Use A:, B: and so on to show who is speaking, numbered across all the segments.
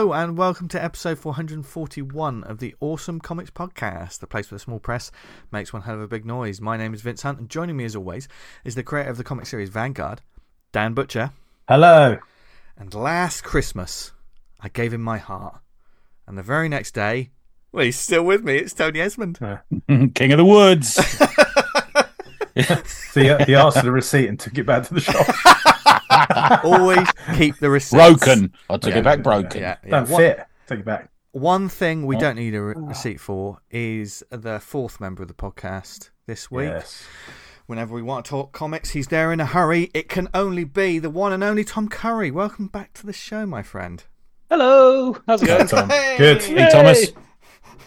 A: Hello and welcome to episode 441 of the Awesome Comics Podcast, the place where the small press makes one hell of a big noise. My name is Vince Hunt, and joining me as always is the creator of the comic series Vanguard, Dan Butcher.
B: Hello.
A: And last Christmas, I gave him my heart. And the very next day, well, he's still with me. It's Tony Esmond.
C: King of the Woods.
B: So he, he asked for the receipt and took it back to the shop.
A: Always keep the receipts.
C: broken. I took
A: Yeah.
C: it back broken.
A: Yeah, yeah.
B: Don't
A: One-
B: fit. Take it back.
A: One thing we
C: Oh.
A: don't need a re- receipt for is the fourth member of the podcast this week.
B: Yes.
A: Whenever we want to talk comics, he's there in a hurry. It can only be the one and only Tom Curry. Welcome back to the show, my friend.
D: Hello, how's it going?
B: Tom. Good.
C: Hey, Thomas.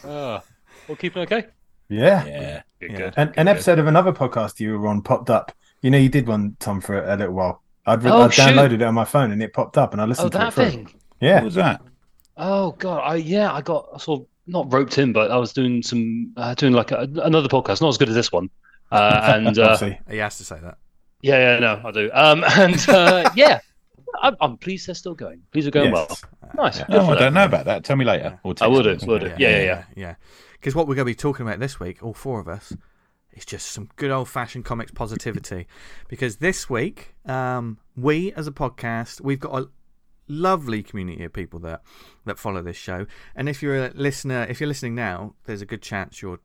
D: Uh, all keeping okay?
B: Yeah.
C: Yeah.
D: Good,
A: Yeah.
D: good.
B: An,
D: good,
B: an
D: good.
B: episode of another podcast you were on popped up. You know, you did one, Tom, for a little while. I'd, re-
D: Oh,
B: I'd downloaded it on my phone and it popped up and I listened
D: Oh,
B: to
D: that
B: it through.
D: thing.
B: Yeah.
C: What was that?
D: Oh god, I yeah, I got sort of not roped in, but I was doing some uh, doing like a, another podcast, not as good as this one. Uh, and uh,
B: Obviously.
A: He has to say that.
D: yeah, yeah, no, I do. Um, and uh, yeah, I'm, I'm pleased they're still going. Pleased they're going
B: Yes.
D: well. Nice.
B: Yeah.
C: Oh, I don't know about that. Tell me later. Or
D: I
C: text
D: would
C: me.
D: have, would have. Yeah, yeah, yeah.
A: yeah. Because what we're going to be talking about this week, all four of us, is just some good old fashioned comics positivity. because this week, um, we as a podcast, we've got a lovely community of people that that follow this show. And if you're a listener, if you're listening now, there's a good chance you're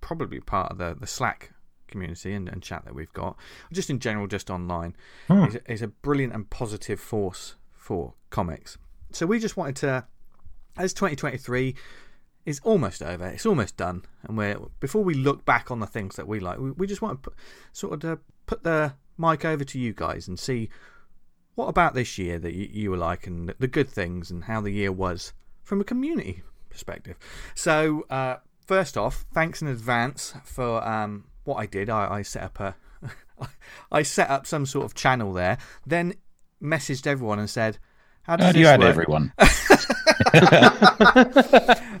A: probably part of the, the Slack community and, and chat that we've got, just in general, just online.
B: Hmm.
A: Is, is a brilliant and positive force for comics. So we just wanted to, as 2023 is almost over, it's almost done, and we're before we look back on the things that we like, we, we just want to put, sort of to put the mic over to you guys and see what about this year that you, you were like and the good things and how the year was from a community perspective. So uh, first off, thanks in advance for um, what I did. I, I set up a I set up some sort of channel there, then messaged everyone and said, "How does
C: How do you
A: this
C: add
A: work?"
C: everyone?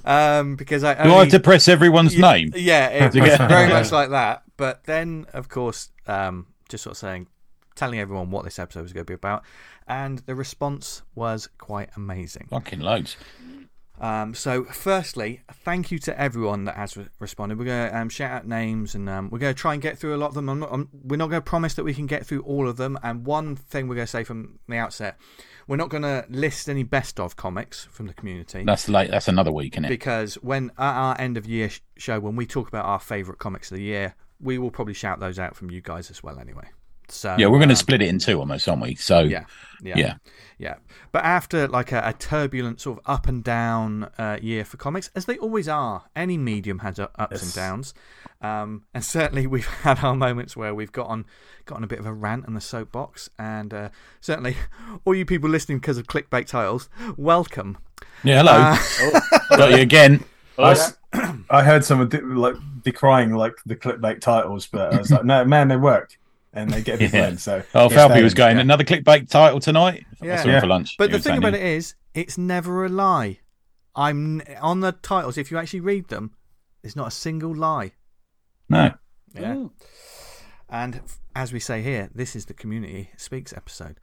A: um, because I
C: Do I
A: only,
C: have to press everyone's name?
A: yeah, it
C: To
A: was very much like that. But then, of course, um, just sort of saying, telling everyone what this episode was going to be about, and the response was quite amazing.
C: Fucking loads.
A: Um, so, firstly, thank you to everyone that has re- responded. We're going to um, shout out names and um, we're going to try and get through a lot of them. I'm not, I'm, we're not going to promise that we can get through all of them. And one thing we're going to say from the outset we're not going to list any best of comics from the community
C: That's like That's another week, isn't it?
A: because when at our end of year sh- show, when we talk about our favourite comics of the year, we will probably shout those out from you guys as well anyway. So
C: Yeah, we're going to
A: um,
C: split it in two almost, aren't we? So
A: yeah, yeah,
C: yeah.
A: yeah. But after like a, a turbulent sort of up and down uh, year for comics, as they always are, any medium has uh, ups and downs, um, and certainly we've had our moments where we've got on got on a bit of a rant in the soapbox, and uh, certainly all you people listening because of clickbait titles, welcome.
C: Yeah, hello.
A: Uh,
C: Got you again.
D: Oh,
B: I, s- I heard someone de- like decrying like the clickbait titles, but I was like, no, man, they work and they get a big
C: Yeah.
B: win. So
C: Oh, Falby was going,
A: yeah.
C: another clickbait title tonight?
A: Yeah.
C: I saw him
B: Yeah.
C: for lunch.
A: But
C: He
A: the thing about
C: he-
A: it is, it's never a lie. I'm on the titles. If you actually read them, there's not a single lie.
C: No.
A: Yeah.
D: Ooh.
A: And as we say here, this is the community speaks episode.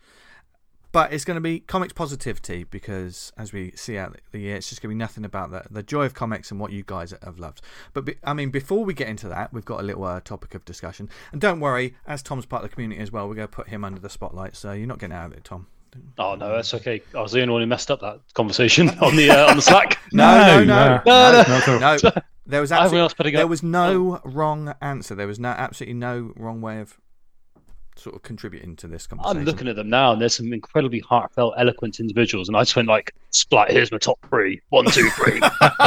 A: But it's going to be comics positivity because as we see out the year, it's just going to be nothing about the, the joy of comics and what you guys have loved. But be, I mean, before we get into that, we've got a little uh, topic of discussion. And don't worry, as Tom's part of the community as well, we're going to put him under the spotlight. So you're not getting out of it, Tom.
D: Oh no, that's okay. I was the only one who messed up that conversation on the uh, on the Slack.
A: No, no,
B: No,
A: no,
D: no,
B: not at all.
A: no. There was
D: Everyone
A: absolutely,
D: else putting
A: there was no wrong answer. There was no absolutely no wrong way of sort of contributing to this conversation.
D: I'm looking at them now, and there's some incredibly heartfelt, eloquent individuals, and I just went like, "Splat, here's my top three. One, two, three.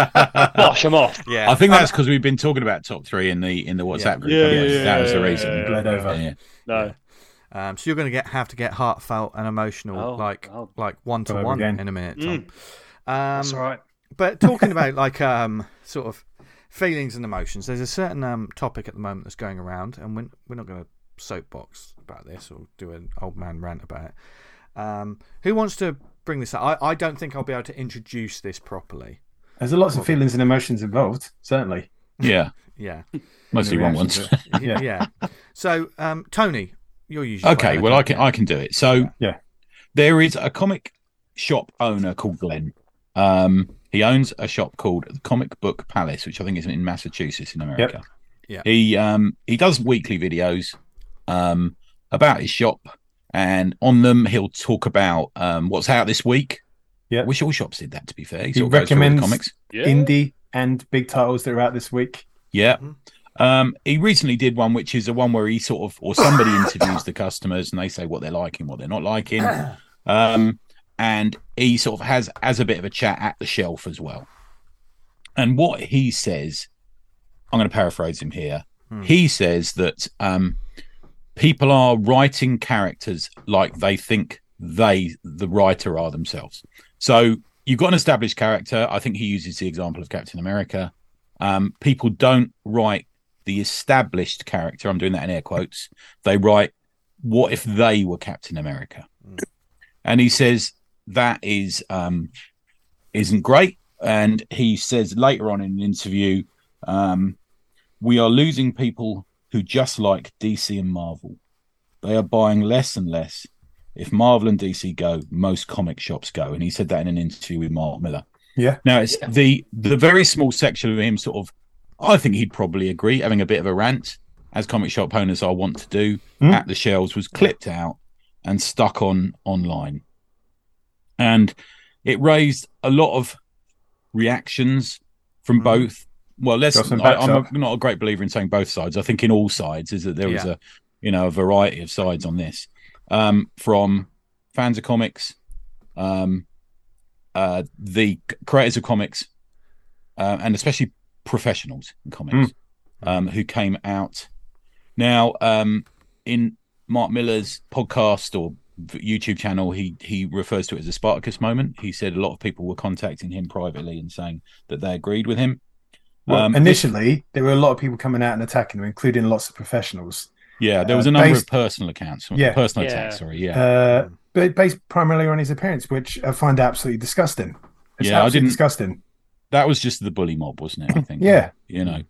D: Wash them off."
A: Yeah,
C: I think that's because we've been talking about top three in the in the WhatsApp group.
D: Yeah,
C: haven't we?
D: yeah,
C: that was the reason.
D: yeah,
B: Bled over.
C: Yeah.
D: No,
A: Um, so you're going to get have to get heartfelt and emotional,
D: Oh,
A: like
D: oh.
A: like one to one in a minute, Tom.
D: Mm.
A: Um,
D: that's all right.
A: But talking about like um, sort of feelings and emotions, there's a certain um, topic at the moment that's going around, and we're, we're not going to soapbox about this or do an old man rant about it. Um, who wants to bring this up? I, I don't think I'll be able to introduce this properly.
B: There's lots of feelings and emotions involved, certainly.
C: Yeah.
A: Yeah,
C: Mostly wrong ones.
B: it.
A: yeah.
B: Yeah.
A: So, um, Tony, you're usually
C: Okay, well, I can. I can do it. So
B: Yeah.
C: there is a comic shop owner called Glenn, Um, he owns a shop called the Comic Book Palace, which I think is in Massachusetts in America.
A: Yeah.
C: He um he does weekly videos um about his shop, and on them he'll talk about um what's out this week.
B: Yeah.
C: I wish all shops did that. To be fair,
B: He
C: sort of goes through all the
B: recommends
C: comics.
D: Yeah.
B: indie and big titles that are out this week.
C: Yeah.
A: Mhm.
C: Um, he recently did one, which is a one where he sort of, or somebody interviews the customers and they say what they're liking, what they're not liking. Um, and he sort of has as a bit of a chat at the shelf as well. And what he says, I'm going to paraphrase him here.
A: Hmm.
C: He says that um, people are writing characters like they think they, the writer, are themselves. So you've got an established character. I think he uses the example of Captain America. Um, people don't write the established character. I'm doing that in air quotes. They write, what if they were Captain America? And he says that is um, isn't great. And he says later on in an interview, um, we are losing people who just like DC and Marvel. They are buying less and less. If Marvel and DC go, most comic shops go. And he said that in an interview with Mark Millar.
B: Yeah.
C: Now it's the the very small section of him sort of I think he'd probably agree, having a bit of a rant, as comic shop owners are want to do,
B: Mm.
C: at the shelves was clipped out and stuck on online. And it raised a lot of reactions from
A: Mm.
C: both. Well, let's. I, I'm a, not a great believer in saying both sides. I think in all sides is that there was
A: Yeah.
C: a, you know, a variety of sides on this, um, from fans of comics, um, uh, the creators of comics, uh, and especially professionals in comics, um, who came out. Now, um, in Mark Millar's podcast or YouTube channel, he he refers to it as a Spartacus moment. He said a lot of people were contacting him privately and saying that they agreed with him.
B: Well,
C: Um,
B: initially, there were a lot of people coming out and attacking him, including lots of professionals.
C: Yeah, there was
B: Uh,
C: a number
B: based-
C: of personal accounts,
B: Yeah.
C: personal
D: Yeah.
C: attacks. Sorry, yeah,
B: Uh, but based primarily on his appearance, which I find absolutely disgusting. It's
C: Yeah, I didn't-
B: disgusting.
C: that was just the bully mob, wasn't it? I think.
B: Yeah.
C: you know.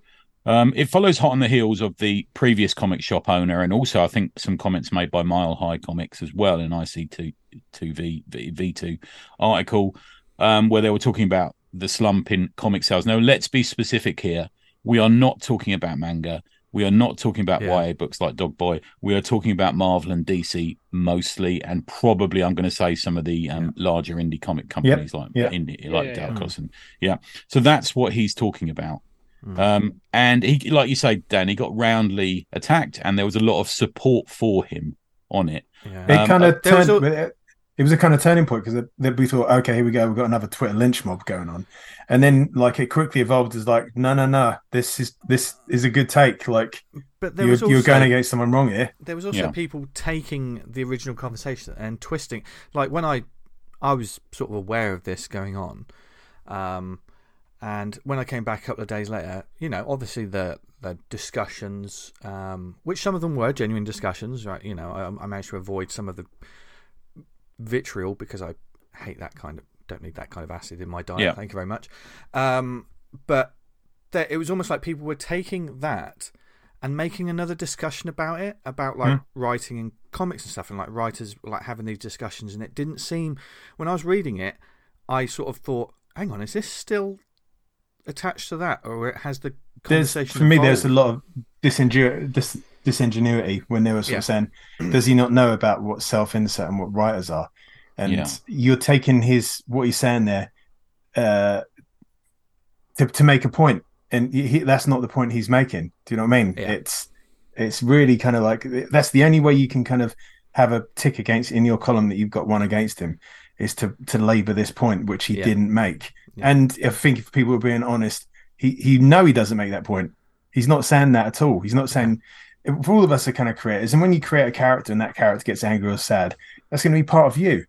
C: Um, it follows hot on the heels of the previous comic shop owner, and also I think some comments made by Mile High Comics as well in IC2 two V V two article um, where they were talking about the slump in comic sales. Now, let's be specific here. We are not talking about manga. We are not talking about
A: Yeah.
C: YA books like Dog Boy. We are talking about Marvel and DC mostly, and probably I'm going to say some of the um, larger indie comic companies like
B: Yeah.
C: indie, like
D: Yeah, yeah.
C: Dalcos and yeah. So that's what he's talking about.
A: Mm.
C: Um, and he, like you say, Dan, he got roundly attacked, and there was a lot of support for him on it.
A: Yeah.
B: It
C: Um,
B: kind
A: uh,
B: of
A: there
B: turned.
A: a-
B: it- It was a kind of turning point because we thought, okay, here we go, we've got another Twitter lynch mob going on, and then like it quickly evolved as like, no, no, no, this is this is a good take. Like
A: but there
B: you're,
A: was also,
B: you're going against someone wrong here.
A: there was also
C: Yeah.
A: people taking the original conversation and twisting. Like when I, I was sort of aware of this going on, um, and when I came back a couple of days later, you know, obviously the the discussions, um, which some of them were genuine discussions, right? You know, I, I managed to avoid some of the vitriol because I hate that kind of don't need that kind of acid in my diet.
C: Yeah.
A: Thank you very much. Um, but there, it was almost like people were taking that and making another discussion about it, about like writing and comics and stuff, and like writers like having these discussions. And it didn't seem when I was reading it, I sort of thought, "Hang on, is this still attached to that, or it has the
B: There's
A: conversation?"
B: for me, there's a lot of disingen- dis- disingenuity when they were sort
A: Yeah.
B: of saying, does he not know about what self insert and what writers are? And
C: Yeah.
B: you're taking his what he's saying there uh, to to make a point, and he, that's not the point he's making. Do you know what I mean?
A: Yeah.
B: It's it's really kind of like that's the only way you can kind of have a tick against in your column that you've got one against him is to to labour this point which he
A: Yeah.
B: didn't make. And I think if people are being honest, he he know he doesn't make that point. He's not saying that at all. He's not saying. For all of us are kind of creators, and when you create a character and that character gets angry or sad, that's going to be part of you.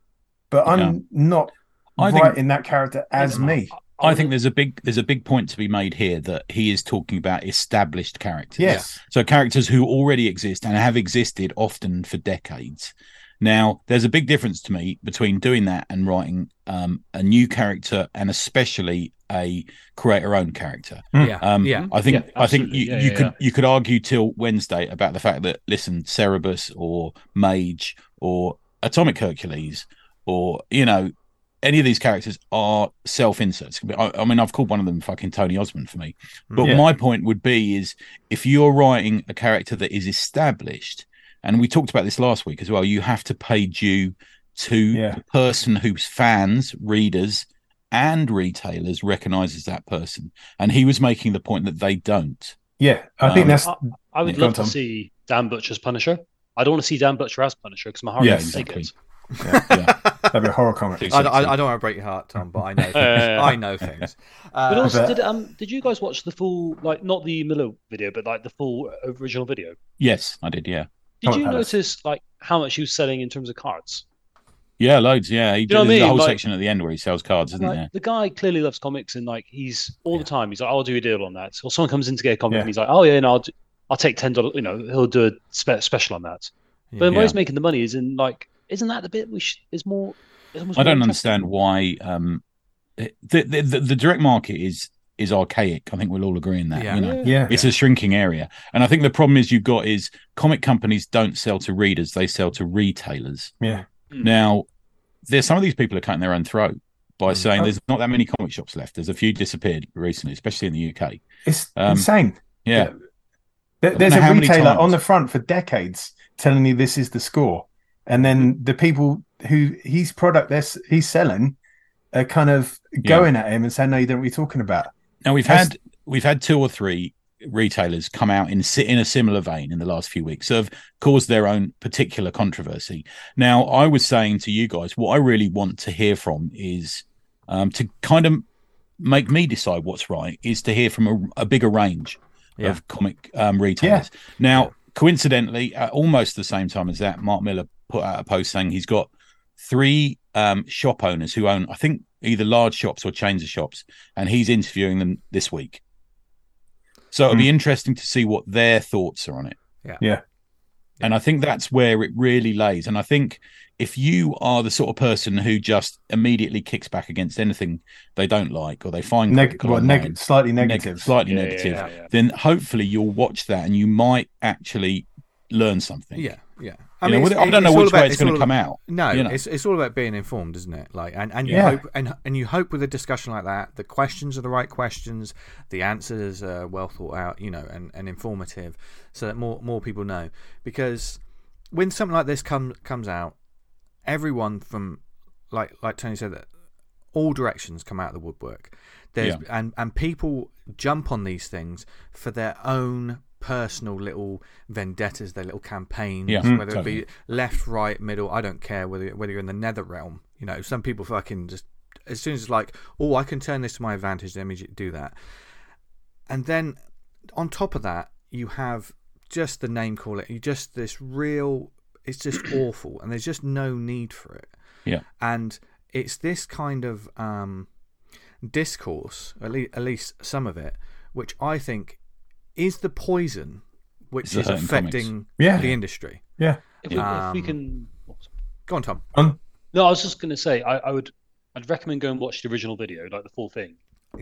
B: But I'm not
C: I think-
B: writing that character as me.
C: I think there's a big there's a big point to be made here that he is talking about established characters.
B: Yes,
C: So characters who already exist and have existed often for decades. Now, there's a big difference to me between doing that and writing um, a new character and especially a creator own character.
A: yeah,
C: Um,
A: yeah,
C: I think
D: Yeah,
C: I think you,
D: Yeah,
C: you
D: yeah,
C: could you could argue till Wednesday about the fact that listen, Cerebus or Mage or Atomic Hercules or you know any of these characters are self inserts. I, I mean, I've called one of them fucking Tony Osmond for me. But
B: Yeah.
C: my point would be is if you're writing a character that is established, and we talked about this last week as well, you have to pay due to
B: Yeah.
C: the person whose fans, readers, and retailers recognizes that person. And he was making the point that they don't.
B: Yeah, I think
C: Um,
B: that's
D: I, I would
B: Go
D: love to see Dan Butcher's Punisher. I don't want to see Dan Butcher as Punisher because my heart
C: Yeah,
D: doesn't take
C: exactly.
D: it.
C: Yeah.
B: That'd be a horror comic.
A: I, I. I don't want to break your heart, Tom, but I know things. I know things.
D: But
A: Uh,
D: also,
B: but-
D: did um did you guys watch the full like not the Miller video, but like the full original video?
C: yes, I did. Yeah.
D: Did
B: Comic
D: you
B: Palace.
D: notice like how much he was selling in terms of cards?
C: Yeah, loads. Yeah, he
D: You
C: did
D: know I
C: there's a whole
D: Like-
C: section at the end where he sells cards, isn't
D: Like,
C: there?
D: the guy clearly loves comics and like he's all the time. He's like, "I'll do a deal on that." Or someone comes in to get a comic
B: Yeah.
D: and he's like, "Oh yeah, no, I'll, do, I'll take ten dollars." You know, he'll do a spe- special on that. But
A: Yeah.
D: where he's making the money is in like, isn't that the bit we sh- is more? is almost
C: I don't
D: interesting?
C: understand why um, the, the the the direct market is is archaic. I think we'll all agree in that.
A: Yeah.
C: You know,
B: Yeah,
C: it's a shrinking area, and I think the problem is you've got is comic companies don't sell to readers; they sell to retailers.
B: yeah,
D: Mm.
C: Now, there's some of these people are cutting their own throat by
A: Mm.
C: saying
B: Oh.
C: there's not that many comic shops left. There's a few disappeared recently, especially in the UK.
B: it's
C: Um,
B: insane.
C: Yeah,
B: There- There's a retailer on the front for decades telling you this is the score, and then the people who his product this he's selling are kind of going at him and saying, "No, you don't what you're talking about."
C: Now we've
B: That's-
C: had we've had two or three retailers come out in in a similar vein in the last few weeks, so have caused their own particular controversy. Now, I was saying to you guys, what I really want to hear from is um, to kind of make me decide what's right is to hear from a, a bigger range
A: Yeah.
C: of comic um, retailers. Now, coincidentally, at almost the same time as that, Mark Millar put out a post saying he's got three um, shop owners who own, I think, either large shops or chains of shops, and he's interviewing them this week. So it'll be interesting to see what their thoughts are on it.
A: Yeah.
B: Yeah.
C: And I think that's where it really lays. And I think if you are the sort of person who just immediately kicks back against anything they don't like or they find
B: Neg-
C: critical
B: well,
C: online,
B: neg- slightly
C: neg-
B: negative.
C: slightly
D: Yeah, yeah,
C: negative,
D: yeah, yeah.
C: then hopefully you'll watch that and you might actually learn something.
A: Yeah, yeah.
C: You know,
A: it's-
C: I don't know
A: it's
C: which
A: about-
C: way it's, going to come out.
A: No,
C: you know.
A: it's it's all about being informed, isn't it? Like, and, and you
B: Yeah.
A: hope and and you hope with a discussion like that, the questions are the right questions, the answers are well thought out, you know, and, and informative, so that more more people know. Because when something like this comes comes out, everyone from like like Tony said that all directions come out of the woodwork. There's
C: Yeah.
A: and and people jump on these things for their own personal little vendettas, their little campaigns,
C: Yeah, mm,
A: whether it be left, right, middle. I don't care whether whether you're in the nether realm. You know, some people fucking just as soon as it's like, oh, I can turn this to my advantage, let me do that. And then on top of that, you have just the name call it. You just this real. It's just awful, and there's just no need for it.
C: Yeah.
A: And it's this kind of um, discourse, at least, at least some of it, which I think is the poison which is affecting
B: Yeah.
A: the industry.
B: Yeah,
D: If we, if we
A: Um,
D: can,
A: Go on, Tom.
B: on
D: no, I was just going to say, I, I would, I'd recommend go and watch the original video, like the full thing,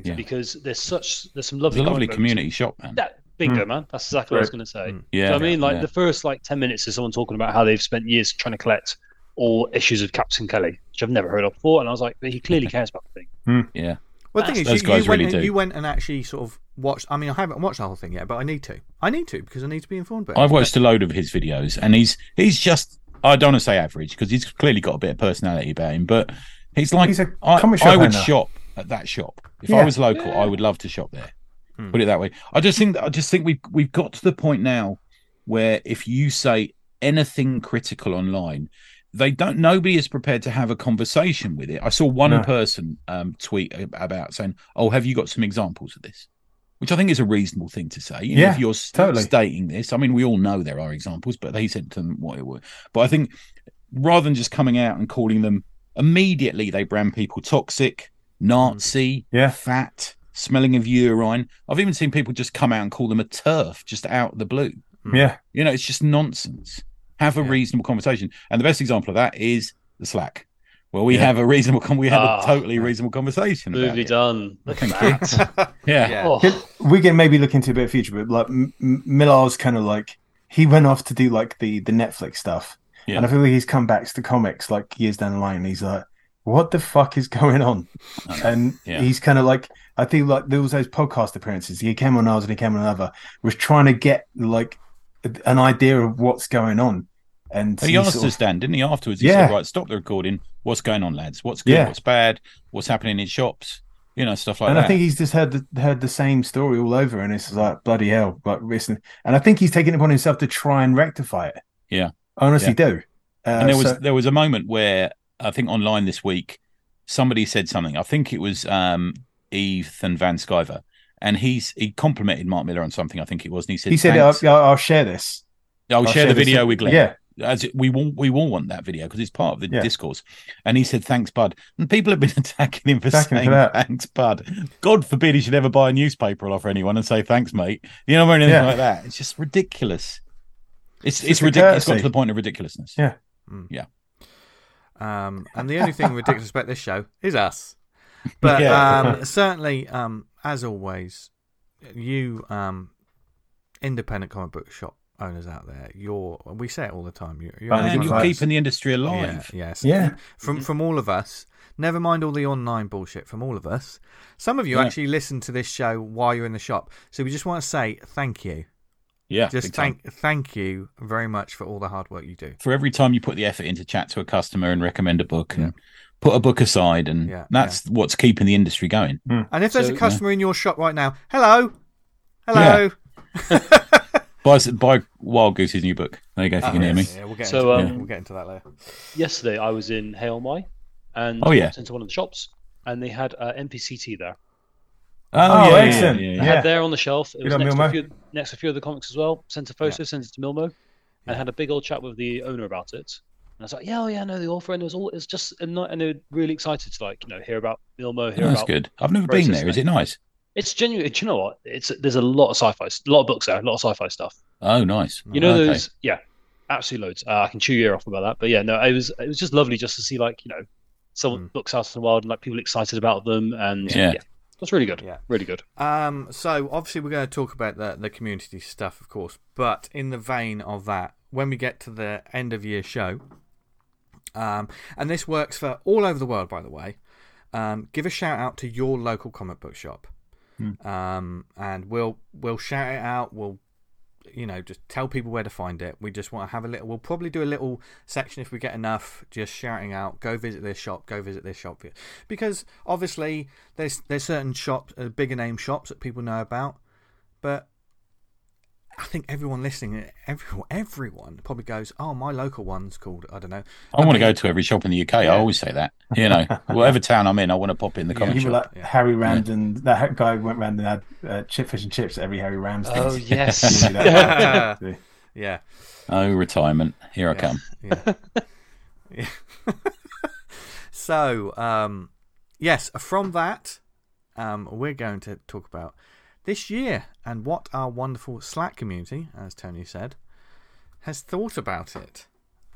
C: Yeah.
D: because there's such, there's some
C: It's
D: lovely,
C: a lovely
D: comic books.
C: community shop, man.
D: That bingo, man. That's exactly what I was going to say.
A: Mm.
C: Yeah.
D: Do you know what I mean, like
C: yeah.
D: the first like ten minutes is someone talking about how they've spent years trying to collect all issues of Captain Kelly, which I've never heard of before, and I was like, but he clearly cares about the thing.
C: yeah.
A: Well, the thing is,
C: Those
A: you,
C: guys
A: you, went
C: really
A: and, you went and actually sort of watched. I mean, I haven't watched the whole thing yet, but I need to. I need to because I need to be informed about.
C: I've watched a load of his videos, and he's he's just I don't want to say average because he's clearly got a bit of personality about him, but he's like
B: He's a
C: I,
B: shop
C: I would
B: owner.
C: shop at that shop if
B: Yeah.
C: I was local. I would love to shop there.
A: Hmm.
C: Put it that way. I just think I just think we've we've got to the point now where if you say anything critical online, they don't. Nobody is prepared to have a conversation with it. I saw one
B: No.
C: person um, tweet about saying, "Oh, have you got some examples of this?" Which I think is a reasonable thing to say. You know,
B: Yeah,
C: if you're s-
B: totally.
C: stating this, I mean, we all know there are examples, but they said to them what it was. But I think rather than just coming out and calling them immediately, they brand people toxic, Nazi, mm.
B: Yeah.
C: fat, smelling of urine. I've even seen people just come out and call them a turf just out of the blue. Hmm.
B: yeah,
C: You know, it's just nonsense. Have a
A: Yeah.
C: reasonable conversation. And the best example of that is the Slack. Well, we
B: Yeah.
C: have a reasonable con- we have
D: Ah.
C: a totally reasonable conversation.
D: Movie done. Look at
C: you.
D: that.
C: Yeah.
A: Yeah.
D: Oh,
B: we can maybe look into a bit of future, but like M- M- Millar's kind of like he went off to do like the the Netflix stuff,
C: Yeah.
B: and I feel like he's come back to comics like years down the line. And he's like, what the fuck is going on? And
C: Yeah.
B: he's kind of like, I think like there was those podcast appearances. He came on ours and he came on another. Was trying to get like an idea of what's going on. And
C: He
B: he
C: asked
B: sort of-
C: us, Dan, didn't he? Afterwards, he
B: Yeah.
C: said, "Right, stop the recording. What's going on, lads? What's good?
B: Yeah.
C: What's bad? What's happening in shops? You know, stuff like
B: and
C: that."
B: And I think he's just heard the, heard the same story all over, and it's like bloody hell. But listen, and I think he's taken it upon himself to try and rectify it.
C: Yeah.
B: I honestly do. Uh,
C: and there was
B: so-
C: there was a moment where I think online this week somebody said something. I think it was um, Ethan Van Sciver, and he's he complimented Mark Millar on something. I think it was, and he said,
B: he said, I'll, I'll, I'll share this.
C: I'll, share the
B: this-
C: video with Glenn."
B: Yeah,
C: as it, we want we all want that video because it's part of the
B: Yeah.
C: discourse. And he said, "Thanks, Bud." And people have been attacking him for
B: Attacking
C: saying
B: for
C: "Thanks, Bud." God forbid he should ever buy a newspaper or offer anyone and say "Thanks, mate." You know, or anything
B: Yeah.
C: like that. It's just ridiculous. It's
B: It's
C: it's ridiculous. It's got to the point of ridiculousness.
B: Yeah. Yeah.
A: Um, and the only thing ridiculous about this show is us. But
C: Yeah.
A: um, certainly, um, as always, you um, independent comic book shop owners out there, you're we say it all the time. You're, you're
C: And you're keeping the industry
A: yeah,
C: alive.
A: yes,
B: Yeah.
A: From from all of us. Never mind all the online bullshit from all of us. Some of you
C: Yeah.
A: actually listen to this show while you're in the shop, so we just want to say thank you.
C: Yeah,
A: Just
C: big time.
A: thank thank you very much for all the hard work you do.
C: for every time you put the effort into chat to a customer and recommend a book and put a book aside, and
A: Yeah,
C: that's what's keeping the industry going. Hmm.
A: And if there's
D: So-
A: a customer in your shop right now, hello, hello.
C: Buy buy Wild Goose's new book. There you go. If you can hear me.
A: Yeah, we'll get
D: So,
A: into,
D: um,
A: we'll get into that later.
D: Yesterday, I was in Hale Mai, and
C: Oh, yeah.
D: walked into one of the shops, and they had uh, NPCT there.
B: Oh, excellent.
D: They
B: Yeah.
D: had there on the shelf. It
B: Good
D: was next to, a few, next to a few of the comics as well. Sent a photo, sent it to Milmo, and had a big old chat with the owner about it. And I was like, "Yeah, oh, yeah, I know the author," and it was all it's just and not- and they're really excited to like you know hear about Milmo, hear
C: That's
D: about.
C: good. I've never
D: process,
C: been there. Is
D: mate.
C: it nice?
D: It's genuine. Do you know what? It's there's a lot of sci-fi, a lot of books there, a lot of sci-fi stuff.
C: Oh, nice.
D: You know
C: Okay.
D: those? Yeah, absolutely loads. Uh, I can chew your ear off about that, but yeah, no, it was it was just lovely just to see like you know some
A: Mm.
D: books out in the wild and like people excited about them, and
C: Yeah.
D: yeah, that's really good.
A: Yeah.
D: really good.
A: Um, so obviously we're going to talk about the the community stuff, of course. But in the vein of that, when we get to the end of year show, um, and this works for all over the world, by the way. Um, give a shout out to your local comic book shop, um, and we'll we'll shout it out. We'll you know just tell people where to find it. We just want to have a little. We'll probably do a little section if we get enough, just shouting out, "Go visit this shop. Go visit this shop." Because obviously there's there's certain shops, uh, bigger name shops that people know about, but I think everyone listening, everyone, everyone probably goes, "Oh, my local one's called I don't know."
C: I want to go to every shop in the UK. I always say that. You know, whatever town I'm in, I want to pop in the
A: Yeah.
C: comic
B: People
C: shop.
B: like
A: Yeah.
B: Harry Ramsden. That guy went round and had uh, chip fish and chips at every Harry Ramsden.
D: Oh yes,
A: yeah, yeah.
C: Oh, retirement. Here I come.
A: Yeah. yeah. so, um, yes, from that, um, we're going to talk about this year and what our wonderful Slack community, as Tony said, has thought about it.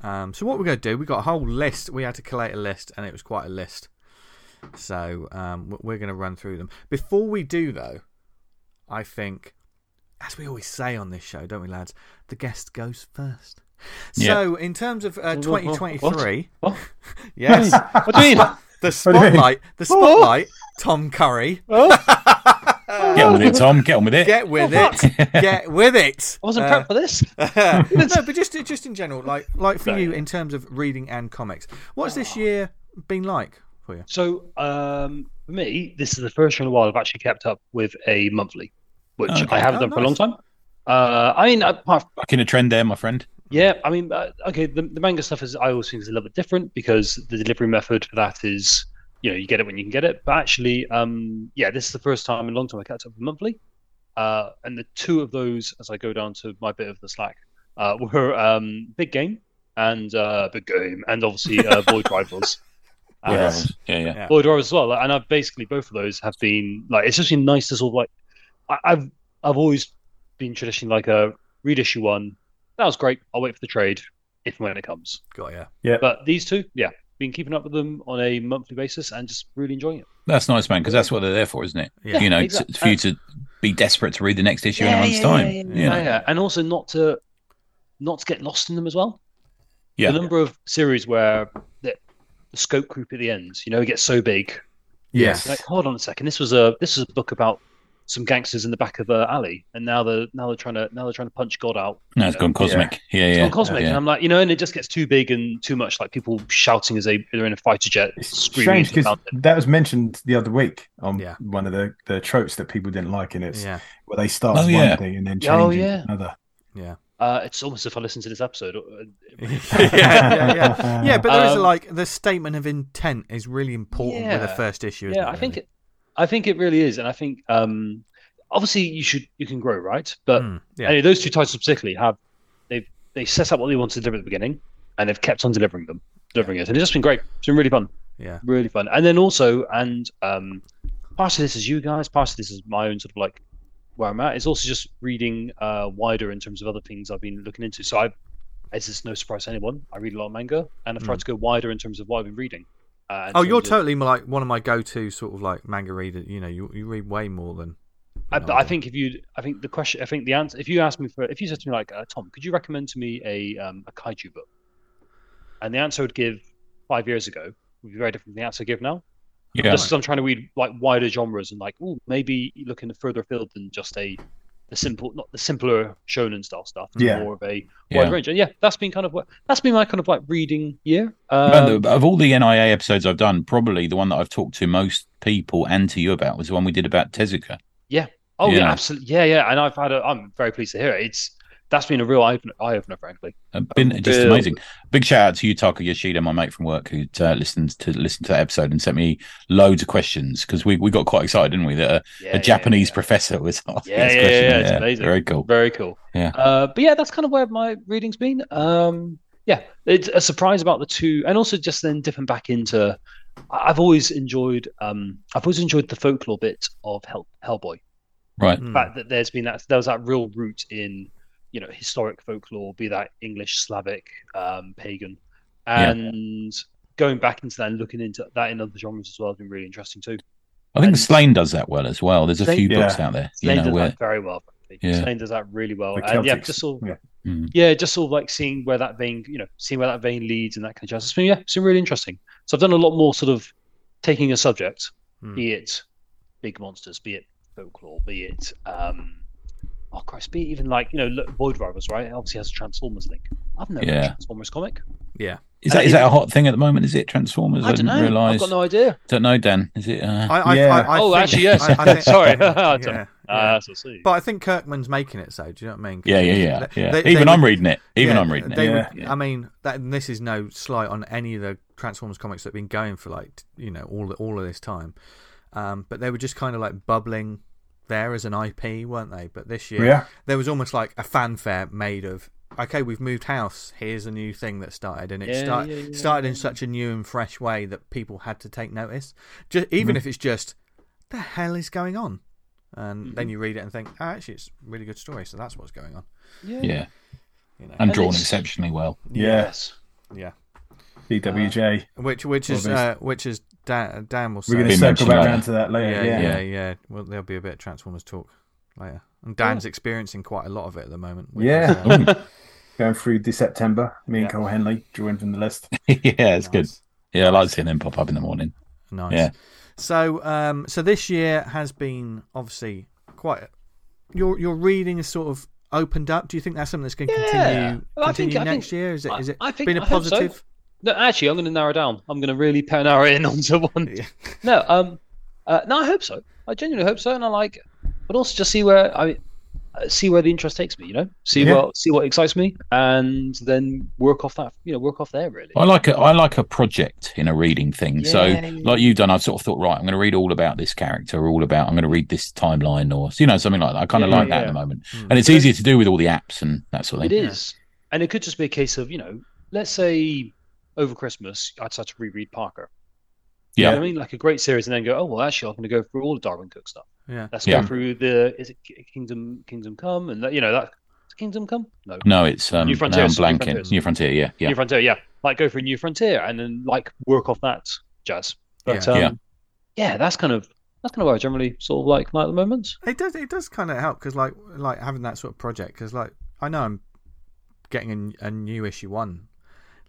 A: Um, so, what we're going to do, we got a whole list. We had to collate a list, and it was quite a list. So, um, we're going to run through them. Before we do, though, I think, as we always say on this show, don't we, lads? The guest goes first.
C: Yeah.
A: So, in terms of uh,
D: What- what-
A: 2023,
D: What?
A: yes,
D: What do you mean?
A: the
B: do you mean?
A: spotlight, the spotlight, Tom Curry.
C: Get on with it, Tom. Get on with it.
A: Get with it. Get with it.
D: I wasn't
A: Uh,
D: prepped for this.
A: no, but just just in general, like like for
D: No,
A: you in terms of reading and comics, what's this year been like for you?
D: So, um, for me, this is the first year in a while I've actually kept up with a monthly, which
C: Okay.
D: I haven't
A: Oh,
D: done for a long time. Uh, I mean, apart from,
C: Back in a trend there, my friend.
D: yeah, I mean, uh, okay, the, the manga stuff is I always think is a little bit different because the delivery method for that is, you know, you get it when you can get it. But actually, um, yeah, this is the first time in a long time I kept up with monthly, uh, and the two of those, as I go down to my bit of the slack, uh, were um, Big Game and uh, Big Game, and obviously uh, Void Rivals.
C: Yeah, yeah, yeah.
A: Yeah.
D: Void Rivals as well. And I've basically both of those have been like it's just been nice to sort of like I, I've I've always been traditionally like a read issue one. That was great. I'll wait for the trade if and when it comes.
A: Got yeah. Yeah.
D: But these two, yeah, been keeping up with them on a monthly basis and just really enjoying it.
C: That's nice, man, because that's what they're there for, isn't it?
A: Yeah,
C: you know,
D: exactly.
C: t- for you to be desperate to read the next issue in a month's time.
D: Yeah,
C: you know?
D: yeah. And also not to not to get lost in them as well.
C: Yeah.
D: The number of series where the, the scope creep at the end. You know, it gets so big.
A: Yes.
D: Like, hold on a second. This was a this was a book about some gangsters in the back of a alley, and now they're now they're trying to now they're trying to punch God out.
C: No, it's
D: know?
C: gone cosmic. Yeah,
D: It's
C: yeah.
D: gone cosmic,
C: yeah.
D: and I'm like, you know, and it just gets too big and too much, like people shouting as they they're in a fighter jet,
B: It's strange because that was mentioned the other week on
A: Yeah.
B: one of the, the tropes that people didn't like in it,
A: Yeah.
B: where they start
C: Oh,
B: as
C: yeah.
B: one thing and then change
D: Oh, yeah.
B: another.
A: Yeah.
D: Uh, it's almost if I listen to this episode. uh,
A: yeah, yeah, yeah. Yeah, but there is
D: Um,
A: like the statement of intent is really important with the first issue.
D: Yeah,
A: it,
D: I think it, I think it really is, and I think um, obviously you should you can grow, right? But
A: Mm, yeah.
D: anyway, those two titles particularly have they've they set up what they wanted to deliver at the beginning, and they've kept on delivering them, delivering it, and it's just been great. It's been really fun,
A: yeah.
D: really fun. And then also, and um, part of this is you guys, part of this is my own sort of like where I'm at. It's also just reading uh, wider in terms of other things I've been looking into. So I, as is no surprise to anyone, I read a lot of manga, and I've tried
A: Mm.
D: to go wider in terms of what I've been reading. Uh,
A: Oh, you're
D: of-
A: totally like one of my go-to sort of like manga reader. You know, you you read way more than.
D: I, but I
A: do.
D: think if you, I think the question, I think the answer, if you asked me for, if you said to me like, uh, Tom, could you recommend to me a um, a kaiju book? And the answer I would give five years ago would be very different from the answer I give now.
C: Yeah.
D: Just because I'm trying to read like wider genres and like, oh, maybe looking further afield than just a the simple, not the simpler shonen style stuff.
B: Yeah.
D: More of a
C: Yeah.
D: wide range. And yeah, that's been kind of what that's been my kind of like reading year. Um,
C: the- of all the NIA episodes I've done, probably the one that I've talked to most people and to you about was the one we did about Tezuka. Yeah.
D: Oh yeah,
C: yeah.
D: absolutely, yeah, yeah. And I've had a, I'm very pleased to hear it. It's that's been a real eye opener, frankly.
C: Uh, Been just
D: Bill.
C: amazing. Big shout out to you, Taka Yoshida, my mate from work, who uh, listened to listen to that episode and sent me loads of questions because we, we got quite excited, didn't we? That a,
D: Yeah,
C: a Japanese
D: yeah.
C: professor was asking
D: Yeah,
C: this
D: yeah,
C: question.
D: yeah, it's amazing.
C: Very cool.
D: Very cool.
C: Yeah.
D: Uh, but yeah, that's kind of where my reading's been. Um, yeah, it's a surprise about the two, and also just then dipping back into. I- I've always enjoyed. Um, I've always enjoyed the folklore bit of Hell, Hellboy.
C: Right.
A: Mm.
D: The fact that there's been that there was that real root in, you know, historic folklore, be that English, Slavic, um, pagan,
C: Yeah.
D: and going back into that and looking into that in other genres as well has been really interesting too.
C: I think
D: And-
C: Sláine does that well as well. There's a
D: Sláine-
C: few
B: Yeah.
C: books out there, you
D: Sláine
C: know,
D: does
C: where
D: that very well. frankly.
C: Yeah.
D: Sláine does that really well, and yeah, just sort of
B: yeah.
C: Mm.
D: yeah, just sort of like seeing where that vein, you know, seeing where that vein leads and that kind of jazz. It's been, yeah, it's been really interesting. So I've done a lot more sort of taking a subject,
A: Mm.
D: be it big monsters, be it folklore, be it, um, oh Christ, be even like, you know, look, Void Rivals, right? It obviously has a Transformers link. I've never read
C: Yeah.
D: a Transformers comic.
A: Yeah.
C: is
D: And
C: that is that a hot thing at the moment? Is it Transformers?
D: I don't
C: didn't
D: know.
C: realise.
D: I've got no idea.
C: Don't know, Dan. Is it? Uh...
A: I, I,
B: Yeah.
A: I, I
D: oh,
A: think-
D: actually, yes.
A: I- I think-
D: Sorry.
A: yeah,
D: yeah.
A: yeah.
D: Uh.
A: But I think Kirkman's making it so. Do you know what I mean?
C: yeah, yeah, yeah,
A: they-
C: yeah.
A: they- they
C: Even
A: would-
C: I'm reading it. Even
A: yeah,
C: I'm reading it.
B: Yeah.
A: would, I mean, that and this is no slight on any of the Transformers comics that have been going for like you know all all of this time, um, but they were just kind of like bubbling there as an IP, weren't they? But this year,
B: Yeah.
A: there was almost like a fanfare made of. Okay, we've moved house. Here's a new thing that started, and it
D: Yeah,
A: start,
D: yeah, yeah,
A: started in such a new and fresh way that people had to take notice. Just even
B: Mhm.
A: if it's just, the hell is going on? And then
D: Mhm.
A: you read it and think, oh, actually, it's a really good story. So that's what's going on.
D: yeah.
C: Yeah,
A: You know,
C: and
D: And
C: drawn exceptionally well.
B: Yeah.
D: Yes.
A: yeah.
B: DWJ.
A: Which which is uh, which is Dan, Dan will say.
B: We're going to circle back around to that later.
A: yeah,
B: Yeah.
A: yeah, yeah, Well, there'll be a bit of Transformers talk later. And Dan's experiencing quite a lot of it at the moment.
B: Yeah.
A: is, uh,
B: Going through this September, me and
A: Yeah.
B: Cole Henley drawing from the list.
C: yeah, it's good. Yeah, I like seeing them pop up in the morning.
A: Nice.
C: Yeah.
A: So, um, so this year has been obviously quite. Your your reading is sort of opened up. Do you think that's something that's going to
D: Yeah.
A: continue
D: Well, I think-
A: continue
D: I
A: next
D: think-
A: year? Is it
D: I-
A: it
D: I think-
A: been a
D: positive? so.
A: Positive?
D: No, actually, I'm going to narrow down. I'm going to really pa- narrow in onto one.
A: Yeah.
D: No, um, uh, no, I hope so. I genuinely hope so, and I like, but also just see where I uh, see where the interest takes me. You know, see
B: Yeah.
D: what see what excites me, and then work off that. You know, work off there really.
C: I like a I like a project in a reading thing. so,
D: Yeah, yeah,
C: like you've done, I've sort of thought, right, I'm going to read all about this character, all about I'm going to read this timeline, or you know, something like that. I kind of
D: Yeah,
C: like that
D: yeah.
C: at the moment,
A: Mm.
C: and it's easier to do with all the apps and that sort of
D: It
C: thing.
D: is, and it could just be a case of you know, let's say over Christmas I decided to reread Parker. You know
C: Yeah,
D: what I mean, like a great series, and then go, oh well, actually, I'm going to go through all the Darwyn Cooke stuff.
A: Yeah.
D: Let's
C: Yeah.
D: go through the is it Kingdom Kingdom Come, and that, you know that Kingdom Come. No,
C: No, it's um,
D: New
C: now
D: Frontiers,
C: I'm
D: New
C: blanking.
D: Frontiers.
C: New Frontier, yeah, yeah.
D: New Frontier, yeah. Like go for a New Frontier and then like work off that jazz. But
A: Yeah.
D: um,
C: Yeah.
D: yeah. that's kind of that's kind of what I generally sort of like like at the moment.
A: It does. It does kind of help because, like, like having that sort of project. Because, like, I know I'm getting a, a new issue one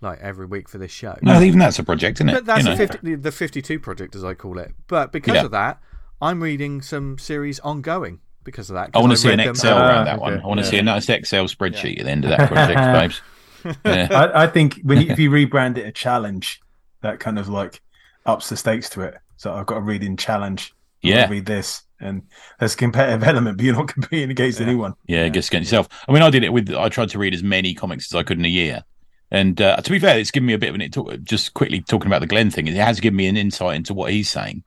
A: like every week for this show.
C: No, even that's a project, isn't it?
A: But that's
C: You know.
A: the, 50, the 52 project, as I call it. But because
C: Yeah.
A: of that, I'm reading some series ongoing because of that.
C: I want to see an
A: read them-
C: Excel
B: Ah,
C: around that one.
B: okay.
C: I want to
B: Yeah.
C: see a nice Excel spreadsheet at the end of that project, babes. Yeah.
B: I, I think when you, if you rebrand it a challenge, that kind of like ups the stakes to it. So I've got a reading challenge.
C: Yeah.
B: read this, and there's a competitive element, but you're not competing against
A: Yeah.
B: anyone.
C: Yeah, just against yourself. I mean, I did it with. I tried to read as many comics as I could in a year, and uh, to be fair, it's given me a bit of an. Talk, just quickly talking about the Glenn thing, it has given me an insight into what he's saying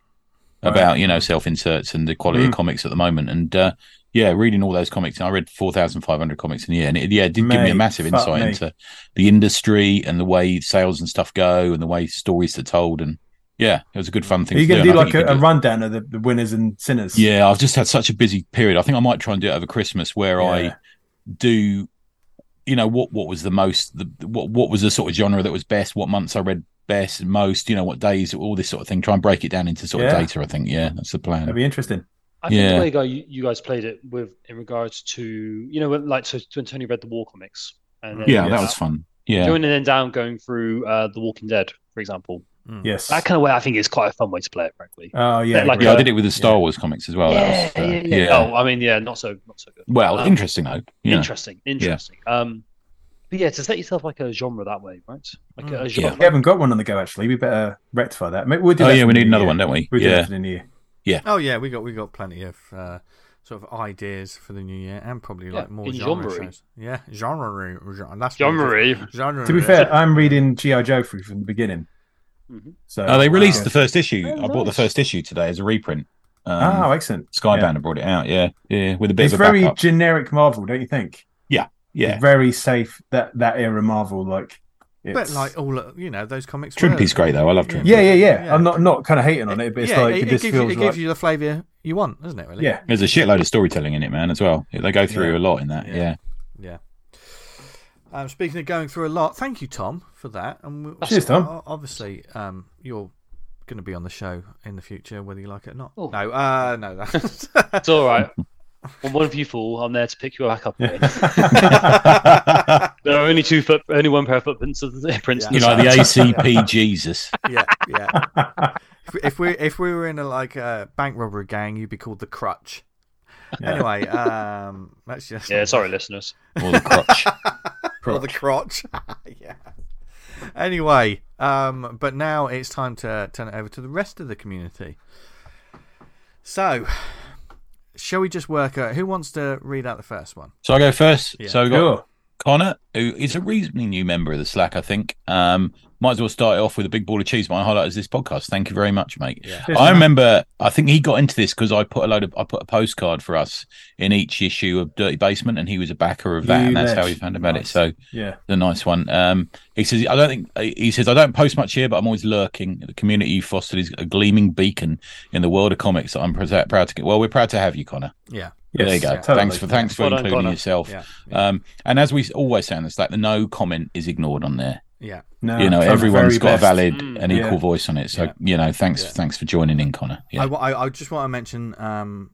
B: Right.
C: about you know self inserts and the quality of
B: Mm.
C: comics at the moment. And uh, yeah, reading all those comics, I read four thousand five hundred comics in a year, and it yeah it did give me a massive insight
B: me.
C: into the industry and the way sales and stuff go, and the way stories are told. And yeah, it was a good fun thing.
B: Are you going to do like a, a rundown of the, the winners and sinners?
C: Yeah, I've just had such a busy period. I think I might try and do it over Christmas, where I do you know what what was the most the what what was the sort of genre that was best what months i read best and most you know what days all this sort of thing try and break it down into sort of data i think yeah that's the plan
B: That'd be interesting.
D: I think
C: Yeah.
D: the way guy you, you guys played it with in regards to you know like so when Tony read the War comics and then
C: yeah
B: Yes.
C: that was fun yeah
D: going in and down going through uh, the Walking Dead for example.
A: Mm.
B: Yes.
D: That kind of way I think is quite a fun way to play it, frankly.
B: Oh yeah.
D: like
C: yeah i
D: uh,
C: did it with the star wars comics as well that was, uh,
D: Oh, I mean, yeah, not so not so good.
C: well
D: Um,
C: interesting though yeah
D: Interesting, interesting. Um, but yeah, to set yourself like a genre that way, right? Like a
A: Mm.
D: genre.
B: we haven't got one on the go actually. We better rectify that. Maybe we'll do
C: oh
B: that
C: yeah we need another
B: year.
C: one don't we
B: We'll do that
C: yeah
B: for new year.
A: Oh yeah, we got we got plenty of uh, sort of ideas for the new year, and probably
D: Yeah,
A: like more genre
D: genre.
A: shows. Yeah, genre. genre that's
D: Genre.
A: Genre.
B: To be fair, I'm reading GI Joe through from the beginning.
D: Mhm.
B: So
C: oh they released
B: uh,
C: the first issue
D: Oh,
C: i bought the first issue today as a reprint um,
B: oh, excellent.
C: skybound
B: yeah.
C: brought it out yeah yeah with a bit
B: It's
C: of a
B: very
C: backup
B: generic Marvel, don't you think?
C: yeah
B: It's very safe. That that era Marvel, like.
A: but like all you know, those comics. Trimpe's
C: great though i love Trimpe
B: yeah, yeah, yeah,
A: Yeah.
B: I'm not not kind of hating on it, but it's
A: yeah,
B: like
A: it,
B: it,
A: it
B: just
A: gives, you,
B: feels
A: it
B: like
A: gives you the flavour you want, doesn't it? Really?
B: yeah.
C: There's a shitload of storytelling in it, man, as well. They go through
B: Yeah.
C: a lot in that.
A: Yeah.
C: Yeah.
A: Yeah. Um, speaking of going through a lot, thank you, Tom, for that. And we,
B: Cheers, Tom.
A: Obviously, um, you're going to be on the show in the future, whether you like it or not.
D: Oh.
A: No, uh, no, that's
D: It's all right. When one of you fall, I'm there to pick you back up again. there are only two foot, only one pair of footprints of the prints. in
C: you know, the. ACP Jesus.
A: yeah, yeah. If, we- if we if we were in a like a bank robbery gang, you'd be called the Crutch.
B: Yeah.
A: Anyway, um, that's just
D: Yeah, sorry, listeners.
C: Or the crotch.
A: or the crotch. yeah. Anyway, um, but now it's time to turn it over to the rest of the community. So, shall we just work out who wants to read out the first one?
C: So I go first.
A: Yeah.
C: So we've got
B: Sure.
C: Connor, who is a reasonably new member of the Slack, I think. Um, might as well start it off with a big ball of cheese. My highlight is this podcast. Thank you very much, mate.
A: Yeah.
C: I remember. I think he got into this because I put a load of. I put a postcard for us in each issue of Dirty Basement, and he was a backer of that,
B: You
C: and that's how he found about it. So
B: Yeah.
C: the nice one. Um, he says, I don't think he says I don't post much here, but I'm always lurking. The community you fostered is a gleaming beacon in the world of comics that I'm proud to get. Well, we're proud to have you, Connor.
A: Yeah.
C: There you
B: Yes,
C: go.
B: totally.
C: Thanks for thanks for
D: Well
C: including
D: Connor.
C: yourself.
A: Yeah. Yeah.
C: Um, and as we always say on this, like the no comment is ignored on there.
A: yeah.
B: No,
C: you know,
B: from the
C: everyone's
B: very
C: got a valid
D: Mm.
C: and equal
B: Yeah.
C: voice on it. So
A: Yeah.
C: you know, thanks
A: Yeah.
C: thanks for joining in, Connor. Yeah.
A: I, I, I just want to mention um,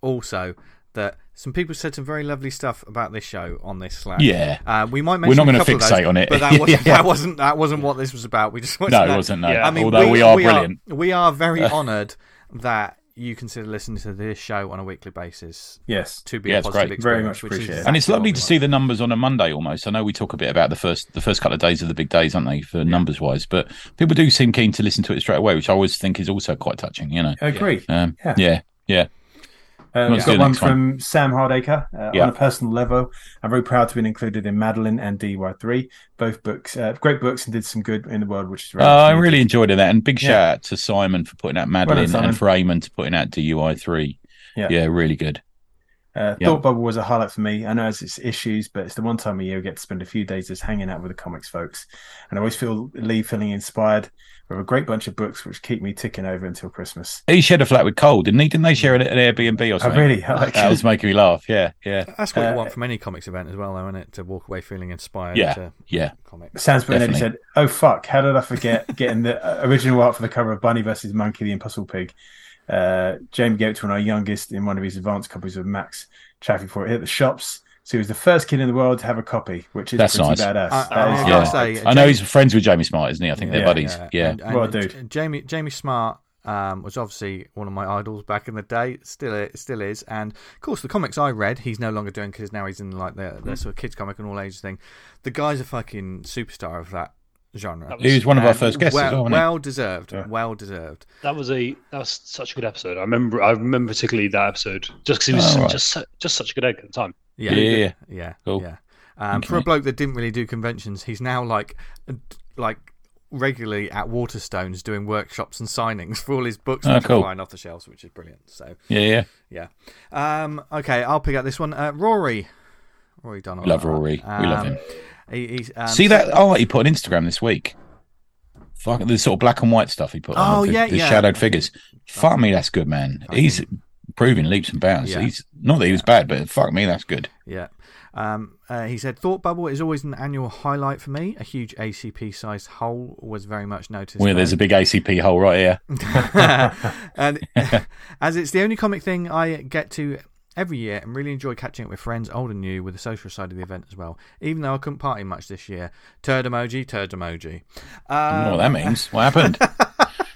A: also that some people said some very lovely stuff about this show on this Slack.
C: yeah.
A: Uh, we might
C: We're not going to fixate
A: those,
C: on it.
A: but that wasn't,
C: Yeah.
A: that wasn't that wasn't what this was about. We just wanted
C: No,
A: to
C: it
A: know-
C: wasn't. No.
D: Yeah.
A: I mean,
C: Although we, are brilliant.
A: we are very honoured that you consider listening to this show on a weekly basis
B: Yes.
A: to be
C: Yeah,
A: a
C: it's
A: positive
C: great.
B: Very much
A: which is
B: appreciate it.
C: and it's lovely to see
A: want.
C: the numbers on a Monday almost. I know we talk a bit about the first the first couple of days of the big days, aren't they, for numbers wise? But people do seem keen to listen to it straight away, which I always think is also quite touching. You know,
B: I agree.
C: um,
B: Yeah.
C: yeah, yeah,
B: Um, we've got one
C: next one.
B: from Sam Hardacre. Uh,
C: Yeah.
B: On a personal level, I'm very proud to have been included in Madeline and DY3. Both books, uh, great books, and did some good in the world, which is
C: Oh,
B: very
C: I really enjoyed that, and big
B: Yeah.
C: shout out to Simon for putting out Madeline
B: Simon.
C: and for Eamon to putting out DUI three.
B: Yeah.
C: yeah, really good.
B: Uh,
C: Yeah.
B: Thought Bubble was a highlight for me. I know it's, it's issues, but it's the one time a year we get to spend a few days just hanging out with the comics folks. And I always feel leave feeling inspired with a great bunch of books which keep me ticking over until Christmas.
C: He shared a flat with Cole, didn't he? Didn't they share an, an Airbnb or
B: I
C: something?
B: really I like
C: that was making me laugh. Yeah, yeah,
A: That's what
B: Uh,
A: you want from any comics event as well, though, isn't it? To walk away feeling inspired.
C: Yeah.
A: To
C: yeah.
A: comics.
B: Sans Bernardi
C: Definitely.
B: said, "Oh fuck! How did I forget getting the uh, original art for the cover of Bunny versus Monkey, the Impossible Pig?" Uh, Jamie gave it to one of our youngest in one of his advanced copies of Max Chaffy for it hit the shops. So he was the first kid in the world to have a copy, which is
C: That's
B: pretty
C: nice.
B: badass.
A: I-
B: That
A: I
B: is
C: Yeah.
A: gonna say,
C: I know
A: James-
C: he's friends with Jamie Smart, isn't he? I think they're
B: Yeah.
C: buddies. Yeah.
A: And, and
B: Well, dude.
A: Jamie Jamie Smart um, was obviously one of my idols back in the day. Still, i- still is. And of course, the comics I read, he's no longer doing because now he's in like the, the sort of kids comic and all ages thing. The guy's a fucking superstar of that genre.
D: That
C: He was one of our first guests
A: Well,
C: as well,
A: well deserved.
B: Yeah.
A: Well deserved.
D: That was a that was such a good episode. I remember I remember particularly that episode just because he was
C: Oh, right.
D: just just such a good egg at the time.
A: Yeah,
C: Yeah, yeah,
A: yeah,
C: Cool.
A: yeah. Um, For a bloke that didn't really do conventions, he's now like, uh, like regularly at Waterstones doing workshops and signings for all his books,
C: Oh,
A: which
C: cool.
A: flying off the shelves, which is brilliant. So
C: Yeah, yeah.
A: yeah. Um, okay, I'll pick up this one. Uh, Rory. Rory Donald.
C: Love Rory. We love him.
A: He, um,
C: See that art he put on Instagram this week? Fuck the sort of black and white stuff he put on.
A: Oh,
C: the,
A: yeah,
C: the
A: yeah.
C: shadowed figures. Fuck me, that's good, man. He's proving leaps and bounds.
A: Yeah.
C: He's not that he was bad, but fuck me, that's good.
A: Yeah. Um, uh, he said, Thought Bubble is always an annual highlight for me. A huge ACP sized hole was very much noticed.
C: Where there's a big ACP hole right here.
A: and as it's the only comic thing I get to every year and really enjoy catching up with friends, old and new, with the social side of the event as well. Even though I couldn't party much this year. Turd emoji, turd emoji.
C: I don't know
A: Um,
C: what that means. What happened?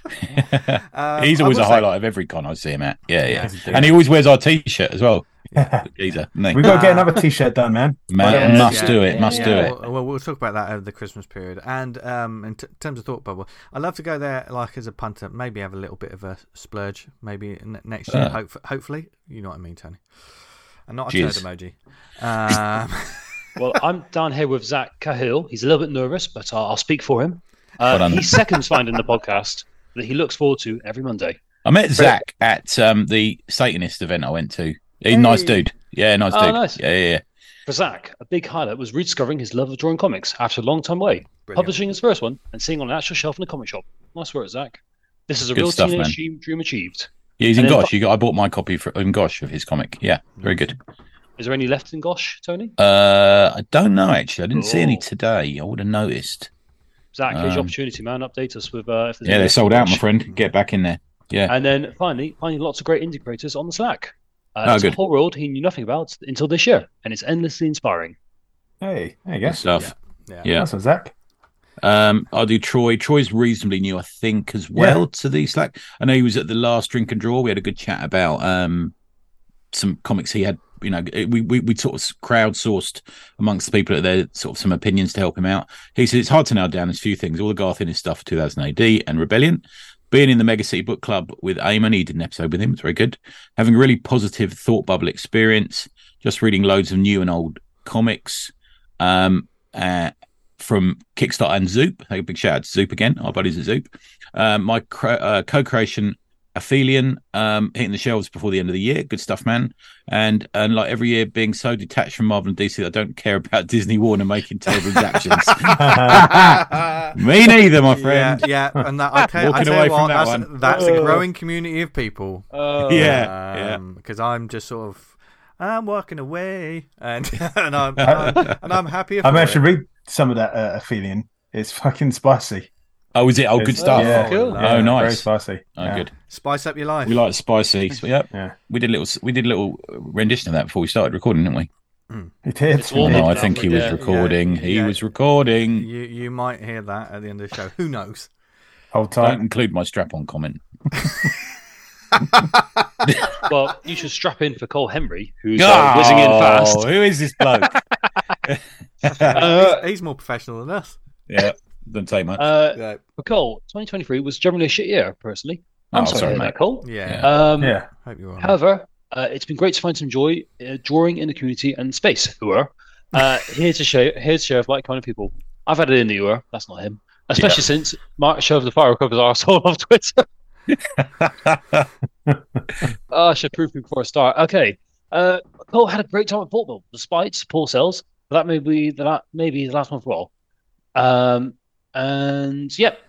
A: um,
C: He's always a
A: say-
C: highlight of every con I see him at. Yeah, yeah.
B: A
C: And he always wears our t-shirt as well.
B: Yeah.
C: Geezer.
B: We've got to get another T-shirt done, man.
C: Man,
D: Yeah,
C: must
A: yeah,
C: do it.
D: yeah,
C: Must
D: yeah.
C: do it.
A: Well, well, we'll talk about that over the Christmas period. And um, in t- terms of Thought Bubble, I'd love to go there like as a punter, maybe have a little bit of a splurge, maybe n- next year,
C: Ah.
A: hope- hopefully. You know what I mean, Tony. And not a
C: Cheers.
A: turd emoji. Um,
D: Well, I'm down here with Zach Cahill. He's a little bit nervous, but I'll, I'll speak for him.
C: Well
D: Uh,
C: done.
D: he seconds finding the podcast that he looks forward to every Monday.
C: I met Zach at um, the Satanist event I went to. He's a nice dude. Yeah, nice
D: Oh,
C: dude.
D: nice.
C: Yeah, yeah, yeah.
D: For Zach, a big highlight was rediscovering his love of drawing comics after a long time away,
A: Brilliant.
D: publishing his first one, and seeing on an actual shelf in a comic shop. Nice work, Zach. This is a
C: Good
D: real
C: stuff,
D: teenage
C: man.
D: dream, dream achieved.
C: Yeah, he's in
D: And then-
C: Gosh. You got, I bought my copy for, in Gosh of his comic. Yeah, very good.
D: Is there any left in Gosh, Tony?
C: Uh, I don't know actually. I didn't see any
D: Oh.
C: today. I would have noticed.
D: Zach, here's your
C: Um,
D: opportunity, man. Update us with uh, if there's
C: Yeah, they're sold out, my friend. Get back in there. Yeah.
D: And then finally, finding lots of great indie creators on the Slack. Uh,
C: Oh,
D: it's a whole world he knew nothing about until this year, and it's endlessly inspiring.
B: Hey, there you go.
C: Good stuff.
A: yeah.
C: Yeah.
B: That's one, Zach.
C: Um, I'll do Troy. Troy's reasonably new, I think, as well to the Slack. I know he was at the last drink and draw. We had a good chat about um some comics he had. You know, we we, we sort of crowdsourced amongst the people that there sort of some opinions to help him out. He said it's hard to nail down. There's a few things. All the Garth Ennis stuff, 2000 AD and Rebellion. Being in the Mega City Book Club with Eamon, he did an episode with him. It's very good. Having a really positive thought bubble experience. Just reading loads of new and old comics. Um, uh, from Kickstarter and Zoop. Hey, big shout out to Zoop again, our buddies at Zoop. Um, my cre- uh, co-creation Aphelion um, hitting the shelves before the end of the year. Good stuff, man. And and like every year, being so detached from Marvel and DC, that I don't care about Disney Warner making terrible adaptations. Me neither, my friend.
A: Yeah, yeah, and that I tell, I
C: Walking
A: tell
C: away
A: you what,
C: from that
A: that's,
C: one.
A: that's a
D: Oh.
A: growing community of people.
D: Uh,
C: Yeah, yeah.
A: because I'm just sort of I'm walking away, and and I'm, I'm and I'm happy.
B: I'm
A: for
B: actually read some of that uh, Aphelion. It's fucking spicy.
C: Oh, is it? Oh, good stuff.
B: Yeah,
D: Cool.
B: yeah,
C: Oh, nice.
B: Very spicy.
C: Oh,
B: yeah.
C: good.
A: spice up your life.
C: We like spicy. So, yep.
B: Yeah.
C: We did a little. We did a little rendition of that before we started recording, didn't we?
B: It did.
D: It's all
B: It
C: No. I think he was recording.
A: Yeah,
C: He
A: yeah.
C: was recording.
A: You you might hear that at the end of the show. Who knows?
B: Hold
C: Don't
B: tight.
C: include my strap-on comment.
D: Well, you should strap in for Cole Henry, who's uh, whizzing in fast.
C: Oh, Who is this bloke?
D: Uh,
A: he's, he's more professional than us.
C: yeah, don't take much.
D: Uh,
A: Yeah,
D: for Cole, 2023 was generally a shit year, personally. I'm
C: Oh,
D: sorry,
C: sorry,
D: to
C: mate.
D: that, Cole.
A: yeah.
C: Yeah.
D: Um,
B: Yeah.
A: Hope you're.
D: However, uh, it's been great to find some joy uh, drawing in the community and space. Who are uh, here to share here to share with like-minded people. I've had it in the UR. That's not him. Especially since Mark shoved the fire covers arsehole off Twitter. oh, I should prove me before I start. Okay. Uh, Cole had a great time at Portable, despite poor sales. But that may be the la- maybe the last one for all. Um, and yep,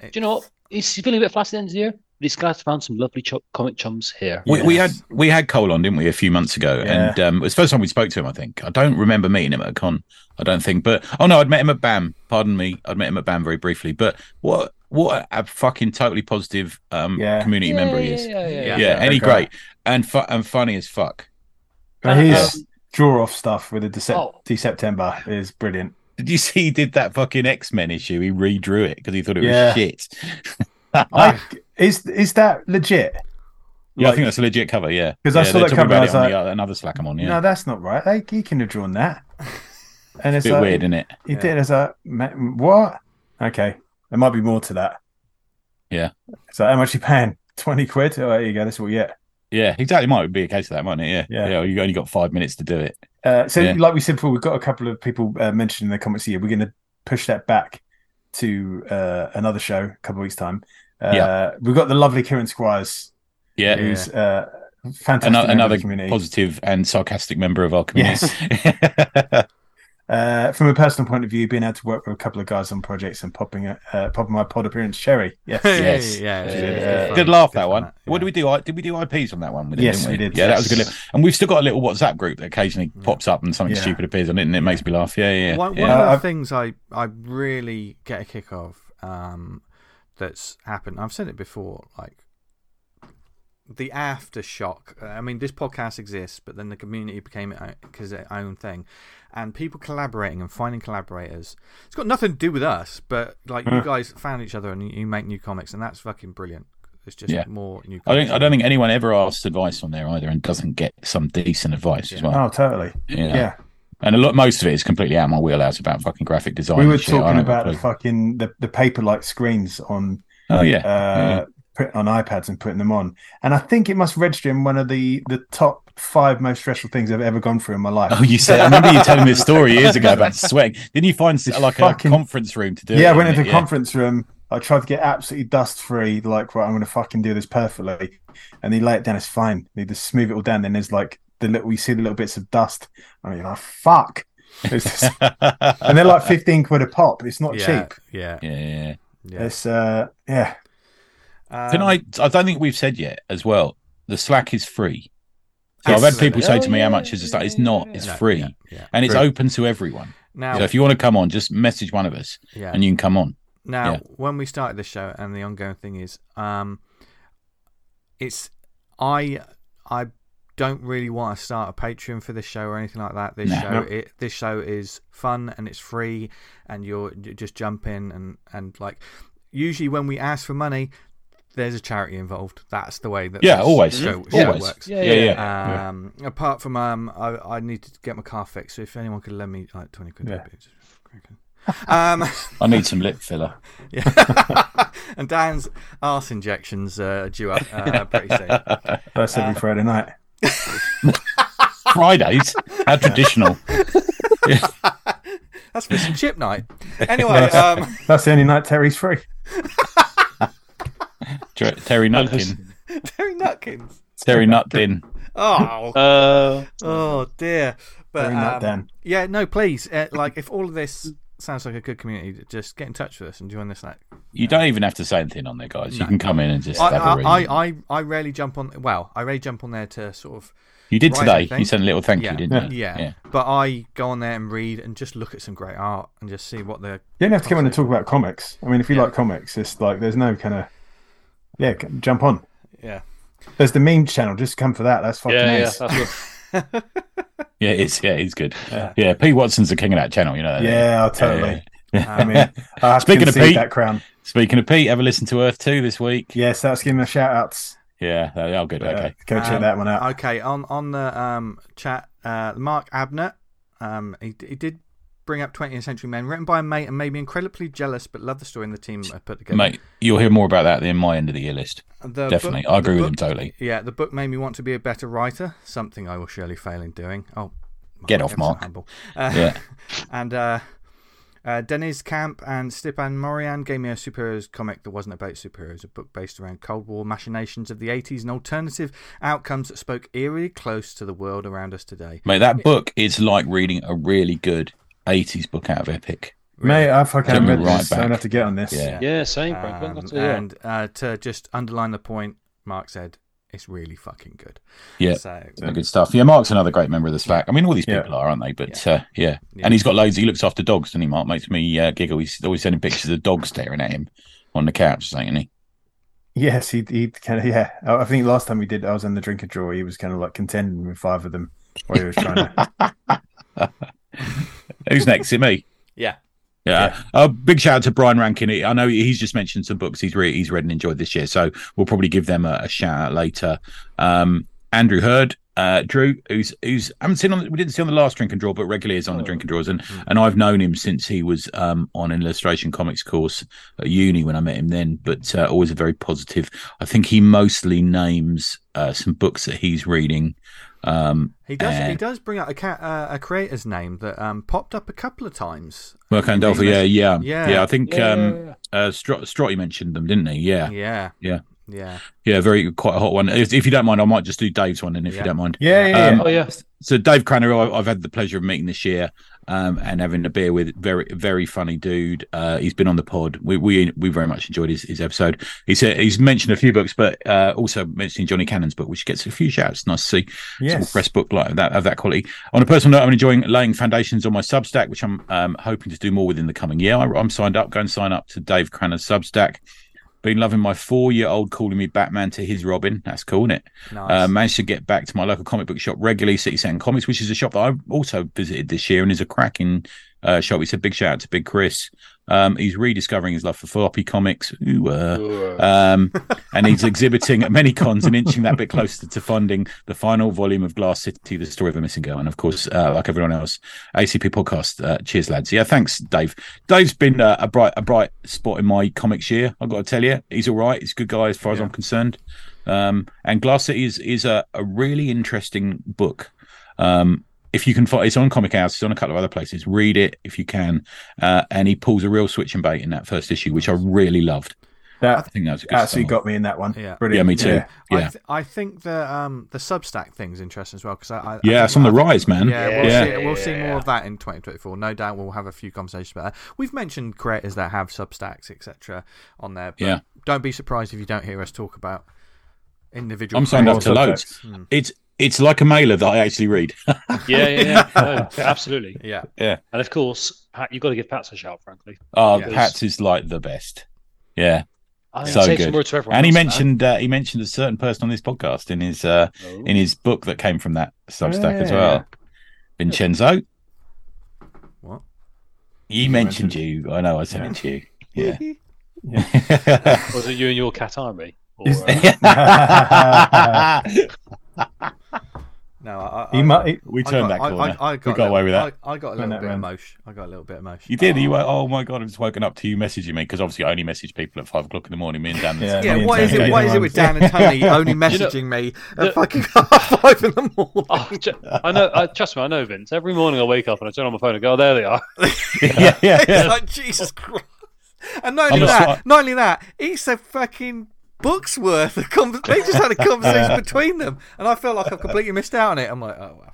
D: do you know what? He's feeling a bit flat at the end of the year, but he's glad to find some lovely ch- comic chums here.
C: we, we had we had Cole on, didn't we, a few months ago?
B: Yeah.
C: And um, it was the first time we spoke to him. I think I don't remember meeting him at a con. I don't think, but oh no, I'd met him at BAM. Pardon me, I'd met him at BAM very briefly. But what what a fucking totally positive um,
B: Yeah.
C: community member he is.
D: Yeah, yeah, yeah.
C: Yeah,
A: Yeah,
C: and he
B: okay.
C: great and fu- and funny as fuck.
B: But he's
D: Um,
B: draw off stuff with the Decep-
D: Oh.
B: September is brilliant.
C: Did you see he did that fucking X Men issue? He redrew it because he thought it
B: Yeah.
C: was shit.
B: I, is is that legit?
C: Yeah, I think that's a legit cover. Yeah,
B: 'Cause I
C: yeah,
B: saw that cover, I was like-
C: the, another Slack I'm on. Yeah,
B: No, that's not right. They, he can have drawn that. And it's
C: bit
B: like,
C: weird, isn't it?
B: He did as a ma- what? Okay, there might be more to that.
C: Yeah.
B: So how much you paying? Twenty quid. Oh, there you go. That's what we get.
C: Yeah, exactly. Might be a case of that, mightn't it? Yeah,
B: Yeah.
C: yeah. you only got five minutes to do it.
B: Uh, so,
C: Yeah.
B: like we said before, we've got a couple of people uh, mentioned in the comments here. We're going to push that back to uh, another show a couple of weeks time. Uh,
C: Yeah.
B: We've got the lovely Kieran Squires,
C: Yeah,
B: who's uh, fantastic
C: another, another positive and sarcastic member of our community.
B: Uh, from a personal point of view, being able to work with a couple of guys on projects and popping a, uh, popping my pod appearance cherry. Yes.
C: Yes.
A: yeah,
B: Yeah,
A: it's
B: yeah,
A: good
B: yeah.
C: good laugh
A: Good
C: that
A: fun,
C: one.
A: yeah.
C: What did we do? Did we do IPs on that one? With it,
B: Yes,
C: didn't
B: we did.
C: Yeah, that was a good.
D: Yes.
C: Little, and we've still got a little WhatsApp group that occasionally pops up and something
B: Yeah.
C: stupid appears on it, and it makes me laugh. Yeah, yeah.
A: One, one
B: Uh,
A: of the
B: I've-
A: things I, I really get a kick of um, that's happened, I've said it before, like the aftershock. I mean, this podcast exists, but then the community became because its own thing, and people collaborating and finding collaborators. It's got nothing to do with us, but like you guys found each other and you, you make new comics, and that's fucking brilliant. It's just
C: Yeah.
A: more new.
C: I don't. I don't think anyone ever asks advice on there either, and doesn't get some decent advice as well.
B: Oh, totally.
C: You know?
B: Yeah.
C: And a lot, most of it is completely out of my wheelhouse about fucking graphic design.
B: we were talking
C: don't have a
B: about the fucking the, the paper like screens on
C: Oh yeah.
B: uh, put on iPads and putting them on, and I think it must register in one of the the top five most stressful things I've ever gone through in my life.
C: Oh, you said. I remember you telling me a story years ago about sweating. Didn't you find
B: It's
C: like
B: fucking-
C: a conference room to do?
B: yeah,
C: it
B: I went into
C: it?
B: a conference room. I tried to get absolutely dust free, like, right, I'm going to fucking do this perfectly. And they lay it down, it's fine. They just smooth it all down. Then there's like the little, you see the little bits of dust. I mean, like, fuck. It's just- and they're like 15 quid a pop. It's not
A: yeah,
B: cheap.
A: Yeah,
C: yeah.
A: yeah.
B: It's, uh, yeah.
C: Can
A: Um,
C: I? I don't think we've said yet as well. The Slack is free. So I've had people say
D: Oh,
C: to me, "How much is the Slack?" It's not. It's
A: No,
C: free,
A: Yeah, yeah.
C: and it's
B: True.
C: open to everyone.
A: Now,
C: So if you want to come on, just message one of us,
A: yeah.
C: and you can come on.
A: Now,
C: Yeah.
A: when we started the show, and the ongoing thing is, um, it's I I don't really want to start a Patreon for this show or anything like that. This
C: No.
A: show,
B: No.
A: it, this show is fun and it's free, and you're you just jump in and and like usually when we ask for money, there's a charity involved. That's the way that
C: Yeah, always.
A: show,
C: Yeah,
A: show
C: always.
A: works.
D: Yeah,
C: Yeah,
D: yeah.
C: yeah.
A: Um, apart from um, I, I need to get my car fixed. So if anyone could lend me like twenty quid,
B: Yeah.
A: that'd be just cracking. um,
C: I need some lip filler.
A: yeah. and Dan's arse injections uh, are due up uh, pretty soon.
B: That's every
A: Uh,
B: Friday night.
C: Fridays, how traditional.
A: That's fish and chip night. Anyway, um,
B: That's the only night Terry's free.
C: Ter- Terry Nutkin.
A: Terry Nutkins.
C: Terry Nutkin.
A: Oh,
D: Uh,
A: oh dear. But
B: Terry Nut
A: um, yeah, no, please. Uh, like, if all of this sounds like a good community, just get in touch with us and join this. Like,
C: You don't even have to say anything on there, guys. You can come in and just
A: I,
C: have a
A: I,
C: read.
A: I, I, I rarely jump on. Well, I rarely jump on there to sort of
C: you did today. You sent a little thank
A: Yeah.
C: you, didn't you?
A: yeah. But I go on there and read and just look at some great art and just see what they're.
B: You don't have to come in and talk about comics. I mean, if you
A: Yeah.
B: like comics, it's like there's no kind of yeah, jump on.
A: Yeah.
B: There's the meme channel. Just come for that. That's fucking
D: yeah, yeah.
B: ace.
D: That's what,
C: Yeah, it's yeah, he's good.
B: Yeah.
C: Yeah, Pete Watson's the king of that channel. You know that. don't?
B: Yeah, I'll totally.
C: Yeah.
B: I mean, I have
C: Speaking
B: to
C: of Pete-
B: that crown.
C: Speaking of Pete, ever listen to Earth Two this week?
B: Yes, that's giving a shout outs.
C: Yeah, oh, oh, good. Okay.
B: go check
A: Um,
B: that one out.
A: Okay, on on the um, chat, uh, Mark Abnett, um, he, he did bring up 20th Century Men, written by a mate, and made me incredibly jealous, but love the story and the team I put together.
C: Mate, you'll hear more about that in my end of the year list.
A: The
C: Definitely.
A: book-
C: I agree with him totally.
A: Yeah, the book made me want to be a better writer, something I will surely fail in doing. Oh,
C: Get off, Mark.
A: Uh,
C: Yeah.
A: and uh, uh, Deniz Camp and Stipan Morian gave me a superheroes comic that wasn't about superheroes, a book based around Cold War machinations of the 80s and alternative outcomes that spoke eerily close to the world around us today.
C: Mate, that book is like reading a really good 80s book out of Epic.
B: Mate, I fucking haven't read
C: right
B: this. I
C: back.
B: don't have to get on this.
C: Yeah.
D: yeah, same, Franklin.
A: Um,
D: That's it, yeah.
A: and uh, to just underline the point, Mark said, it's really fucking good.
C: Yeah.
A: So,
C: Yeah, Good stuff. Yeah, Mark's another great member of the Slack. I mean, all these
B: Yeah.
C: people are, aren't they? But yeah, uh, yeah.
A: Yeah.
C: and he's got loads. He looks after dogs, doesn't he? Mark makes me uh, giggle. He's always sending pictures of dogs staring at him on the couch, saying he.
B: Yes, he he kind of yeah. I I think last time we did, I was in the drinker drawer. He was kind of like contending with five of them What he was trying to.
C: Who's next? It me?
A: Yeah.
C: Yeah. A big shout out to Brian Rankin. I know he's just mentioned some books he's re- he's read and enjoyed this year, so we'll probably give them a, a shout out later. Um, Andrew Hurd, uh, Drew, who's who's I haven't seen on we didn't see on the last drink and draw, but regularly is on the drink and draws, and and I've known him since he was um, on an illustration comics course at uni when I met him then. But uh, always a very positive. I think he mostly names uh, some books that he's reading. Um,
A: He does. he does bring up a cat, uh, a creator's name that um, popped up a couple of times.
C: Well, Candolfo, yeah, yeah,
A: Yeah.
C: yeah, I think
D: Yeah,
C: um,
D: yeah, yeah.
C: uh, Str- Strotty mentioned them, didn't he? Yeah,
A: Yeah.
C: Yeah.
A: Yeah.
C: yeah, very quite a hot one. If, if you don't mind, I might just do Dave's one, and if
A: Yeah.
C: you don't mind,
B: Yeah, yeah,
C: Um,
B: yeah.
D: Oh yeah.
C: so Dave Cranner, I- I've had the pleasure of meeting this year um, and having a beer with. Very, very funny dude. Uh, he's been on the pod. We we we very much enjoyed his, his episode. He said he's mentioned a few books, but uh, also mentioning Johnny Cannon's book, which gets a few shouts. Nice to see
B: Yes.
C: press book like that of that quality. On a personal note, I'm enjoying laying foundations on my Substack, which I'm um, hoping to do more within the coming year. I, I'm signed up. Go and sign up to Dave Cranner's Substack. Been loving my four year old calling me Batman to his Robin. That's cool, isn't it?
A: Nice.
C: Uh, managed to get back to my local comic book shop regularly, City Sound Comics, which is a shop that I also visited this year and is a cracking uh, shop. He said, big shout out to Big Chris. Um, he's rediscovering his love for floppy comics. Ooh, uh, um, and he's exhibiting at many cons and inching that bit closer to funding the final volume of Glass City, the story of a missing girl. And of course, uh, like everyone else, ACP podcast. Uh, cheers, lads. Yeah, thanks, Dave. Dave's been uh, a bright, a bright spot in my comics year. I've got to tell you, he's all right. He's a good guy as far as I'm concerned. Um, and Glass City is is a, a really interesting book. Um, if you can find it's on Comic House, it's on a couple of other places. Read it if you can. Uh, and he pulls a real switch and bait in that first issue, which I really loved. that I
B: That
C: think that was a good
B: actually
C: start.
B: got me in that one.
A: Yeah.
B: Brilliant.
C: Yeah, me too.
A: I,
C: Yeah,
A: th- I think the um the Substack thing's interesting as well because I, I I
C: yeah,
A: think-
C: it's on the rise, man.
A: Yeah, we'll
C: yeah.
A: see. We'll see more
D: Yeah.
A: of that in 2024. No doubt, we'll have a few conversations about that. We've mentioned creators that have Substacks, etc., on there. But
C: Yeah.
A: Don't be surprised if you don't hear us talk about individual.
C: I'm signed up to
B: More
C: loads.
B: subjects.
A: Hmm.
C: It's it's like a mailer that I actually read.
D: Yeah, yeah, yeah. No, absolutely.
A: Yeah, yeah.
D: And of course, Pat, you've got to give Pat a shout, frankly.
C: Oh,
A: Yes.
C: Pats is like the best. Yeah,
D: I
C: So
D: say
C: good.
D: some to everyone
C: and he mentioned uh, he mentioned a certain person on this podcast in his uh,
D: Oh.
C: in his book that came from that Substack as well. Vincenzo,
A: what?
C: he mentioned you. I know, I said it to you. Yeah.
D: Was it you and your cat army? Or, uh,
A: No, I, I,
B: He might. he-
C: we
A: I
C: turned
A: got,
C: that
A: I,
C: corner.
A: I, I
C: we
A: got,
C: got
A: a
C: away with that.
A: I, I got a little bit
B: round.
A: emotion. I got a little bit of emotion.
C: You did. Oh. You were. Oh my god! I've just woken up to you messaging me because obviously I only message people at five o'clock in the morning. Me and Dan.
B: Yeah.
A: Yeah,
B: me
A: what
B: and
A: is it?
B: Tony
A: What is it with Dan and Tony only messaging me at fucking half five in the morning?
D: Oh, I know. I, trust me, I know Vince. Every morning I wake up and I turn on my phone and go, "Oh, there they are."
C: yeah, yeah,
A: It's
C: yeah.
A: like Jesus Christ. And not
C: I'm
A: only that, not only that, it's a fucking book's worth of con- They just had a conversation between them, and I felt like I've completely missed out on it. I'm like, oh wow.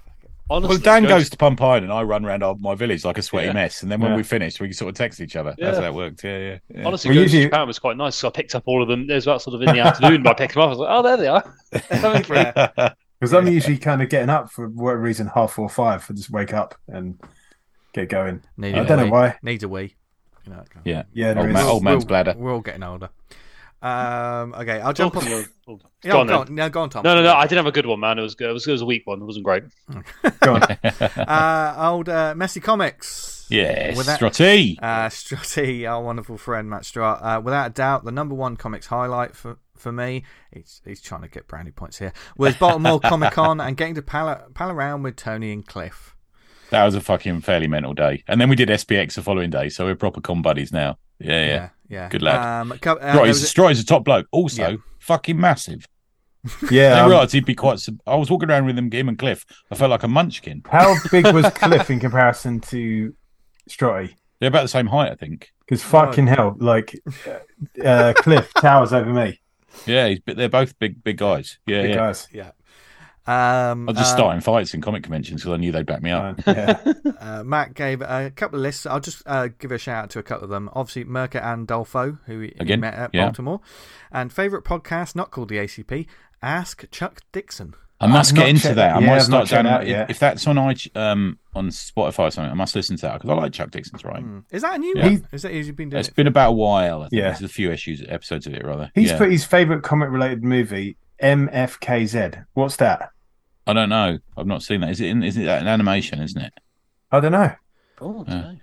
D: Honestly,
C: Well, Dan
D: go-
C: goes to Pump Iron and I run around our- my village like a sweaty
D: Yeah.
C: mess. And then when
B: Yeah.
C: we finish, we sort of text each other.
D: Yeah.
C: That's how it worked. Yeah, yeah. yeah.
D: Honestly,
B: Well,
D: going to
B: usually-
D: Japan was quite nice. So I picked up all of them. There's about sort of in the afternoon, but I picked them up. I was like, "Oh, there they are." Coming.
A: Yeah.
B: Because I'm usually kind of getting up for whatever reason, half four, five. I just wake up and get going.
A: Need
B: I
A: a
B: don't know why.
A: Needs a wee. You know, that of-
C: yeah.
B: Yeah,
C: Old, man, old man's
A: we're,
C: bladder.
A: We're all getting older. Um, okay, I'll jump on.
D: of- oh,
A: Yeah,
D: go on,
A: go on. No, go on, Tom.
D: No, no, no. I didn't have a good one, man. It was good. It was, it was a weak one. It wasn't great.
B: Go on.
A: Uh, old uh, Messy Comics.
C: Yes,
A: With that-
C: Strotty.
A: Uh, Strutty, our wonderful friend Matt Strutt, uh, without a doubt, the number one comics highlight for, for me, he's, he's trying to get brownie points here, was Baltimore Comic Con and getting to pal, pal around with Tony and Cliff.
C: That was a fucking fairly mental day. And then we did SPX the following day, so we're proper con buddies now. Yeah, yeah.
A: Yeah, yeah.
C: Good lad.
A: Um, co- uh, there
C: Strotty's,
A: was a-
C: Strotty's a top bloke. Also,
A: Yeah.
C: fucking massive.
B: Yeah.
C: I
B: um,
C: realised he'd be quite. sub- I was walking around with him, him and Cliff. I felt like a munchkin.
B: how big was Cliff in comparison to Strotty?
C: They're about the same height, I think.
B: Because fucking hell, like uh, uh, Cliff towers over me.
C: Yeah, he's, they're both big, big guys. Yeah,
B: Big
C: yeah.
B: guys.
A: yeah. Um,
C: I was just
A: um,
C: starting fights in comic conventions because I knew they'd back me up.
B: Uh, yeah.
A: Uh, Matt gave a couple of lists. I'll just uh, give a shout out to a couple of them. Obviously, Mirka Andolfo, who he, he
C: Again,
A: met at
C: yeah.
A: Baltimore. And favourite podcast, not called the ACP, Ask Chuck Dixon.
C: I must
B: I've
C: get into
B: checked-
C: that. I
B: yeah,
C: might
B: I've
C: start
B: not checked
C: down.
B: that
C: If, if that's on I um on Spotify or something, I must listen to that because I like Chuck Dixon's right.
A: Hmm. Is that a new
C: Yeah.
A: one? Is that has he been doing
C: It's
A: it?
C: been about a while. I think.
B: Yeah.
C: There's a few issues, episodes of it rather.
B: He's
C: yeah.
B: put his favourite comic related movie, MFKZ. What's that?
C: I don't know. I've not seen that. Is it? In, is it an animation? Isn't it?
B: I don't know.
D: Oh, I don't know.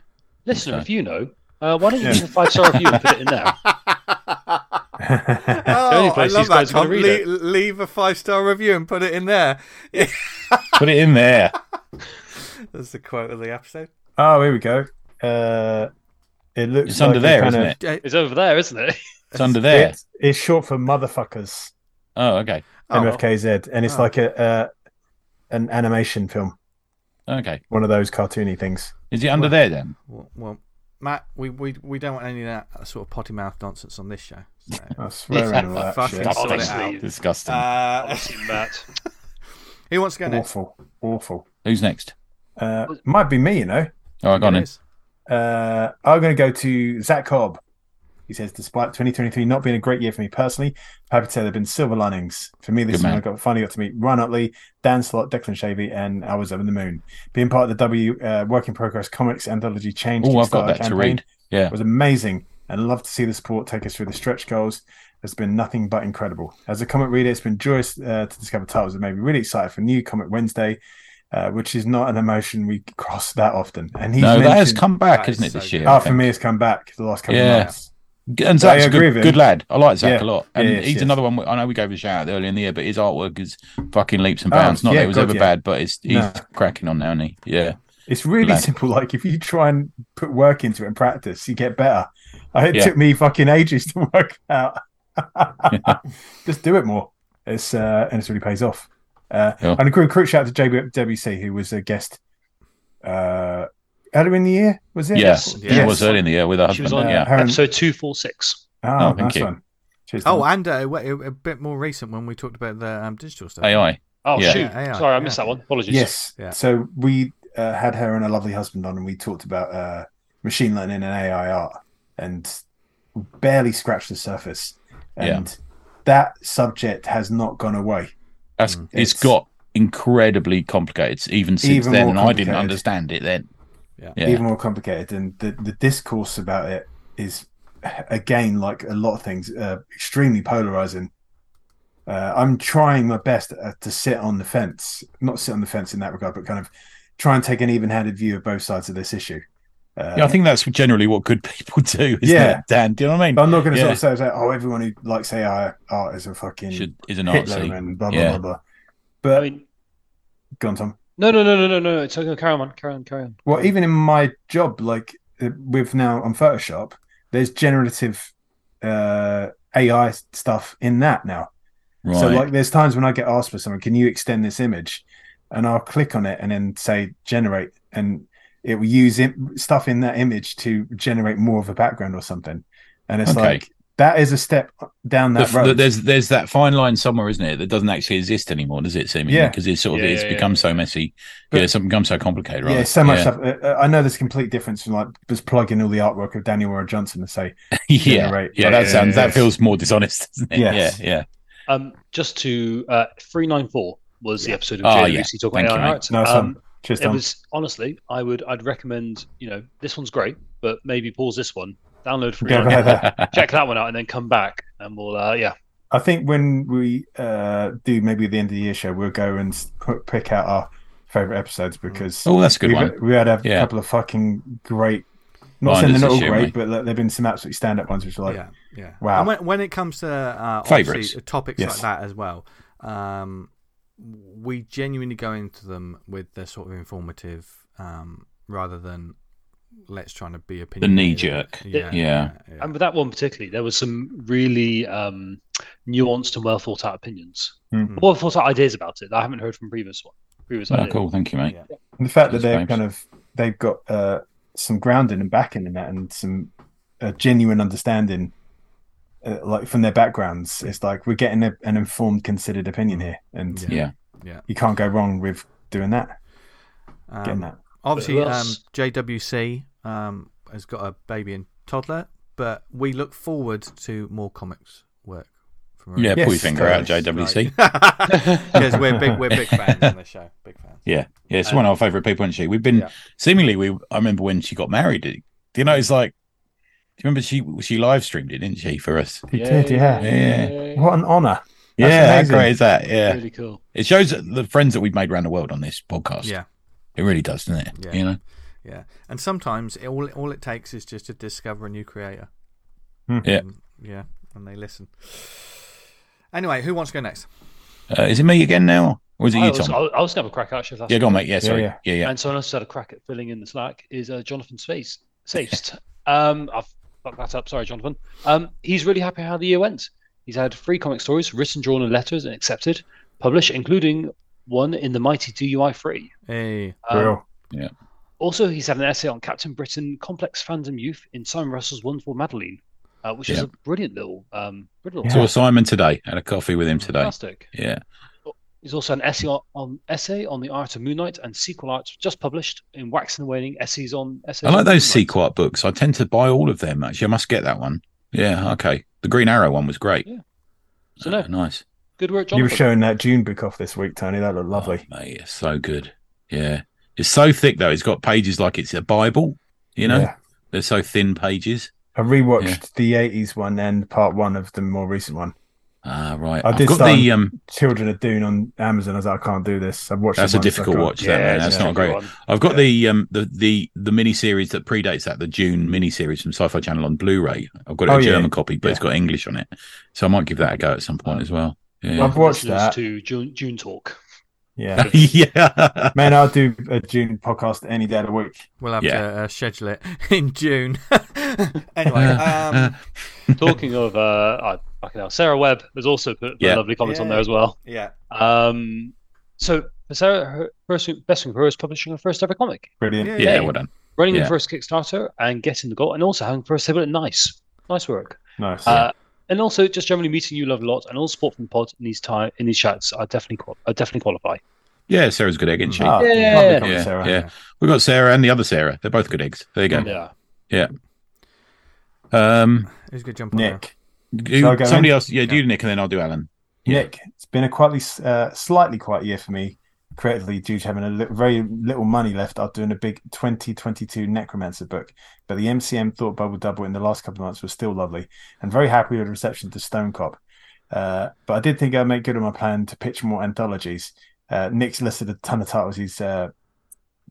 D: Listener,
C: Okay.
D: if you know, uh, why don't you
B: Yeah.
D: leave a five star review and put it in there?
A: Oh,
D: only
A: I love that. Tom.
D: read
A: Le- leave a five star review and put it in there.
C: Put it in there.
A: That's the quote of the episode.
B: oh, here we go. Uh, it looks
C: It's under
B: like a
C: there,
B: kind
C: isn't
B: of-
C: it?
D: It's over there, isn't it?
C: It's under there.
B: It's, it's short for motherfuckers.
C: Oh, okay.
A: Oh,
B: MFKZ, and it's
A: Oh.
B: like a uh, an animation film,
C: Okay.
B: one of those cartoony things.
C: Is it under
A: Well-
C: there then?
A: Well, well, Matt, we, we we don't want any of that sort of potty mouth nonsense on this show. So.
B: I swear on all that
A: Fucking
B: shit.
A: sort it
D: Honestly.
A: out.
C: Disgusting.
A: Uh,
D: Honestly, Matt.
A: who wants to go next?
B: Awful, awful.
C: Who's next?
B: Uh, might be me, you know.
C: All right, go on
A: It
C: in.
B: Uh, I'm going to go to Zach Cobb. He says, despite 2023 not being a great year for me personally, I'm happy to say there have been silver linings. For me, this when. I got finally got to meet Ryan Utley, Dan Slott, Declan Shalvey, and I was over in the moon. Being part of the W uh, Work in Progress Comics Anthology Change
C: Oh, I've got that to read. Yeah.
B: was amazing and love to see the support take us through the stretch goals. It's been nothing but incredible. As a comic reader, it's been joyous uh, to discover titles that made me really excited for New Comic Wednesday, uh, which is not an emotion we cross that often. And he's
C: No, that has come back, isn't it, this year?
B: Oh, for me, it's come back the last couple
C: Yeah.
B: of months.
C: And Zach's a good, good lad. I like Zach
B: Yeah.
C: a lot. And
B: Yes,
C: he's
B: yes.
C: another one. I know we gave a shout out earlier in the year, but his artwork is fucking leaps and
B: Oh,
C: bounds. Not
B: yeah,
C: that it was
B: God,
C: ever
B: yeah.
C: bad, but it's, he's
B: No.
C: cracking on now, isn't he? Yeah.
B: It's really
C: Lad.
B: simple. Like if you try and put work into it and practice, you get better. It
C: Yeah.
B: took me fucking ages to work out. Just do it more. It's uh, and it really pays off. Uh,
C: Yeah.
B: And a quick, quick shout out to JB, WC, who was a guest uh, earlier in the year. Was it?
C: Yes.
A: Yes.
C: It was early in the year with her
D: She
C: husband.
D: was on
C: yeah.
B: Her and-
D: episode 246.
B: Oh,
C: Oh, thank
B: nice
C: you.
B: one. Cheers.
A: Oh, and uh, a, a bit more recent when we talked about the um, digital stuff.
C: AI.
D: Oh,
C: Yeah.
D: shoot.
A: Yeah, AI,
D: Sorry, I missed
A: yeah.
D: that one. Apologies.
B: yes.
A: Yeah.
B: So we uh, had her and her lovely husband on, and we talked about uh, machine learning and AI art, and barely scratched the surface.
C: Yeah.
B: And that subject has not gone away.
C: That's,
A: Mm.
C: it's
B: It's-
C: got incredibly complicated even since
B: Even
C: then, and I didn't understand it then.
A: Yeah.
C: Yeah.
B: even more complicated. And the, the discourse about it is, again, like a lot of things, uh, extremely polarizing. Uh, I'm trying my best uh, to sit on the fence, not sit on the fence in that regard, but kind of try and take an even-handed view of both sides of this issue. Uh,
C: Yeah, I think that's generally what good people do, isn't
B: Yeah.
C: it, Dan? Do you know what I mean?
B: but I'm not going to
C: Yeah.
B: sort of say, oh, everyone who likes AI art is a fucking
C: Should, is an
B: Hitler
C: Nazi.
B: and blah blah
C: Yeah.
B: blah blah.
D: I
B: But
D: mean,
B: go on, Tom.
D: No, no, no, no, no, no. It's okay. Carry on, carry on, carry on.
B: Well, even in my job, like uh, with now on Photoshop, there's generative uh, AI stuff in that now.
C: Right.
B: So, like, there's times when I get asked for something, can you extend this image? And I'll click on it and then say generate, and it will use im- stuff in that image to generate more of a background or something. And it's
C: Okay.
B: like that is a step down
C: The
B: that
C: f-
B: road.
C: there's there's that fine line somewhere, isn't it, that doesn't actually exist anymore, does it? Seemingly,
B: Yeah.
C: because it's sort of
D: Yeah,
C: it's
D: yeah,
C: become
D: yeah.
C: so messy.
B: But-
C: yeah, something becomes so complicated, right?
B: Yeah, so much
C: yeah.
B: stuff. Uh, I know there's a complete difference from like just plugging all the artwork of Daniel Warren Johnson and say,
C: yeah,
B: generate.
C: yeah. That
D: Yeah,
C: sounds
B: yeah,
C: that feels more dishonest, doesn't it?
B: Yes.
C: Yeah, yeah.
D: Um, just to uh, three nine four was the episode of
C: Oh,
D: JWC
C: yeah.
D: talking
C: Thank
D: about
C: you,
D: AI
C: mate.
D: art. Um,
B: one. Cheers,
D: it
B: Tom.
D: was honestly, I would I'd recommend. You know, this one's great, but maybe pause this one, download free,
B: Go further.
D: check that one out, and then come back, and we'll uh, yeah.
B: I think when we uh, do maybe the end of the year show, we'll go and put, pick out our favorite episodes because
C: oh, that's a good
B: we've,
C: one.
B: we had a
C: Yeah.
B: couple of fucking great. Not saying they're not all great,
C: mate.
B: but like, there've been some absolutely stand-up ones which are like,
A: yeah, yeah.
B: Wow.
A: And when, when it comes to uh,
C: Favourites.
A: obviously topics
B: Yes.
A: like that as well, um, we genuinely go into them with the sort of informative, um, rather than let's try to be opinion.
C: knee jerk.
A: Yeah,
C: Yeah.
A: yeah.
D: And with that one particularly, there was some really um, nuanced and well thought out opinions,
B: Mhm.
D: well thought out ideas about it that I haven't heard from previous one. Previous
C: Oh,
D: ideas.
C: cool. Thank you, mate.
A: Yeah.
B: And the fact that they're
C: babes.
B: kind of they've got uh, some grounding and backing in that, and some uh, genuine understanding, uh, like from their backgrounds. It's like we're getting a, an informed, considered opinion here, and
A: Yeah.
C: Yeah.
B: you can't go wrong with doing that. Getting
A: Um,
B: that.
A: Obviously, um. JWC um, has got a baby and toddler, but we look forward to more comics work. From
C: Yeah,
B: Yes,
C: pull your finger out,
B: totally.
C: JWC.
A: because we're big, we're big fans on the show. Big fans.
C: Yeah, yeah. It's one of our favourite people, isn't she? We've been
A: Yeah.
C: seemingly. We I remember when she got married. Do you know? It's like. Do you remember she she live streamed it, didn't she, for us?
B: He did, yeah.
C: Yeah.
B: What an honor! Yeah,
C: how great is that? Yeah,
D: Really cool.
C: it shows the friends that we've made around the world on this podcast.
A: Yeah,
C: it really does, doesn't it?
A: Yeah.
C: You know,
A: yeah. And sometimes it, all all it takes is just to discover a new creator.
B: Hmm.
C: Yeah.
A: And, yeah, and they listen. Anyway, who wants to go next?
C: uh, is it me again now, or is it
D: I
C: you,
D: was,
C: Tom?
D: I was going to have a crack actually. If that's
C: Yeah, go on, mate. Yeah, sorry.
B: yeah.
C: Yeah, yeah.
D: And someone else had a crack at filling in the slack is uh, Jonathan Space. Safest. um, I've fucked that up. Sorry, Jonathan. Um, he's really happy how the year went. He's had three comic stories written, drawn, and letters and accepted, published, including one in the Mighty DUI free.
A: Hey,
D: Um,
B: Real.
D: also, he's had an essay on Captain Britain, complex fandom youth in Simon Russell's Wonderful Madeline, uh, which is a brilliant little, um, brilliant
B: Yeah.
C: Saw
D: little
C: Simon today. Had a coffee with him today.
D: fantastic.
C: Yeah,
D: He's also an essay on, on essay on the art of Moon Knight and Sequart just published in Wax and Waning essays on essays.
C: I like those
D: Moon Knight.
C: Sequart books. I tend to buy all of them. Actually, I must get that one. Yeah, okay. The Green Arrow one was great.
D: Yeah. So no,
C: Uh, nice.
D: Good work,
B: You were showing that Dune book off this week, Tony. That looked lovely.
C: Oh, mate, it's so good. Yeah, it's so thick though. It's got pages like it's a Bible. You know,
B: Yeah.
C: they're so thin pages.
B: I rewatched the '80s one and part one of the more recent one.
C: Ah, right.
B: I
C: I've
B: did
C: got
B: start
C: the um.
B: Children of Dune on Amazon. I was like, I can't do this. I've watched.
C: That's
B: it
C: a difficult
B: can't-
C: watch. That man. That's
D: it's
C: not great.
D: one.
C: I've got
B: Yeah.
C: the um the the the mini series that predates that, the Dune mini series from Sci-Fi Channel on Blu-ray. I've got
B: Oh,
C: a
B: yeah.
C: German copy, but it's got English on it, so I might give that a go at some point as well. Yeah,
B: I've watched
D: Listeners
B: that.
D: to Dune, Dune talk.
B: Yeah,
C: yeah.
B: man, I'll do a Dune podcast any day of the week.
A: we'll have
C: Yeah.
A: to uh, schedule it in June. anyway, um,
D: Talking of, uh, I fucking hell, Sarah Webb has also put, put
C: Yeah.
D: lovely comments on there as well.
A: yeah,
D: Um, so Sarah, her first best thing for her is publishing her first ever comic,
B: Brilliant.
A: Yeah,
C: yeah, well done.
D: running
C: Yeah.
D: the first Kickstarter, and getting the goal, and also having first table. Nice, nice work.
B: Nice.
D: Uh, and also just generally meeting you love a lot, and all support from the pod in these time in these chats. I definitely qual- I definitely qualify.
C: Yeah, Sarah's a good egg, isn't she?
B: Ah,
D: Yeah.
B: lovely comment,
C: Yeah,
B: Sarah.
C: yeah. We've got Sarah and the other Sarah. They're both good eggs. There you go.
D: Yeah.
C: Um,
A: who's going to jump on?
B: Nick.
C: you-
B: go
C: somebody
B: in?
C: else. Yeah, do Nick, and then I'll do Alan. Yeah.
B: Nick, it's been a quietly, uh, slightly quiet year for me creatively due to having a li- very little money left after doing a big 2022 Necromancer book. But the MCM Thought Bubble Double in the last couple of months was still lovely and very happy with the reception to Stone Cop. Uh, but I did think I'd make good on my plan to pitch more anthologies. Uh, Nick's listed a ton of titles he's uh,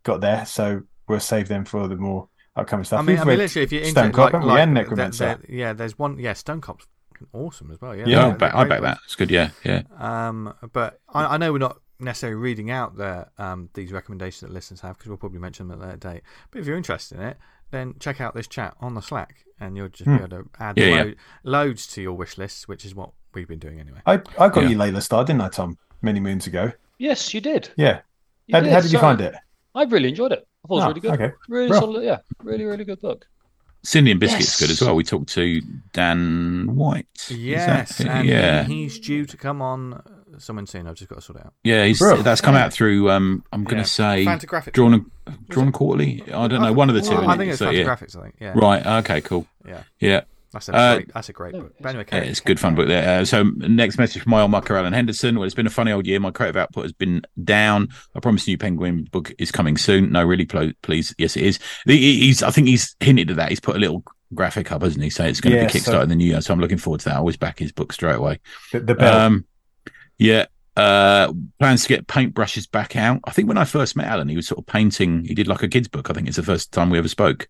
B: got there, so we'll save them for the more upcoming stuff.
A: I mean, I mean, literally, if you're into
B: Stone
A: it,
B: Cop,
A: like, like
B: And
A: there-
B: Necromancer.
A: there- yeah, there's one. Yeah, Stone Cop's awesome as well. Yeah,
C: Yeah,
A: they're-
C: I'll
A: they're
C: I'll
A: great
C: back
A: books.
C: that. It's good. Yeah, yeah.
A: Um, but I, I know we're not necessarily reading out the um, these recommendations that listeners have because we'll probably mention them at a later date. But if you're interested in it, then check out this chat on the Slack, and you'll just
B: Hmm.
A: be able to add
C: Yeah, yeah.
A: loads to your wish list, which is what we've been doing anyway.
B: I, I got
C: Yeah.
B: you Layla Star, didn't I, Tom? Many moons ago.
D: Yes, you did.
B: Yeah.
D: You
B: How, how did you
D: So,
B: find it?
D: I really enjoyed it. I thought it was
B: Oh,
D: really good.
B: Okay.
D: Really
B: Well.
D: solid. Yeah, really, really good book.
C: Cindy and Biscuit's good as well. We talked to Dan White.
A: Yes, and
C: yeah,
A: he's due to come on someone soon. I've just got to sort it out.
C: yeah. He's
B: Bro.
C: that's come out through. Um, I'm going
A: Yeah.
C: to say
A: Fantagraphics.
C: drawn and drawn and quarterly. I don't know. One of the two.
A: Well, I think
C: it?
A: it's
C: So, yeah.
A: Fantagraphics. I think. Yeah.
C: Right. Okay. Cool.
A: Yeah.
C: Yeah.
A: That's a
C: Uh,
A: great. That's a great book. But anyway,
C: Yeah, it's a good fun book there. Uh, so next message from my old mucker Alan Henderson. Well, it's been a funny old year. My creative output has been down. I promise you, Penguin book is coming soon. No, really, pl- please. Yes, it is. The- He's. I think he's hinted at that. He's put a little graphic up, hasn't he? So it's going to
B: Yeah,
C: be
B: so-
C: kickstarted in the new year. So I'm looking forward to that. I always back his book straight away.
B: The, the bell.
C: Um, yeah. Uh, plans to get paintbrushes back out. I think when I first met Alan, he was sort of painting. He did like a kids book. I think it's the first time we ever spoke,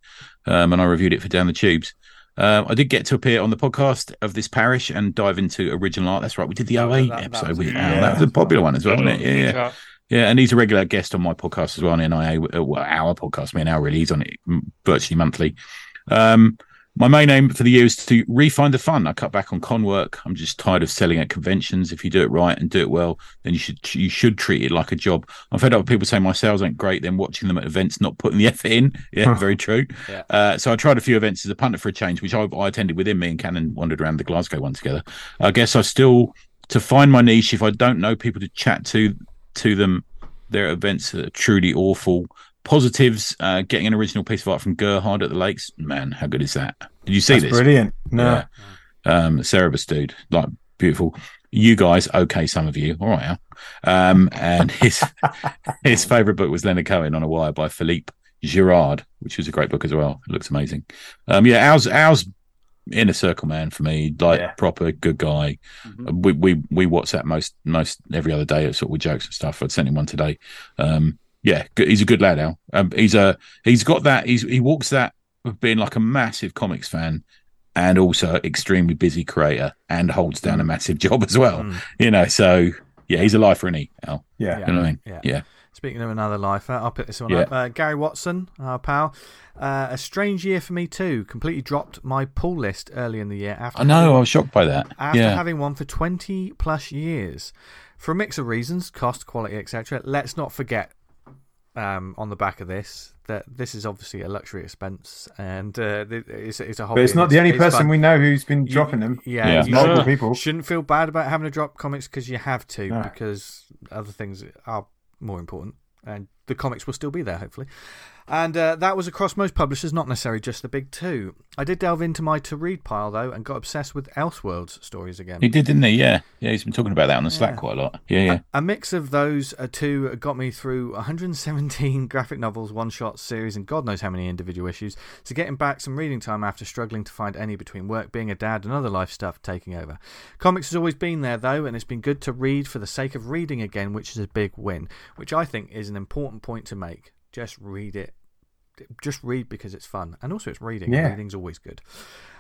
C: um, and I reviewed it for Down the Tubes. Uh, I did get to appear on the podcast of this parish and dive into original art. That's right, we did the
A: That was-
C: 08
A: that- that
C: episode
A: was-
C: with
B: yeah.
C: That was a popular one as well, wasn't it? Yeah, yeah, yeah. And he's a regular guest on my podcast as well on NIA. uh, Well, our podcast, me and Al really. He's on it virtually monthly. Um, my main aim for the year is to refine the fun. I cut back on con work. I'm just tired of selling at conventions. If you do it right and do it well, then you should you should treat it like a job. I'm fed up with people saying my sales ain't great, then watching them at events not putting the effort in. Yeah, very true.
A: Yeah.
C: Uh, so I tried a few events as a punter for a change, which I, I attended within. Me and Cannon wandered around the Glasgow one together. I guess I still to find my niche. If I don't know people to chat to to them, their events are truly awful. Positives, uh, getting an original piece of art from Gerhard at the Lakes. Man, how good is that? Did you see
B: That's
C: this?
B: brilliant. No.
C: Yeah. Um, Cerebus dude, like beautiful. You guys, okay, some of you, all right. Al. Um, and his his favorite book was Leonard Cohen on a Wire by Philippe Girard, which was a great book as well. It looks amazing. Um, yeah, ours ours inner circle man for me, like
B: Yeah.
C: proper good guy.
D: Mhm.
C: We we we WhatsApp most most every other day, sort of with jokes and stuff. I'd sent him one today. Um, yeah, he's a good lad, Al. Um, he's a he's got that. He's he walks that of being like a massive comics fan. And also extremely busy creator, and holds down a massive job as well.
A: Mm.
C: You know, so yeah, he's a lifer, isn't he? Al?
B: Yeah.
C: You know what I mean?
A: Yeah.
C: yeah.
A: Speaking of another lifer, I'll pick this one
C: Yeah.
A: up. Uh, Gary Watson, our pal. Uh, a strange year for me too. Completely dropped my pull list early in the year after
C: I know. I was shocked by that.
A: after
C: yeah.
A: having one for 20 plus years. For a mix of reasons, cost, quality, etc., let's not forget um, on the back of this that this is obviously a luxury expense and uh, it's, it's a hobby.
B: But it's
A: and
B: not the only person
A: fun.
B: we know who's been
A: You-
B: dropping them.
A: Yeah,
C: Yeah.
A: you
B: Multiple
A: shouldn't-
B: people.
A: shouldn't feel bad about having to drop comics because you have to,
B: No.
A: because other things are more important, and the comics will still be there, hopefully. And uh, that was across most publishers, not necessarily just the big two. I did delve into my to read pile though, and got obsessed with Elseworlds stories again.
C: He did, didn't he? Yeah, yeah. He's been talking about that on the Slack quite a lot. Yeah, yeah.
A: A mix of those uh, two got me through 117 graphic novels, one shot series, and God knows how many individual issues, So getting back some reading time after struggling to find any between work, being a dad, and other life stuff taking over. Comics has always been there though, and it's been good to read for the sake of reading again, which is a big win, which I think is an important point to make. Just read it. Just read because it's fun, and also it's reading.
B: Yeah.
A: Reading's always good.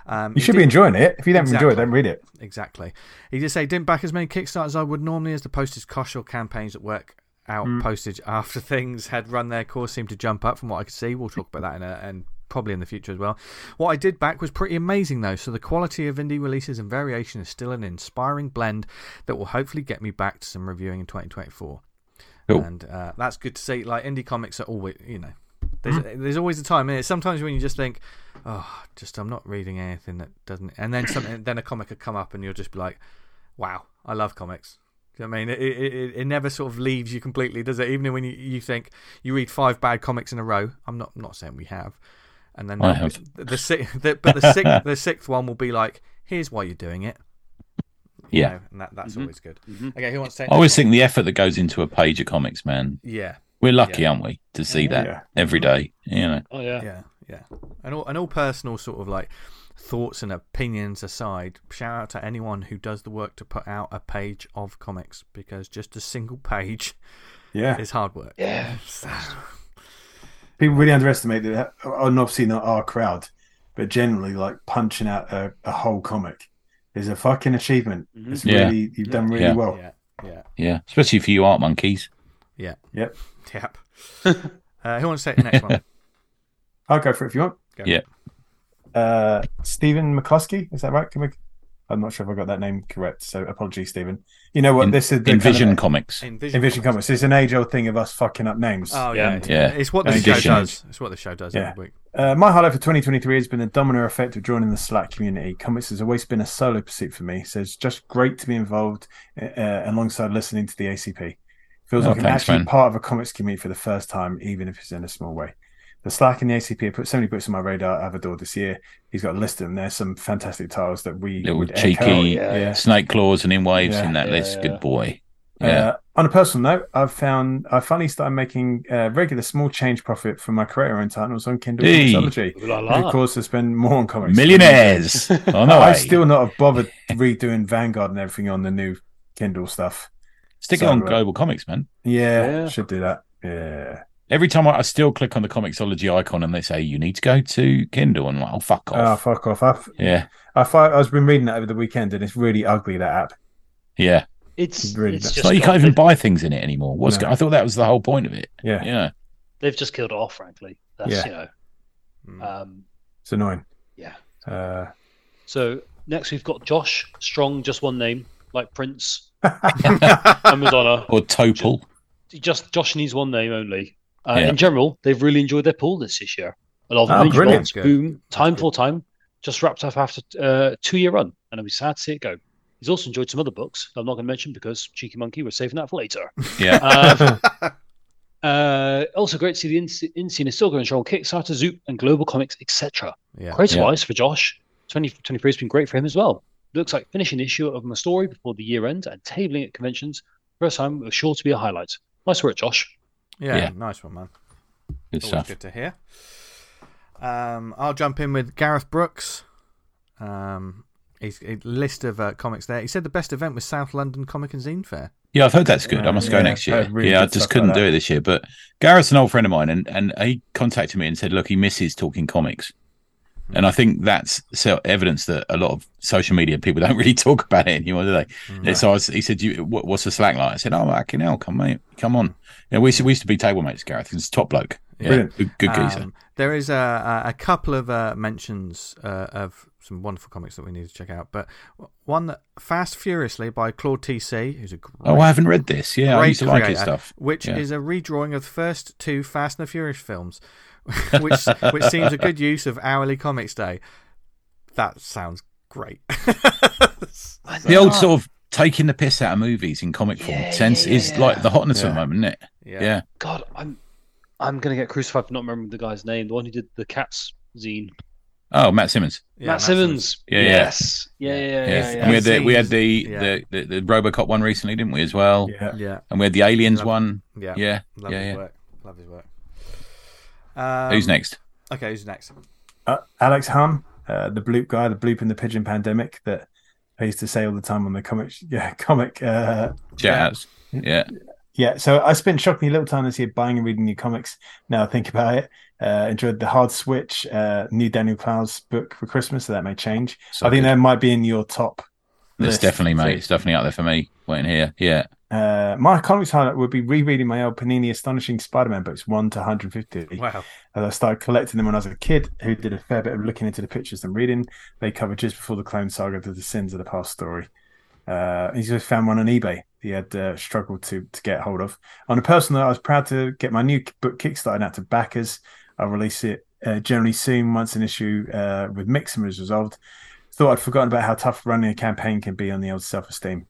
A: Um,
B: You should be enjoying it. If you don't enjoy it, don't read it.
A: Exactly. He did say didn't back as many Kickstarters as I would normally as the postage cost or campaigns that work out
B: Mm.
A: postage after things had run their course seemed to jump up from what I could see. We'll talk about that in a, and probably in the future as well. What I did back was pretty amazing though, so the quality of indie releases and variation is still an inspiring blend that will hopefully get me back to some reviewing in 2024.
C: Cool.
A: And uh, that's good to see. Like indie comics are always, you know, there's there's always a time. And sometimes when you just think, oh, just I'm not reading anything that doesn't, and then something, then a comic could come up, and you'll just be like, wow, I love comics. Do you know what I mean? It, it, it, never sort of leaves you completely, does it? Even when you, you think you read five bad comics in a row. I'm not I'm not saying we have, and then
C: I
A: there'll
C: have.
A: the, si- the but the sixth the sixth one will be like, here's why you're doing it. You
C: Yeah.
A: know, and that, that's
D: Mhm.
A: always good.
D: Mhm.
A: Okay, who wants to take
C: I always
A: one?
C: think the effort that goes into a page of comics, man.
A: Yeah,
C: We're lucky,
A: Yeah.
C: aren't we, to see that
B: Yeah.
C: every day? You know.
D: Oh yeah.
A: yeah, yeah, and all and all personal sort of like thoughts and opinions aside, shout out to anyone who does the work to put out a page of comics because just a single page
B: Yeah.
A: is hard work.
D: Yeah.
A: So,
B: People really underestimate that, and obviously not our crowd, but generally, like punching out a, a whole comic is a fucking achievement.
D: Mhm.
B: It's
C: Yeah.
B: really, you've done really
C: Yeah.
B: well.
A: yeah, yeah,
C: Yeah, especially for you art monkeys.
A: yeah,
B: Yep.
A: yep. uh, who wants to take the next one?
B: I'll go for it if you want.
A: Go.
C: Yeah.
B: Uh, Stephen McCluskey, is that right? Can we... I'm not sure if I got that name correct, so apologies, Stephen. You know what?
C: In-
B: this is the
C: Envision
B: kind of,
C: Comics.
A: Envision,
B: Envision Comics. It's an age old thing of us fucking up names.
A: Oh
D: Yeah.
A: yeah, it's,
C: Yeah.
A: It's what the
B: Envision.
A: show does. It's what the show does
B: Yeah.
A: every week.
B: Uh, my highlight for 2023 has been the domino effect of joining the Slack community. Comics has always been a solo pursuit for me, so it's just great to be involved uh, alongside listening to the ACP. Feels
C: Oh,
B: like I'm actually
C: man.
B: part of a comics community for the first time, even if it's in a small way. The Slack and the ACP have put so many books on my radar I've adored this year. He's got a list of them. There's some fantastic titles that we
C: Little
B: would
C: cheeky
D: yeah,
B: yeah.
C: snake claws and in waves
B: Yeah.
C: in that
D: Yeah,
C: list.
D: yeah.
C: Good boy. Yeah.
B: Uh, on a personal note, I've found I finally started making uh, regular small change profit from my creator-owned titles on Kindle
C: Hey.
B: Comixology.
D: La la.
B: of course, I spend more on comics.
C: Millionaires. oh no,
B: I still not have bothered redoing Vanguard and everything on the new Kindle stuff.
C: stick it on
B: uh,
C: GlobalComix, man.
B: Yeah,
D: Yeah.
B: should do that. Yeah.
C: Every time I, I still click on the Comixology icon and they say you need to go to Kindle, and I'm like, oh fuck
B: Oh,
C: off.
B: fuck off. I've,
C: yeah,
B: I find, I've been reading that over the weekend and it's really ugly, that app.
C: yeah.
D: It's
B: Really
D: it's
B: does.
C: It's
D: just
C: like you can't even buy things in it anymore. What's
B: No.
C: I thought that was the whole point of it.
B: Yeah.
C: Yeah.
D: they've just killed it off. Frankly, that's
B: Yeah.
D: you know.
A: Mm.
D: Um,
B: It's annoying.
D: yeah.
B: Uh,
D: So next we've got Josh Strong, just one name, like Prince and Madonna.
C: Or Topol.
D: Just Josh needs one name only. Uh,
C: Yeah.
D: In general, they've really enjoyed their pool list this year. A lot of
B: Oh, brilliant.
D: Bots, Boom, Time
A: good.
D: for Time, just wrapped up after uh, two year run, and I'll be sad to see it go. He's also enjoyed some other books that I'm not going to mention because Cheeky Monkey, we're saving that for later.
C: Yeah.
D: Uh, uh, also, great to see the in- in-scene is still going strong. Kickstarter, Zoop, and GlobalComix, etc.
A: yeah.
D: Creative-wise, for Josh, 2023 has been great for him as well. Looks like finishing the issue of my story before the year end and tabling at conventions. First time was sure to be a highlight. Nice work, Josh.
A: Yeah,
C: Yeah.
A: nice one, man.
C: Good
A: Always
C: stuff.
A: good to hear. Um, I'll jump in with Gareth Brooks. Um, he's a list of uh, comics there. He said the best event was South London Comic and Zine Fair.
C: Yeah, I've heard that's good. I must go
B: yeah,
C: next year.
B: really
C: yeah, I just couldn't
B: about
C: do it this year. But Gareth's an old friend of mine, and, and he contacted me and said, "Look, he misses talking comics." And I think that's so evidence that a lot of social media people don't really talk about it anymore, do they?
B: Mm.
C: And so I was, he said, "You, what, what's the slack like?" I said, "Oh, fucking hell, come mate, come on." Yeah, we used to, we used to be table mates, Gareth. He's a top bloke. Yeah, good, good geezer.
A: Um, there is a, a couple of uh, mentions uh, of some wonderful comics that we need to check out, but one that Fast Furiously by Claude TC, who's a great,
C: oh, I haven't read this. Yeah, I used to like his stuff.
A: which
C: Yeah.
A: is a redrawing of the first two Fast and the Furious films, which which seems a good use of hourly comics day. That sounds great.
C: The old sort of taking the piss out of movies in comic form
D: Yeah,
C: sense
D: yeah,
C: is
D: yeah.
C: like the hotness at
B: Yeah.
C: the moment, isn't it? Yeah.
D: God, I'm I'm gonna get crucified for not remembering the guy's name. The one who did the Cats zine.
C: Oh, Matt Simmons.
A: Yeah,
D: Matt Simmons.
C: Yeah, yeah.
D: yes. Yeah, yeah, yeah.
C: Yeah,
D: yeah,
C: and we had the we had the,
A: yeah.
C: the, the the RoboCop one recently, didn't we? As well,
B: Yeah.
A: Yeah,
C: and we had the Aliens
A: Love-
C: one.
A: yeah,
C: Yeah,
A: Love
C: yeah,
A: his
C: yeah.
A: work. Love his work. Um,
C: Who's next?
A: Okay, who's next?
B: Uh, Alex Hum, uh, the bloop guy, the bloop in the pigeon pandemic that I used to say all the time on the comic, yeah, comic. Uh,
C: Shout outs. Yeah,
B: yeah, so I spent shockingly little time this year buying and reading new comics. Now I think about it, uh, enjoyed the Hard Switch, uh, new Daniel Clowes book for Christmas, so that may change.
C: So
B: I think
C: good.
B: that might be in your top.
C: That's
B: list.
C: definitely,
B: So,
C: mate. It's definitely out there for me. Waiting here. Yeah.
B: Uh, my comics highlight would be rereading my old Panini Astonishing Spider-Man books, one to 150.
A: Wow.
B: As I started collecting them when I was a kid, who did a fair bit of looking into the pictures and reading. They covered just before the Clone Saga to the Sins of the Past story. Uh, he just found one on eBay. He had uh, struggled to to get hold of. On a personal note, I was proud to get my new book kickstarted out to backers. I'll release it uh, generally soon once an issue uh, with Mixum is resolved. Thought I'd forgotten about how tough running a campaign can be on the old self esteem.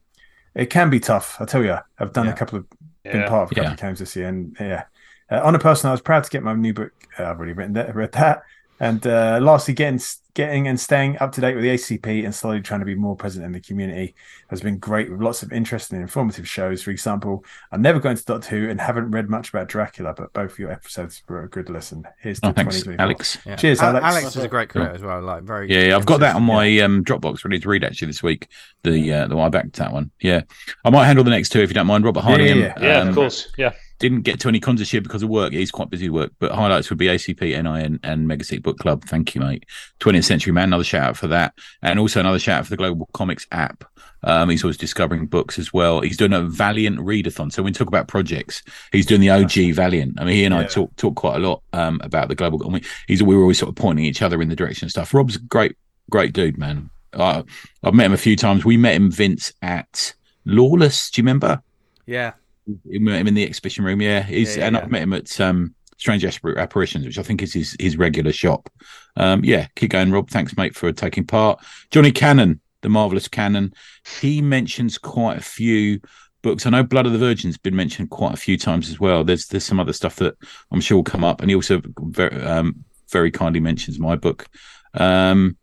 B: It can be tough, I tell you. I've done
A: Yeah.
B: a couple of been part of a couple
C: Yeah.
B: of games this year, and yeah. Uh, on a personal, I was proud to get my new book. Uh, I've already written that, read that, and uh, lastly, getting getting and staying up to date with the ACP and slowly trying to be more present in the community has been great with lots of interesting and informative shows. For example, I'm never going to Doctor Who and haven't read much about Dracula, but both of your episodes were a good listen. Here's to
C: Oh, thanks,
B: 2024.
C: Alex.
A: Yeah.
B: Cheers,
A: Al-
B: Alex.
A: is a great creator as well. Like very.
C: Yeah, yeah, I've got that on
A: consistent.
C: my um, Dropbox ready to read actually this week. The uh, the one I backed that one. Yeah, I might handle the next two if you don't mind. Robert
B: Yeah, yeah,
D: Yeah,
C: um,
D: of course. Yeah.
C: Didn't get to any cons this year because of work. He's quite busy with work, but highlights would be ACP, NIN, and Megaseek Book Club. Thank you, mate. 20th Century Man, another shout out for that, and also another shout out for the GlobalComix app. Um, he's always discovering books as well. He's doing a Valiant readathon. So when we talk about projects, he's doing the OG Valiant. I mean, he and I talk talk quite a lot um, about the global. I mean, he's we were always sort of pointing each other in the direction of stuff. Rob's a great, great dude, man. Uh, I've met him a few times. We met him, Vince, at Lawless. Do you remember?
A: Yeah.
C: Met him in the exhibition room. Yeah, he's
A: Yeah, yeah,
C: and
A: yeah.
C: I've met him at um, Strange Appar- Apparitions, which I think is his his regular shop. Um, yeah, keep going, Rob. Thanks, mate, for taking part. Johnny Cannon, the marvelous Cannon, he mentions quite a few books. I know Blood of the Virgin's been mentioned quite a few times as well. There's there's some other stuff that I'm sure will come up, and he also very um, very kindly mentions my book. Um,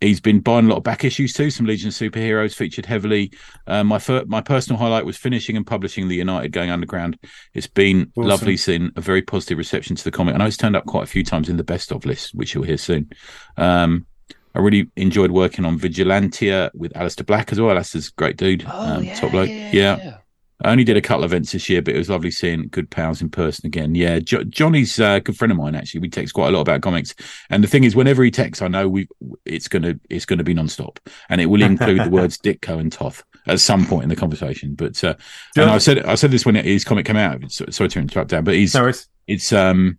C: He's been buying a lot of back issues too. Some Legion of Superheroes featured heavily. Um, my fir- my personal highlight was finishing and publishing the United Going Underground. It's been
B: Awesome.
C: lovely seeing a very positive reception to the comic. I know it's turned up quite a few times in the best of list, which you'll hear soon. Um, I really enjoyed working on Vigilantia with Alistair Black as well. Alistair's a great dude,
D: Oh,
C: um,
D: yeah,
C: top bloke.
D: yeah,
C: yeah.
D: yeah.
C: I only did a couple of events this year, but it was lovely seeing good pals in person again. Yeah, jo- Johnny's a good friend of mine. Actually, we text quite a lot about comics, and the thing is, whenever he texts, I know we it's gonna it's gonna be non-stop, and it will include the words Ditko and Toth at some point in the conversation. But uh, and I said I said this when his comic came out. So, sorry to interrupt, Dan, but he's
B: No, it's
C: um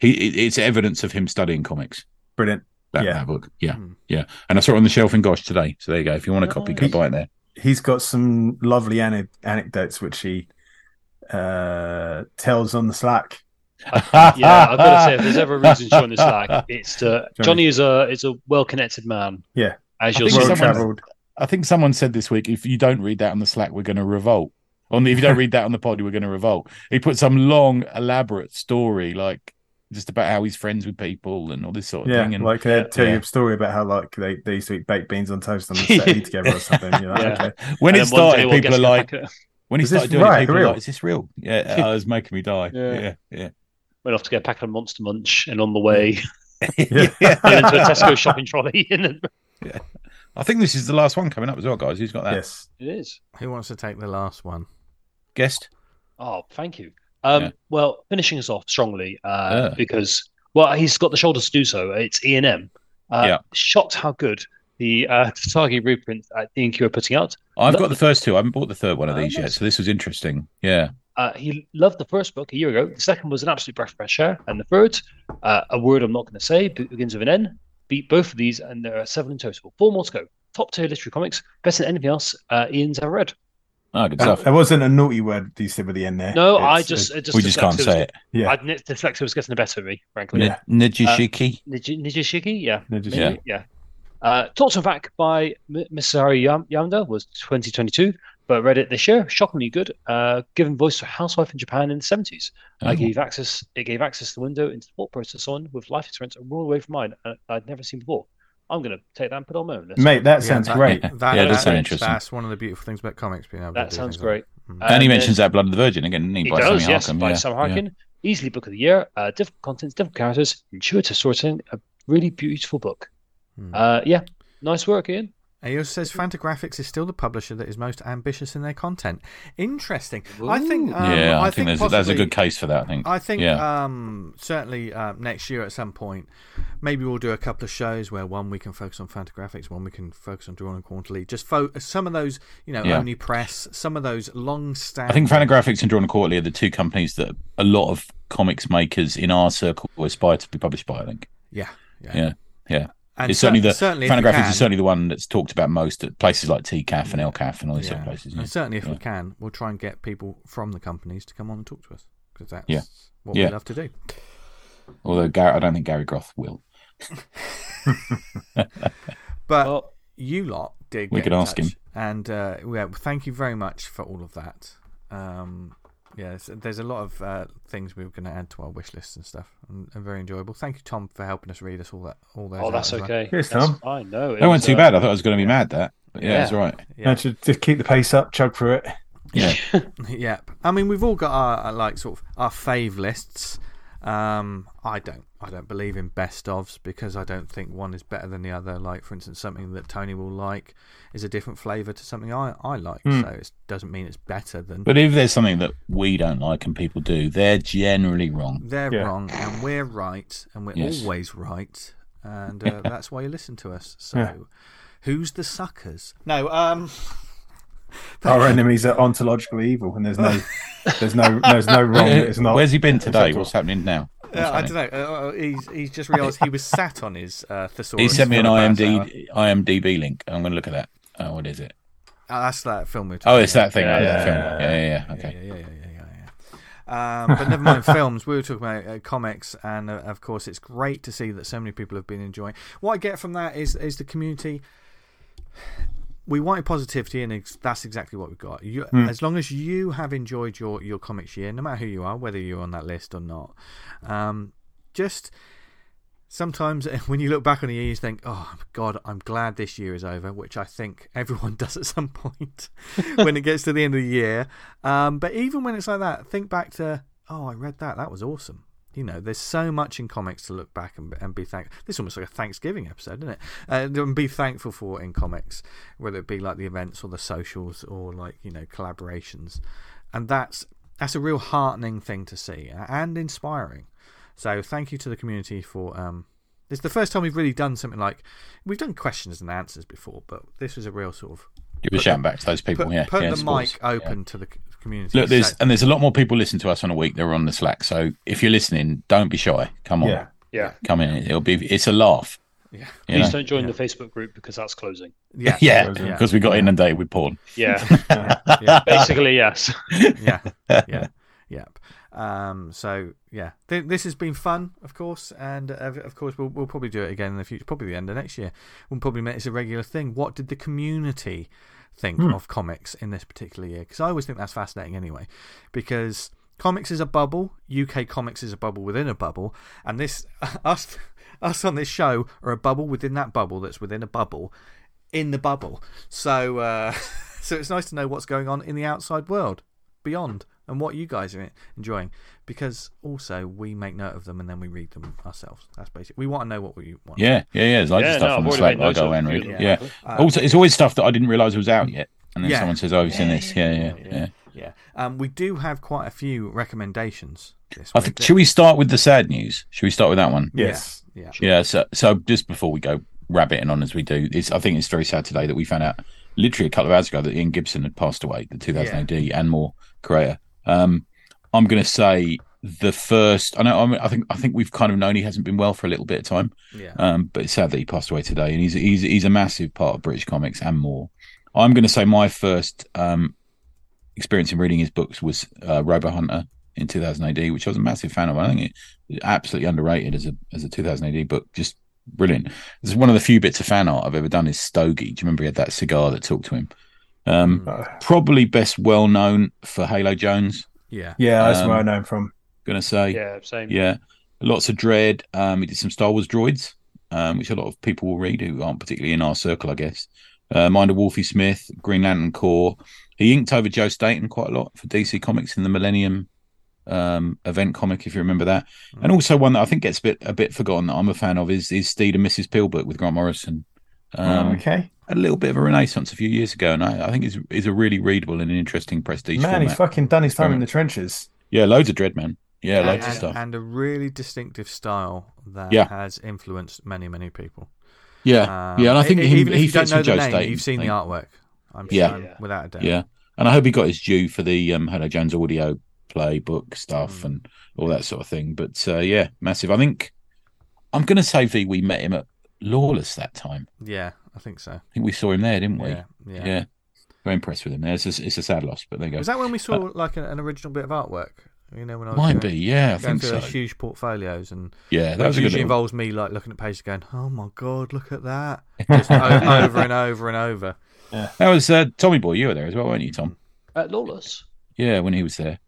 C: he it's evidence of him studying comics.
B: brilliant.
C: That,
B: Yeah.
C: that book, yeah,
A: Hmm.
C: yeah. And I saw it on the shelf in Gosh today. So there you go. If you want a copy, go buy it there.
B: He's got some lovely ane- anecdotes which he uh, tells on the Slack.
D: yeah, I've got to say, if there's ever a reason to join the Slack, it's to
B: Johnny.
D: Johnny is a is a well connected man.
B: Yeah.
D: as
C: I
D: you'll
C: think.
B: Well
C: someone-
B: travelled.
C: I think someone said this week, if you don't read that on the Slack, we're going to revolt. On the, if you don't read that on the pod, we're going to revolt. He put some long, elaborate story, like just about how he's friends with people and all this sort of
B: Yeah,
C: thing. And
B: like uh, they tell
C: Yeah.
B: you a story about how like they, they used to eat baked beans on toast on the set together or something. You're like,
D: Yeah.
B: okay.
C: when
D: And
C: it
D: then one day
C: started,
D: we'll
C: people are like,
D: pack
C: when he
B: Is this
C: started doing
B: right,
C: it, people
B: real?
C: like, "Is this real?" Yeah, oh, it was making me die.
D: Yeah.
C: Yeah, yeah,
D: went off to get a packet of Monster Munch, and on the way,
B: Yeah.
C: yeah.
D: into a Tesco shopping trolley, and then
C: Yeah. I think this is the last one coming up as well, guys. Who's got that?
B: Yes.
D: It is.
A: Who wants to take the last one?
C: Guest?
D: Oh, thank you. Um,
C: Yeah.
D: Well, finishing us off strongly uh,
C: Yeah.
D: because, well, he's got the shoulders to do so. It's E and M. Uh,
C: Yeah.
D: Shocked how good the uh, Tatagi reprint at D and Q are putting out.
C: I've
D: Lo-
C: got the first two. I haven't bought the third one of these yet, so this was interesting. Yeah.
D: Uh, he loved the first book a year ago. The second was an absolute breath of fresh air, and the third, uh, a word I'm not going to say, begins with an N. Beat both of these, and there are seven in total. Four more to go. Top tier literary comics, better than anything else uh, Ian's ever read.
C: Oh, good
B: Uh,
C: stuff.
B: there wasn't a naughty word you said with the end there.
D: No, I just,
B: it-
D: it just
C: we just can't say
D: was,
C: it.
B: Yeah.
D: I, dyslexia was getting the better of me, frankly.
B: Yeah.
C: N- Nejishiki.
D: Nij- Nejishiki, yeah.
B: Nejishiki.
D: maybe, yeah. Uh, Talks of Back by M- Misari Yam- Yamada was 2022, but read it this year. Shockingly good. Uh, giving voice to a housewife in Japan in the 70s. I
C: Oh.
D: gave access. It gave access to the window into the thought process on with life experience a world away from mine uh, I'd never seen before. I'm gonna take that and put on my own list.
B: Mate, that sounds
A: that-
B: great.
A: That,
C: Yeah, it does
A: that-
C: sound interesting.
A: That's one of the beautiful things about comics being able to
D: that
A: do
D: sounds
A: things like
D: great.
A: that. Mm.
C: and he mentions that Blood of the Virgin again, didn't he?
D: He
C: by
D: does,
C: Sammy
D: yes,
C: Harkham,
D: by
C: yeah,
D: Sam
C: yeah.
D: Harkham. Easily book of the year. Uh, different contents, different characters, intuitive storytelling. A really beautiful book.
A: Hmm.
D: Uh, yeah, nice work, Ian.
A: He also says Fantagraphics is still the publisher that is most ambitious in their content. Interesting. I think. Um,
C: yeah, I,
A: I
C: think, there's,
A: possibly,
C: there's a good case for that. I think.
A: I think
C: Yeah.
A: um, certainly uh, next year at some point, maybe we'll do a couple of shows where one we can focus on Fantagraphics, one we can focus on Drawn and Quarterly. Just fo- some of those, you know,
C: Yeah.
A: Oni Press, some of those long standing.
C: I think Fantagraphics and Drawn and Quarterly are the two companies that a lot of comics makers in our circle aspire to be published by. I think.
A: Yeah, yeah.
C: Yeah, yeah.
A: And
C: it's certainly the
A: certainly if we
C: Fantagraphics
A: can-
C: is certainly the one that's talked about most at places like TCAF and LCAF and all these sort of places.
A: And certainly, if we can, we'll try and get people from the companies to come on and talk to us because that's
C: Yeah.
A: what
C: Yeah.
A: we love to do.
C: Although Gar- I don't think Gary Groth will.
A: But
D: Well,
A: you lot did.
C: We
A: get
C: could
A: in
C: ask him.
A: and uh, yeah, thank you very much for all of that. Um, yes, there's a lot of uh, things we were going to add to our wish lists and stuff, and, and very enjoyable. Thank you, Tom, for helping us read us all that. All those.
D: oh, that's
A: as well.
D: okay.
B: Cheers, Tom.
D: fine. No, it
C: That
D: was,
C: wasn't too
D: uh,
C: bad. I thought I was going to be mad. That, but yeah,
D: Yeah.
C: that's right.
A: Yeah.
B: No, just, just keep the pace up, chug through it.
C: Yeah,
A: yeah. I mean, we've all got our, our like sort of our fave lists. Um, I don't. I don't believe in best ofs because I don't think one is better than the other. Like, for instance, something that Tony will like is a different flavour to something I, I like.
B: Hmm.
A: So it doesn't mean it's better than.
C: but if there's something that we don't like and people do, they're generally wrong.
A: They're
B: Yeah.
A: wrong, and we're right, and we're
C: Yes.
A: always right, and uh, that's why you listen to us. So,
B: Yeah.
A: who's the suckers? No, um,
B: Our enemies are ontologically evil, and there's no, there's no, there's no wrong that is not.
C: Where's he been today? What's happening now?
A: Uh, I don't know. Uh, uh, he's he's just realised he was sat on his uh, thesaurus.
C: He sent me an
A: for about an hour.
C: IMD, IMDb link. I'm going to look at that. Oh, what is it?
A: Oh, that's that film we're
C: Oh,
A: talking
C: it's that
A: about.
C: thing.
D: Yeah,
C: oh,
D: yeah,
C: that film.
B: yeah,
C: Yeah, yeah, yeah.
A: Yeah,
C: Okay.
A: yeah, yeah, yeah, yeah, yeah. Um, but never mind films. We were talking about uh, comics, and uh, of course, it's great to see that so many people have been enjoying. What I get from that is is the community. We wanted positivity, and that's exactly what we've got. You, As long as you have enjoyed your your comics year, no matter who you are, whether you're on that list or not, um, just sometimes when you look back on the year, you think, "Oh God, I'm glad this year is over," which I think everyone does at some point when it gets to the end of the year. Um, but even when it's like that, think back to, "Oh, I read that. That was awesome." You know, there's so much in comics to look back and, and be thankful. This is almost like a Thanksgiving episode, isn't it? Uh, and be thankful for in comics, whether it be like the events or the socials or like you know collaborations, and that's that's a real heartening thing to see and inspiring. So thank you to the community for um, it's the first time we've really done something like we've done questions and answers before, but this was a real sort of
C: Give a shout back to those people.
A: put,
C: yeah.
A: put
C: yeah,
A: the mic open to the community.
C: Look, there's
A: So-
C: and there's a lot more people listen to us on a week. They're on the Slack. So if you're listening, don't be shy. Come on,
B: Yeah.
D: Yeah.
C: come in. It'll be. It's a laugh.
A: yeah,
D: Please
C: know?
D: don't join the Facebook group because that's closing.
A: yeah,
C: Yeah,
B: Yeah.
C: because we got inundated with porn.
D: Yeah.
A: yeah,
D: Basically, yes.
A: yeah, yeah, yep. Um, so yeah, Th- this has been fun, of course, and uh, of of course we'll we'll probably do it again in the future. Probably the end of next year. We'll probably make this a regular thing. What did the community think of comics in this particular year? Because I always think that's fascinating, anyway. Because comics is a bubble. UK comics is a bubble within a bubble, and this us us on this show are a bubble within that bubble that's within a bubble in the bubble. So uh, so it's nice to know what's going on in the outside world beyond and what you guys are enjoying. Because also we make note of them and then we read them ourselves. That's basic. We want to know what we want.
C: Yeah, yeah, yeah. There's loads
D: Yeah,
C: of stuff
D: no,
C: on
D: I've
C: the
D: already
C: Slack I go
D: of
C: and read.
A: Yeah.
C: Yeah.
A: Uh,
C: Also, it's always stuff that I didn't realise was out yet, and then
A: Yeah.
C: someone says, "Oh, you've seen this." Yeah, yeah, yeah.
A: yeah. Um, we do have quite a few recommendations this
C: I
A: week.
C: think. Should we start with the sad news? Should we start with that one?
B: Yes.
A: Yeah.
C: Yeah. So, so just before we go rabbiting on as we do, it's, I think it's very sad today that we found out literally a couple of hours ago that Ian Gibson had passed away, the 2000 AD and more creator. Um, I'm going to say the first. I know. I, mean, I think. I think we've kind of known he hasn't been well for a little bit of time.
A: Yeah.
C: Um, but it's sad that he passed away today, and he's he's he's a massive part of British comics and more. I'm going to say my first um, experience in reading his books was uh, Robo Hunter in 2000 AD, which I was a massive fan of. I think it absolutely underrated as a as a 2000 AD book, just brilliant. It's one of the few bits of fan art I've ever done is Stogie. Do you remember he had that cigar that talked to him? Um,
B: Uh,
C: probably best well known for Halo Jones.
A: Yeah.
B: yeah, that's
C: Um,
B: where I know him from.
C: Going to say,
D: Yeah, same.
C: yeah, lots of Dredd. Um, he did some Star Wars droids, um, which a lot of people will read who aren't particularly in our circle, I guess. Uh, Mind of Wolfie Smith, Green Lantern Corps. He inked over Joe Staton quite a lot for DC Comics in the Millennium um, event comic, if you remember that. And also one that I think gets a bit a bit forgotten that I'm a fan of is is Steed and Mrs. Pilbert with Grant Morrison. Um,
B: Oh, okay.
C: A little bit of a renaissance a few years ago, and I, I think is is a really readable and an interesting prestige
B: Man,
C: format.
B: he's fucking done his time in the trenches.
C: yeah, loads of Dredd, man. Yeah,
A: and,
C: loads of stuff.
A: and a really distinctive style that
C: Yeah.
A: has influenced many, many people.
C: yeah,
A: Um,
C: yeah, and I think
A: e-
C: he,
A: even if
C: he
A: you don't know the
C: Joe
A: name,
C: State,
A: you've seen
C: I
A: the artwork. I'm
C: Yeah.
A: sure,
D: Yeah.
A: without a doubt.
C: Yeah, and I hope he got his due for the um, Halo Jones audio play book stuff
A: Mm.
C: and all that sort of thing. But uh, yeah, massive. I think I'm going to say V. We met him at Lawless that time.
A: Yeah, I think so.
C: I think we saw him there, didn't we?
A: Yeah, yeah.
C: Yeah. Very impressed with him. There, it's a, it's a sad loss, but there you go.
A: Was that when we saw like a, an original bit of artwork? You know, when I was
C: Might
A: going,
C: be, yeah, I think
A: through
C: so.
A: huge portfolios, and
C: Yeah, that
A: that
C: was a good
A: usually
C: little...
A: involves me like looking at pages, going, "Oh my god, look at that!" Just over and over and over. Yeah.
C: That was uh, Tommy Boy. You were there as well, weren't you, Tom?
D: At Lawless.
C: Yeah, when he was there.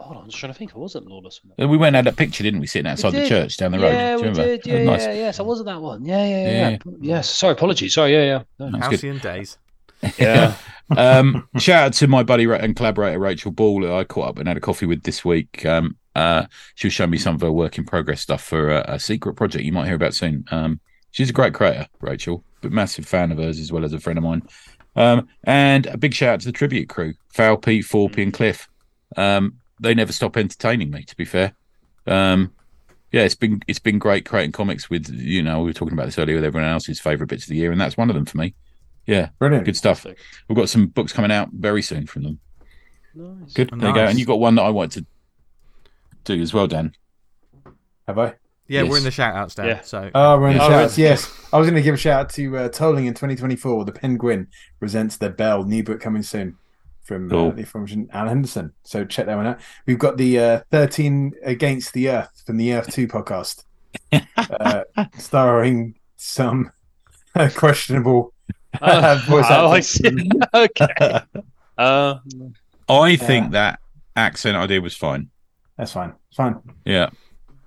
D: Hold on, I'm just trying to think. I wasn't Lawless.
C: Uh, We went and had that picture, didn't we, sitting outside the church down the road?
D: Yeah, we
C: remember?
D: did.
C: That
D: Yeah,
C: nice.
D: yeah, yes, I wasn't that one. Yeah, yeah, yeah.
C: Yeah,
D: yeah. Yes, sorry, apologies. Sorry, yeah, yeah. No.
C: That's.
A: Halcyon days.
D: Yeah.
C: um, shout out to my buddy and collaborator Rachel Ball, who I caught up and had a coffee with this week. Um, uh, she was showing me some of her work in progress stuff for a, a secret project you might hear about soon. Um, she's a great creator, Rachel, but massive fan of hers as well as a friend of mine. Um, and a big shout out to the tribute crew, Foul Pete, Forpy, and Cliff. Um, they never stop entertaining me. To be fair, um, yeah, it's been it's been great creating comics with you know we were talking about this earlier with everyone else's favorite bits of the year, and that's one of them for me. Yeah,
B: Brilliant.
C: good stuff. We've got some books coming out very soon from them.
D: Nice.
C: Good. There you go. And you've got one that I wanted to do as well, Dan.
B: Have I?
A: Yeah, we're in the shout outs now.
D: Yeah.
A: So
B: Oh, we're in the shout
C: Oh,
B: outs. Yes. I was going to give a shout out to uh, Tolling in 2024. The Penguin presents The Bell, new book coming soon from
C: Cool.
B: uh, the aforementioned Alan Henderson. So check that one out. We've got the uh, 13 Against the Earth from the Earth 2 podcast, uh, starring some questionable voice
D: oh, I
B: actors.
D: see. okay. Uh,
C: I think that accent idea was fine.
B: That's fine. It's fine.
C: Yeah.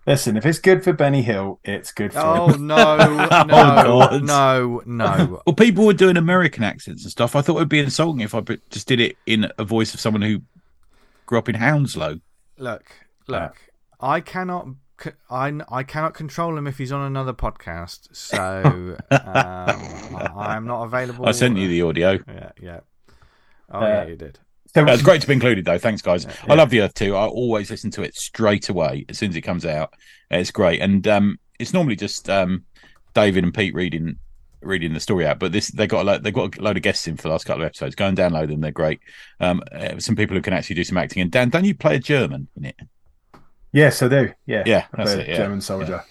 B: Listen, if it's good for Benny Hill, it's good for
A: Oh
B: him.
A: no, no,
C: God.
A: no, no.
C: Well, people were doing American accents and stuff. I thought it would be insulting if I just did it in a voice of someone who grew up in Hounslow.
A: Look, look. I cannot. I, I cannot control him if he's on another podcast. So um, I, am not available.
C: I sent you the audio.
A: Yeah, yeah. Oh
B: Uh,
A: yeah, you did.
B: So
C: It's great to be included, though. Thanks, guys.
A: Yeah.
C: I love the Earth too. I always listen to it straight away as soon as it comes out. It's great, and um, it's normally just um, David and Pete reading reading the story out. But this they got a lo- they got a load of guests in for the last couple of episodes. Go and download them; they're great. Um, uh, some people who can actually do some acting. And Dan, don't you play a German in it?
B: Yes, I do. Yeah,
C: Yeah,
B: I
C: that's
B: play
C: it,
B: a
C: yeah.
B: German soldier.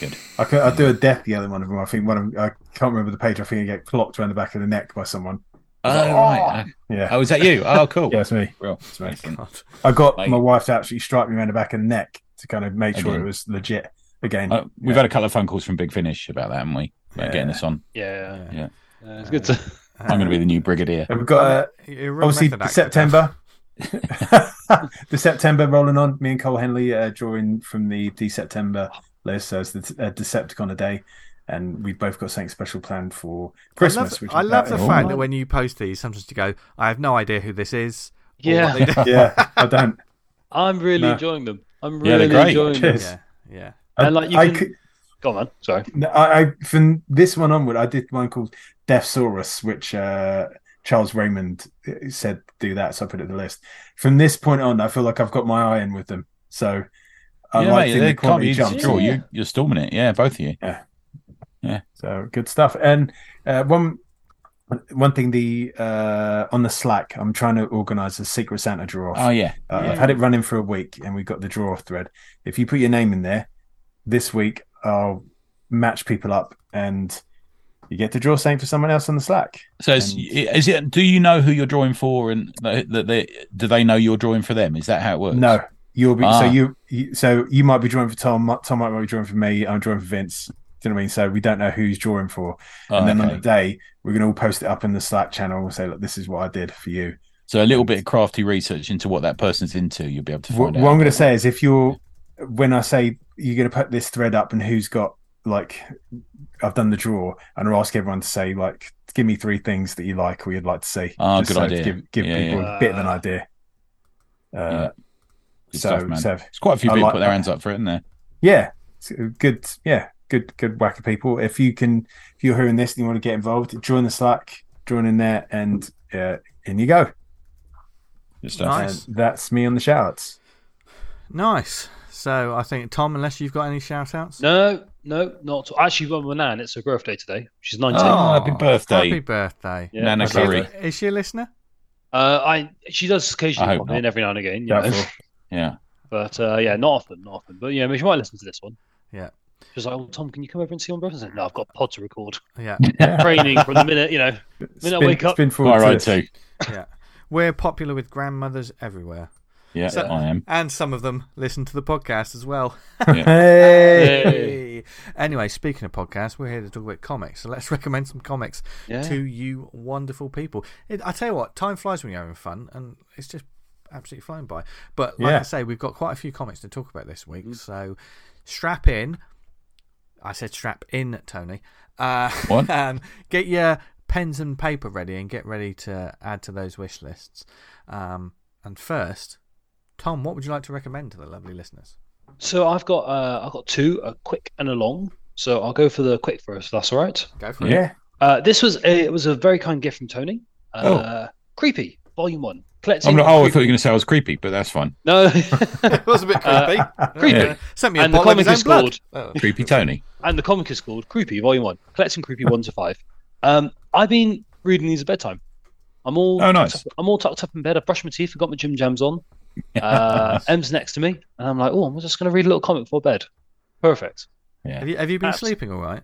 C: Good.
B: I could, I do a death yelling one of them. I think one of them, I can't remember the page. I think I get clocked around the back of the neck by someone.
C: Oh right.
B: Yeah,
C: Oh, is that you? Oh, cool.
B: yeah, it's me.
C: Well,
B: It's me. I got
C: Mate.
B: my wife to actually strike me around the back of the neck to kind of make sure
C: Again.
B: it was legit. Again,
C: Uh, we've
B: Yeah.
C: had a couple of phone calls from Big Finish about that, haven't we? About
B: Yeah.
C: getting this on.
D: yeah.
C: Yeah.
D: Uh, it's good to.
C: I'm going to be the new brigadier.
B: We've got uh,
A: You're a real
B: obviously September. the September rolling on. Me and Cole Henley uh, drawing from the the September list. So it's the uh, Decepticon a day, and we've both got something special planned for Christmas.
A: I love,
B: which
A: I love the fact that when you post these, sometimes you go, "I have no idea who this is,"
D: Yeah,
A: what they do.
B: Yeah, I don't.
D: I'm really
B: No.
D: enjoying them. I'm
C: Yeah,
D: really
C: great.
D: enjoying them.
B: Cheers.
A: yeah, yeah.
B: I,
D: And, like, you
B: I
D: can-
B: could-
D: Go on, man. Sorry.
B: No, I, I from this one onward, I did one called Deathsaurus, which uh, Charles Raymond uh, said do that, so I put it in the list. From this point on, I feel like I've got my eye in with them. So I
C: yeah,
B: like
C: mate,
B: the
C: they can't
B: quality
C: be
B: jumps.
C: draw.
D: Yeah.
C: You, you're storming it. Yeah, both of you.
B: So good stuff. And uh, one one thing, the uh, on the Slack, I'm trying to organise a Secret Santa draw.
C: Oh yeah.
B: Uh,
A: Yeah.
B: I've had it running for a week, and we've got the draw thread. If you put your name in there this week, I'll match people up, and you get to draw something for someone else on the Slack.
C: So is,
B: And-
C: is it? Do you know who you're drawing for, and that they do they know you're drawing for them? Is that how it works?
B: No, you'll be so
C: Ah.
B: you, you so you might be drawing for Tom. Tom might be drawing for me. I'm drawing for Vince. Do you know what I mean? So we don't know who's drawing for,
C: Oh,
B: and then on the day we're going to all post it up in the Slack channel and say, "Look, this is what I did for you."
C: So a little bit of crafty research into what that person's into, you'll be able to
B: What,
C: find
B: what I'm going to say is, if you're when I say you're going to put this thread up and who's got like I've done the draw, and I'll ask everyone to say like, give me three things that you like or you'd like to see.
C: Ah,
B: Just
C: good
B: so to
C: idea.
B: Give give
C: Yeah,
B: people
D: yeah.
B: a bit of an idea. Uh,
C: Yeah. Good
B: so
C: stuff, man.
B: so
C: It's quite a few
B: I
C: people
B: like
C: put their
B: that.
C: hands up for it, isn't there?
B: yeah, it's good yeah, good good whack of people. If you can, if you're hearing this and you want to get involved, join the Slack, join in there, and uh, in you go.
A: Nice.
B: And that's me on the shoutouts.
A: Nice. So I think Tom, unless you've got any shout outs.
D: No, no, not actually. Well, my nan, it's her birthday today. She's 19.
C: Oh, happy birthday.
A: Happy birthday.
D: Yeah,
C: Nana
A: Is she,
C: Curry.
D: birthday.
A: is she a listener?
D: Uh, I she does occasionally
C: hope
D: pop in every now and again, you know.
B: Doubtful.
C: Yeah.
D: but uh, yeah, not often, not often. But yeah, she might listen to this one.
A: Yeah.
D: She's like, "Oh, Tom, can you come over and see my brother?" I said, "No, I've got a pod to record.
A: Yeah.
D: Training from the minute, you know."
B: Spin,
D: wake up-
B: spin forward
C: All
B: to
C: right,
B: this.
C: too.
A: Yeah. We're popular with grandmothers everywhere.
C: Yeah,
A: So-
C: I am.
A: And some of them listen to the podcast as well.
B: Hey.
A: Hey. Anyway, speaking of podcasts, we're here to talk about comics. So let's recommend some comics
D: Yeah.
A: to you wonderful people. It, I tell you what, time flies when you're having fun, and it's just absolutely flying by. But like
B: Yeah.
A: I say, we've got quite a few comics to talk about this week. Mm. So strap in. I said strap in, Tony. Uh,
C: What?
A: and get your pens and paper ready and get ready to add to those wish lists. Um, and first, Tom, what would you like to recommend to the lovely listeners?
D: So I've got uh, I've got two, a quick and a long. So I'll go for the quick first. That's all right.
A: Go for it.
B: Yeah.
D: Uh, this was a it was a very kind gift from Tony. Uh, Creepy, Volume One. Collecting
C: I'm not, oh, I thought you were going to say I was creepy, but that's fine.
D: no.
A: it was a bit creepy.
D: creepy.
A: Yeah. Sent me a
D: And the
A: bottle of his
D: comic is called-
A: Oh.
C: Creepy Tony.
D: and the comic is called Creepy Volume One, collecting Creepy one to five. Um, I've been reading these at bedtime. I'm all
C: Oh, nice.
D: up- I'm all tucked up in bed. I've brushed my teeth. I've got my gym jams on. Uh, Em's next to me, and I'm like, oh, I'm just going to read a little comic before bed. Perfect.
A: Have you, have you been
D: Abs-
A: sleeping all right?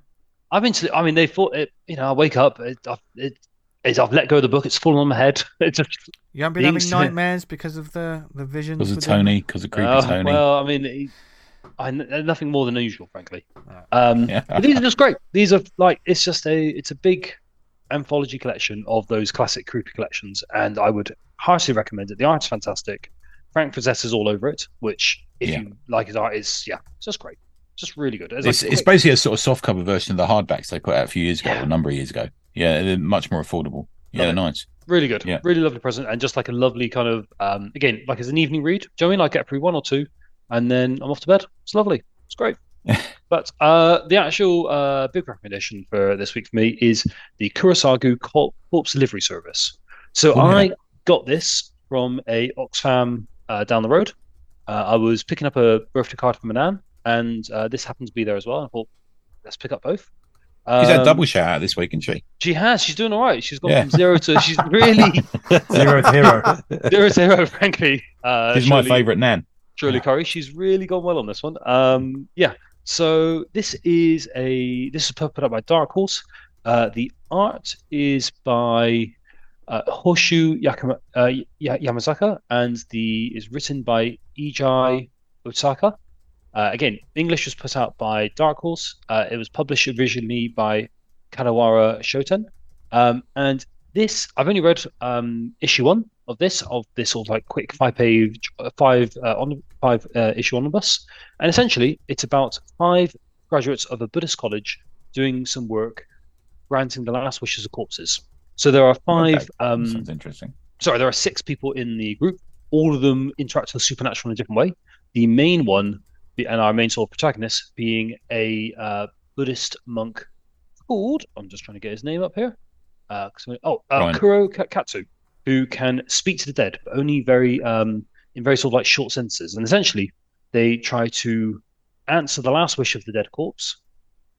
D: I've been. To, I mean, they thought it. You know, I wake up. It, I've, it, it's, I've let go of the book. It's fallen on my head. It just.
A: You haven't been having
D: sleep-
A: nightmares because of the, the visions?
C: Because of Tony, because of creepy
D: Oh,
C: Tony.
D: well, I mean, he- I nothing more than usual, frankly. Um,
C: Yeah.
D: but these are just great. These are like it's just a it's a big anthology collection of those classic creepy collections, and I would heartily recommend it. The art's fantastic. Frank Frazetta's all over it, which if
C: Yeah.
D: you like his art, is yeah, it's just great, just really good. It's,
C: It's,
D: like
C: it's basically a sort of soft cover version of the hardbacks they put out a few years ago,
D: Yeah.
C: a number of years ago. Yeah, they're much more affordable. Yeah, nice.
D: really good,
C: Yeah.
D: really lovely present, and just like a lovely kind of um, again like as an evening read. Do you know I mean? I get through one or two, and then I'm off to bed. It's lovely. It's great. but uh, the actual uh, big recommendation for this week for me is the Kurosagi Cor- Corpse Delivery Service. So
C: Oh, yeah.
D: I got this from a Oxfam uh, down the road. Uh, I was picking up a birthday card from my nan, and uh, this happened to be there as well. I thought, let's pick up both.
C: She's had
D: Um,
C: double shout out this week, isn't she?
D: She has. She's doing all right. She's gone
C: Yeah.
D: from zero to. She's really
B: Zero to hero.
D: zero to hero. Frankly, uh,
C: She's my favourite Nan.
D: Shirley Curry. She's really gone well on this one. Um, yeah. So this is a this is put up by Dark Horse. Uh, the art is by uh, Housui Yakama, uh, Yamazaki, and the is written by Eiji Otsuka. Uh, again, English was put out by Dark Horse. Uh, it was published originally by Kadokawa Shoten. Um, and this, I've only read um, issue one of this, of this sort of like quick five page, five uh, on five uh, issue omnibus, and essentially it's about five graduates of a Buddhist college doing some work, granting the last wishes of corpses. So there are five
C: Okay.
D: um,
C: Sounds interesting.
D: sorry, there are six people in the group. All of them interact with the supernatural in a different way. The main one, and our main sort of protagonist, being a uh, Buddhist monk called. I'm just trying to get his name up here. Uh, oh, uh, Kuro Karatsu, who can speak to the dead, but only very um, in very sort of like short sentences. And essentially, they try to answer the last wish of the dead corpse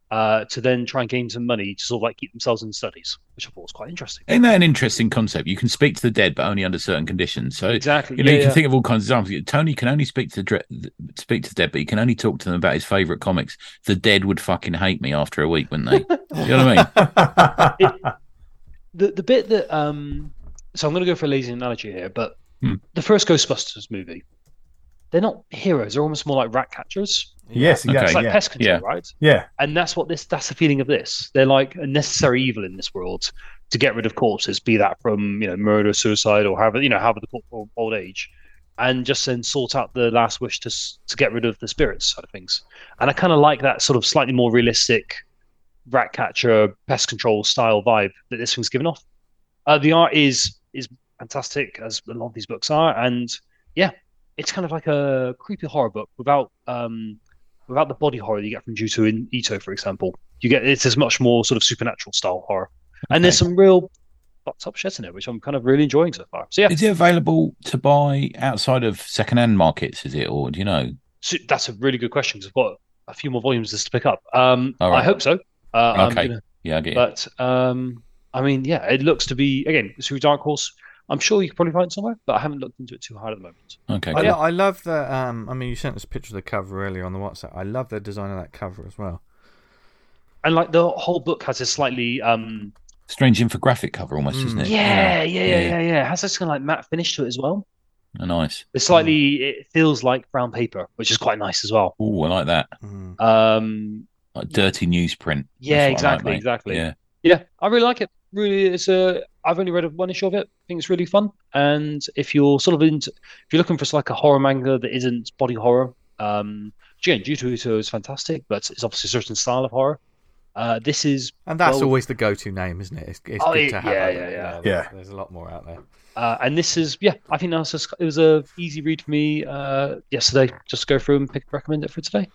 D: uh, to then try and gain some money to sort of like keep themselves in studies, which I thought was quite interesting.
C: Isn't that an interesting concept? You can speak to the dead, but only under certain conditions. So
D: Exactly.
C: you know,
D: yeah,
C: you can
D: yeah.
C: think of all kinds of examples. Tony can only speak to the dre- speak to the dead, but he can only talk to them about his favorite comics. The dead would fucking hate me after a week, wouldn't they? you know what I mean?
D: the the bit that um so I'm going to go for a lazy analogy here, but
C: Hmm.
D: the first Ghostbusters movie, they're not heroes; they're almost more like rat catchers.
B: Yes,
C: Okay.
D: It's like
B: Yeah.
D: pest control,
C: Yeah.
D: right?
B: yeah.
D: And that's what this that's the feeling of this. They're like a necessary evil in this world to get rid of corpses, be that from you know murder, suicide, or however you know however the corp- or old age, and just then sort out the last wish to to get rid of the spirits side of things. And I kind of like that sort of slightly more realistic rat catcher pest control style vibe that this thing's given off. Uh, the art is is fantastic as a lot of these books are, and yeah, it's kind of like a creepy horror book without um without the body horror you get from Juto and Ito, for example. You get it's as much more sort of supernatural style horror, and there's some real fucked up shit in it, which I'm kind of really enjoying so far. So yeah,
C: Is it available to buy outside of second-hand markets? Is it, or do you know?
D: so that's a really good question because I've got a few more volumes just to pick up. Um,
C: right.
D: I hope so. Uh,
C: Okay.
D: gonna-
C: Yeah, I get you.
D: but um, I mean, yeah, it looks to be again through Dark Horse. I'm sure you could probably find it somewhere, but I haven't looked into it too hard at the moment.
C: Okay,
A: I,
C: cool.
A: I love the. Um, I mean, you sent us a picture of the cover earlier on the WhatsApp. I love the design of that cover as well.
D: And like the whole book has this slightly um,
C: strange infographic cover, almost, isn't it?
D: yeah, yeah, yeah,
C: Yeah.
D: yeah, yeah. It has this kind of like matte finish to it as well.
C: Oh, nice.
D: It's slightly, it feels like brown paper, which is quite nice as well.
C: Oh, I like that.
A: Mm.
D: Um,
C: Like dirty newsprint.
D: yeah,
C: That's what I like,
D: exactly, exactly.
C: Yeah.
D: Yeah, I really like it. Really, it's a. I've only read one issue of it. I think it's really fun. And if you're sort of into, if you're looking for like a horror manga that isn't body horror, um, again, Juto is fantastic, but it's obviously a certain style of horror. Uh, this is,
A: And that's
D: Well-
A: always the go-to name, isn't it? It's, it's
D: Oh,
A: good
D: yeah,
A: to have.
D: yeah,
A: out
D: yeah,
A: there.
D: yeah.
A: there's-
B: Yeah.
A: There's a lot more out there.
D: uh, and this is, yeah, I think that was just, it was a easy read for me uh, yesterday. Just go through and pick recommend it for today.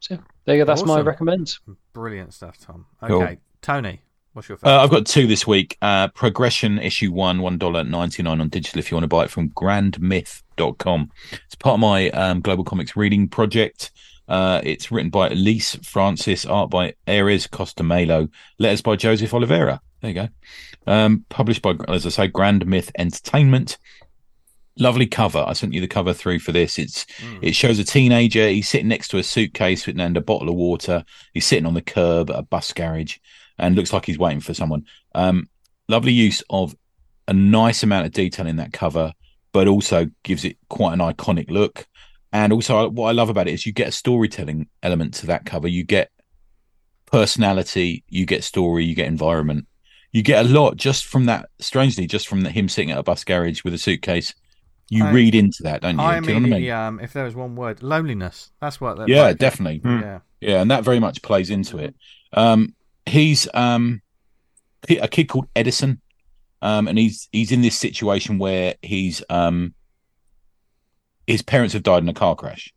D: So there you go. That's my recommend.
A: Brilliant stuff, Tom.
C: Cool.
A: Okay, Tony, what's your?
C: Uh, I've got two this week. Uh, Progression issue one, one dollar ninety nine on digital. If you want to buy it from grandmyth.com. It's part of my um, GlobalComix reading project. Uh, it's written by Elise Francis, art by Ares Costamelo, letters by Joseph Oliveira. There you go. Um, published by, as I say, Grand Myth Entertainment. Lovely cover. I sent you the cover through for this. It's
A: Mm.
C: it shows a teenager. He's sitting next to a suitcase with and a bottle of water. He's sitting on the curb at a bus garage and looks like he's waiting for someone. Um, lovely use of a nice amount of detail in that cover, but also gives it quite an iconic look. And also, what I love about it is you get a storytelling element to that cover. You get personality, you get story, you get environment. You get a lot just from that. Strangely, just from him sitting at a bus garage with a suitcase, you
A: I-
C: read into that, don't you?
A: I
C: Do you know what I mean?
A: um, if there was one word, loneliness. That's what. that-
C: Yeah,
A: like,
C: definitely.
B: Mm.
A: Yeah.
C: Yeah, and that very much plays into it. Um, he's um, a kid called Edison, um, and he's he's in this situation where he's um, his parents have died in a car crash,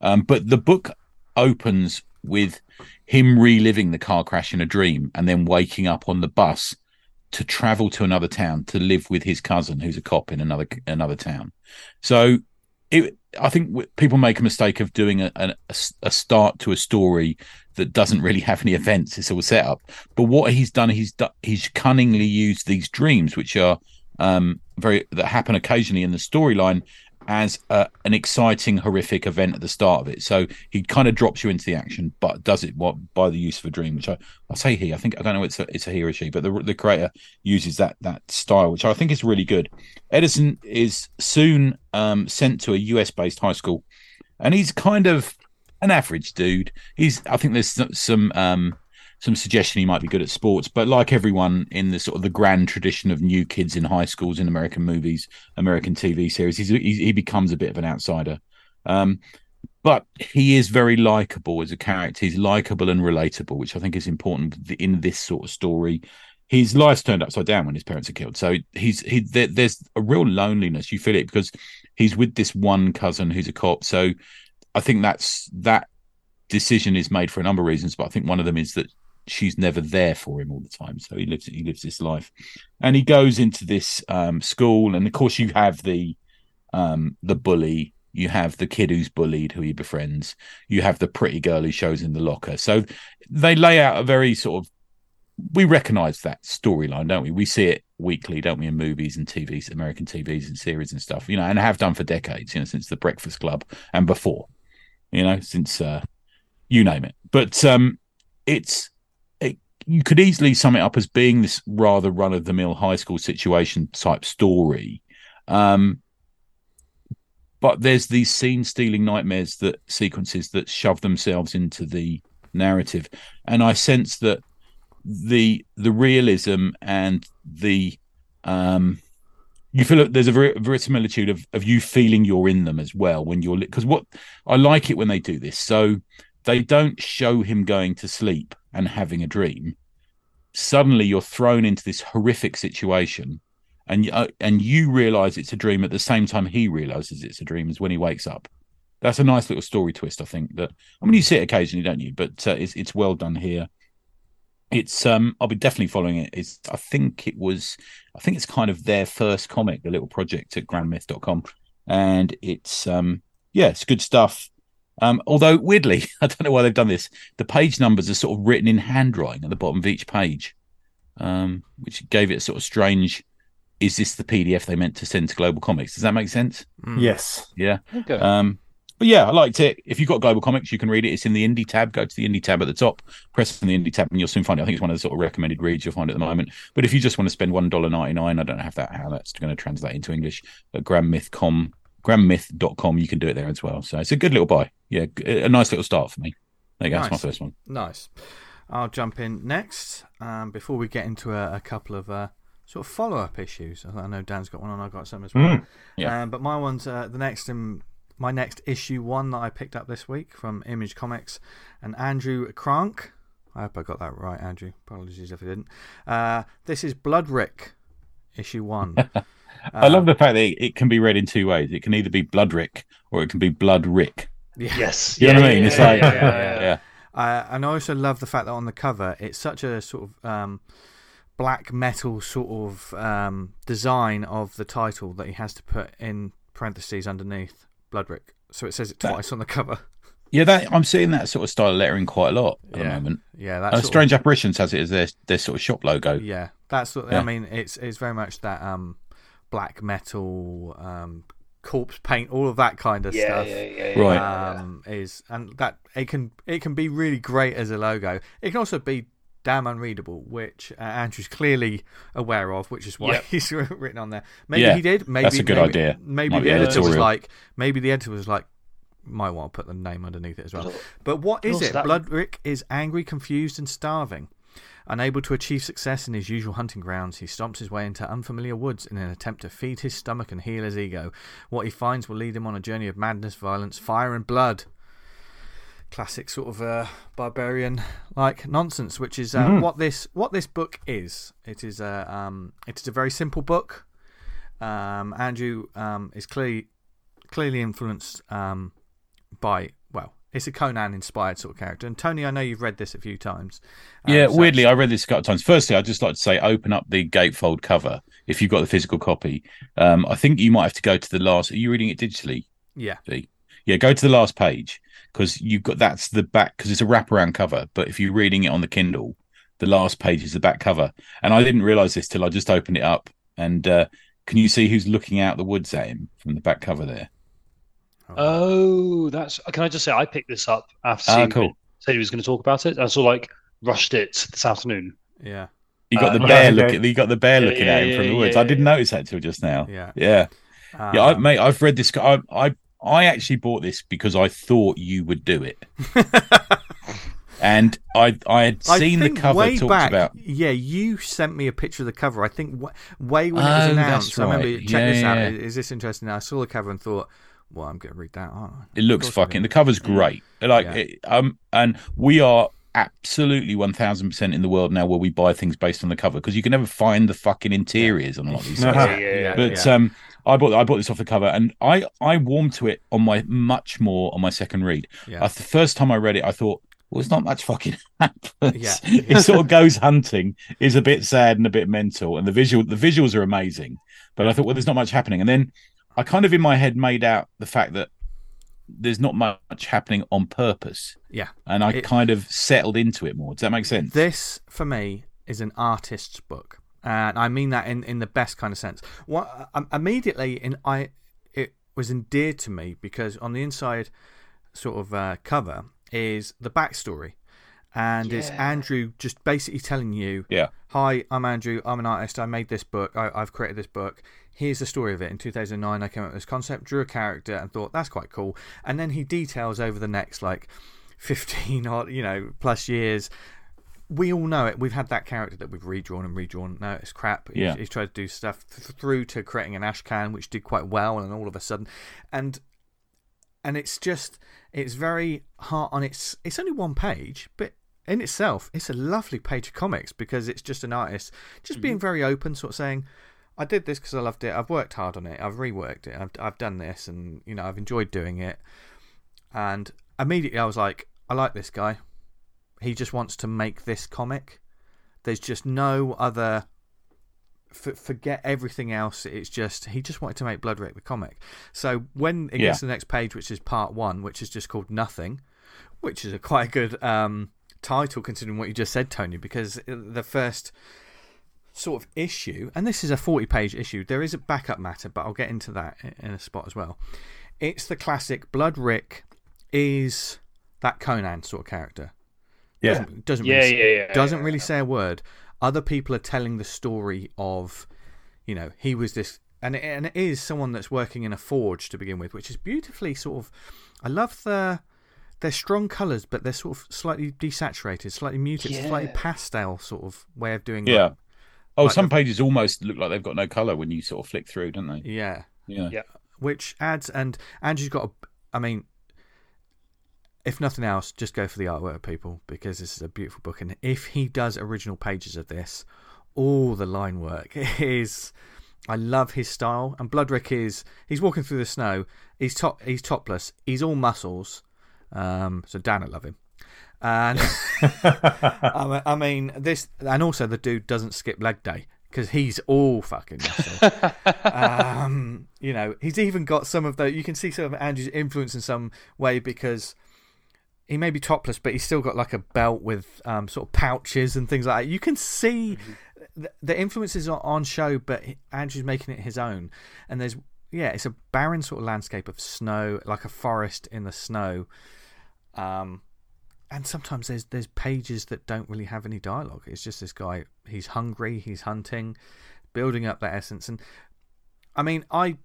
C: um, but the book opens with him reliving the car crash in a dream and then waking up on the bus to travel to another town to live with his cousin who's a cop in another another town. So it, I think w- people make a mistake of doing a, a, a start to a story that doesn't really have any events. It's all set up. But what he's done, he's he's cunningly used these dreams, which are um, very that happen occasionally in the storyline, as a, an exciting, horrific event at the start of it. So he kind of drops you into the action, but does it what by the use of a dream. Which I, I say he, I think I don't know it's a, it's a he or she, but the the creator uses that that style, which I think is really good. Edison is soon um, sent to a US based high school, and he's kind of an average dude. He's I think there's some- some um, some suggestion he might be good at sports, but like everyone in the sort of the grand tradition of new kids in high schools in American movies, American TV series, he's, he's he becomes a bit of an outsider. Um, but he is very likable as a character. He's likable and relatable, which I think is important in this sort of story. his life's turned upside down when his parents are killed. So he's he there, there's a real loneliness. You feel it because he's with this one cousin who's a cop. So I think that's that decision is made for a number of reasons, but I think one of them is that she's never there for him all the time. So he lives he lives this life, and he goes into this um, school, and of course you have the um, the bully. You have the kid who's bullied, who he befriends. You have the pretty girl who shows in the locker. So they lay out a very sort of we recognize that storyline, don't we? We see it weekly, don't we, in movies and TVs, American TVs and series and stuff, you know, and have done for decades, you know, since the Breakfast Club and before, you know, since uh, you name it. But um, it's it, you could easily sum it up as being this rather run of the mill high school situation type story. Um, but there's these scene stealing nightmares that sequences that shove themselves into the narrative, and I sense that the the realism and the um you feel like there's a ver- verisimilitude of, of you feeling you're in them as well when you're because what I like it when they do this. So they don't show him going to sleep and having a dream. Suddenly you're thrown into this horrific situation, and uh, and you realize it's a dream at the same time he realizes it's a dream is when he wakes up. That's a nice little story twist. I think that I mean you see it occasionally, don't you? But uh, it's it's well done here it's um I'll be definitely following it. It's I think it was I think it's kind of their first comic, the little project at grandmyth.com. And it's um yeah, it's good stuff. Um, although weirdly, I don't know why they've done this. The page numbers are sort of written in handwriting at the bottom of each page, um, which gave it a sort of strange. Is this the PDF they meant to send to GlobalComix? Does that make sense?
A: Mm.
B: Yes.
C: Yeah.
D: Okay.
C: Um, but yeah, I liked it. If you've got GlobalComix, you can read it. It's in the indie tab. Go to the indie tab at the top, press on the indie tab, and you'll soon find it. I think it's one of the sort of recommended reads you'll find at the moment. But if you just want to spend one dollar ninety nine, I don't know how that how that's going to translate into English. At grandmyth.com, grandmyth.com, you can do it there as well. So it's a good little buy. Yeah, a nice little start for me. There you go. That's my first one.
A: Nice. I'll jump in next. Um, before we get into a, a couple of uh, sort of follow up issues, I I know Dan's got one and I've got some as well.
B: Mm.
C: Yeah.
A: Um, but my one's uh, the next in my next issue one that I picked up this week from Image Comics and Andrew Krahnke. I hope I got that right, Andrew. Apologies if I didn't. Uh, this is Bloodrik, issue one.
C: I love the fact that it, it can be read in two ways. It can either be Bloodrik or it can be Bloodrik.
A: yeah.
D: yes.
C: You know what I mean? It's like-
A: yeah, yeah,
C: Yeah.
A: Uh, and I also love the fact that on the cover, it's such a sort of um, black metal sort of um, design of the title that he has to put in parentheses underneath Bloodrik. So it says it
C: That-
A: twice on the cover.
C: Yeah, that I'm seeing that sort of style of lettering quite a lot at
A: Yeah.
C: the moment.
A: Yeah, that's
C: Uh,
A: sort of-
C: Strange Apparitions has it as their their sort of shop logo.
A: Yeah, that's what I mean. It's it's very much that um, black metal, um, corpse paint, all of that kind of
D: Yeah,
A: stuff.
D: yeah, yeah, yeah,
C: Right.
A: um, is and that it can it can be really great as a logo. It can also be damn unreadable, which uh, Andrew's clearly aware of, which is why
D: Yep.
A: he's written on there. Maybe
C: Yeah,
A: he did. Maybe
C: that's a good
A: maybe,
C: idea.
A: Maybe
C: Might
A: the
C: be
A: editor was like, maybe the editor was like, might want to put the name underneath it as well. But what is it?
D: that-
A: Bloodrik is angry, confused, and starving. Unable to achieve success in his usual hunting grounds, he stomps his way into unfamiliar woods in an attempt to feed his stomach and heal his ego. What he finds will lead him on a journey of madness, violence, fire, and blood. Classic sort of uh, barbarian like nonsense, which is uh,
B: Mhm.
A: what this what this book is. It is a um, it is a very simple book. Um, Andrew um, is clearly clearly influenced um, by it's a Conan inspired sort of character. And Tony, I know you've read this a few times. Um,
C: Yeah,
A: so-
C: weirdly, I read this a couple of times. Firstly, I'd just like to say, open up the gatefold cover if you've got the physical copy. Um, I think you might have to go to the last. Are you reading it digitally?
A: yeah?
C: Yeah, go to the last page because you've got that's the back because it's a wraparound cover. But if you're reading it on the Kindle, the last page is the back cover. And I didn't realize this till I just opened it up. And uh, can you see who's looking out the woods at him from the back cover there?
D: Oh, that's. Can I just say I picked this up after
C: Ah,
D: seeing
C: cool.
D: Said he was going to talk about it. I sort of like rushed it this afternoon.
A: yeah,
C: You got
D: Uh,
C: the
D: yeah,
C: bear
B: okay.
C: looking. You got the bear
D: Yeah,
C: looking
D: yeah,
C: at him
D: yeah,
C: from the woods.
D: yeah,
C: I didn't
D: yeah.
C: notice that till just now.
A: yeah,
C: Yeah. Yeah, I,
A: Um,
C: mate, I've read this. I, I, I actually bought this because I thought you would do it, and I, I had
A: I
C: seen the
A: think
C: cover
A: way
C: talked
A: back,
C: about.
A: Yeah, you sent me a picture of the cover. I think w- way when it was
C: Oh, that's
A: announced. I remember
C: right.
A: check
C: Yeah,
A: this out.
C: yeah.
A: Is this interesting? I saw the cover and thought, well, I'm going to read that. Aren't I?
C: It looks
A: Of course I
C: fucking. The cover's great. Like,
A: Yeah.
C: it, um, and we are absolutely one thousand percent in the world now where we buy things based on the cover because you can never find the fucking interiors on a lot of these
B: No.
C: sites.
D: Yeah, yeah, yeah.
C: But um, I bought I bought this off the cover, and I I warmed to it on my much more on my second read.
A: Yeah.
C: Uh, the first time I read it, I thought, well, it's not much fucking happens.
A: Yeah.
C: it sort of goes hunting, is a bit sad and a bit mental, and the visual the visuals are amazing. But I thought, well, there's not much happening, and then I kind of in my head made out the fact that there's not much happening on purpose,
A: yeah.
C: and I
A: It-
C: kind of settled into it more. Does that make sense?
A: This, for me, is an artist's book, and I mean that in, in the best kind of sense. What um, immediately in I it was endeared to me because on the inside sort of uh, cover is the backstory, and it's Andrew just basically telling you,
C: Yeah.
A: "Hi, I'm Andrew. I'm an artist. I made this book. I, I've created this book." Here's the story of it. In 2009, I came up with this concept, drew a character, and thought that's quite cool. And then he details over the next like 15 or you know plus years we all know it. We've had that character that we've redrawn and redrawn. No, it's crap. He's,
C: Yeah.
A: he's tried to do stuff th- through to creating an Ashcan, which did quite well, and all of a sudden, and and it's just it's very hard on its. It's only one page, but in itself, it's a lovely page of comics because it's just an artist just hmm. being very open, sort of saying. I did this because I loved it. I've worked hard on it. I've reworked it. I've I've done this, and you know I've enjoyed doing it. And immediately I was like, I like this guy. He just wants to make this comic. There's just no other. F- forget everything else. It's just he just wanted to make Bloodrik the comic. So when it
C: Yeah.
A: gets to the next page, which is part one, which is just called Nothing, which is a quite a good um, title considering what you just said, Tony. Because the first sort of issue, and this is a 40 page issue, there is a backup matter, but I'll get into that in a spot as well. It's the classic Bloodrik is that Conan sort of character.
B: Yeah.
A: Doesn't, doesn't
D: Yeah,
A: really,
D: yeah, yeah,
A: doesn't
D: yeah,
A: really
D: yeah.
A: say a word. Other people are telling the story of, you know, he was this, and it, and it is someone that's working in a forge to begin with, which is beautifully sort of. I love the. They're strong colours, but they're sort of slightly desaturated, slightly muted, slightly pastel sort of way of doing.
C: Yeah.
A: like-
C: Oh,
A: Like
C: some
A: the-
C: pages almost look like they've got no color when you sort of flick through, don't they?
A: yeah.
C: Yeah.
D: Yeah.
A: which adds and Andrew's got a I mean if nothing else just go for the artwork people because this is a beautiful book and if he does original pages of this all the line work is I love his style and Bloodrik is he's walking through the snow he's top he's topless he's all muscles um so Dan I love him and I mean- this and also the dude doesn't skip leg day because he's all fucking um, you know, he's even got some of the. You can see some of Andrew's influence in some way because he may be topless, but he's still got like a belt with um, sort of pouches and things like that. You can see the, the influences are on show, but Andrew's making it his own. And there's yeah, it's a barren sort of landscape of snow, like a forest in the snow. Um, and sometimes there's there's pages that don't really have any dialogue. It's just this guy. He's hungry. He's hunting, building up that essence. And I mean, I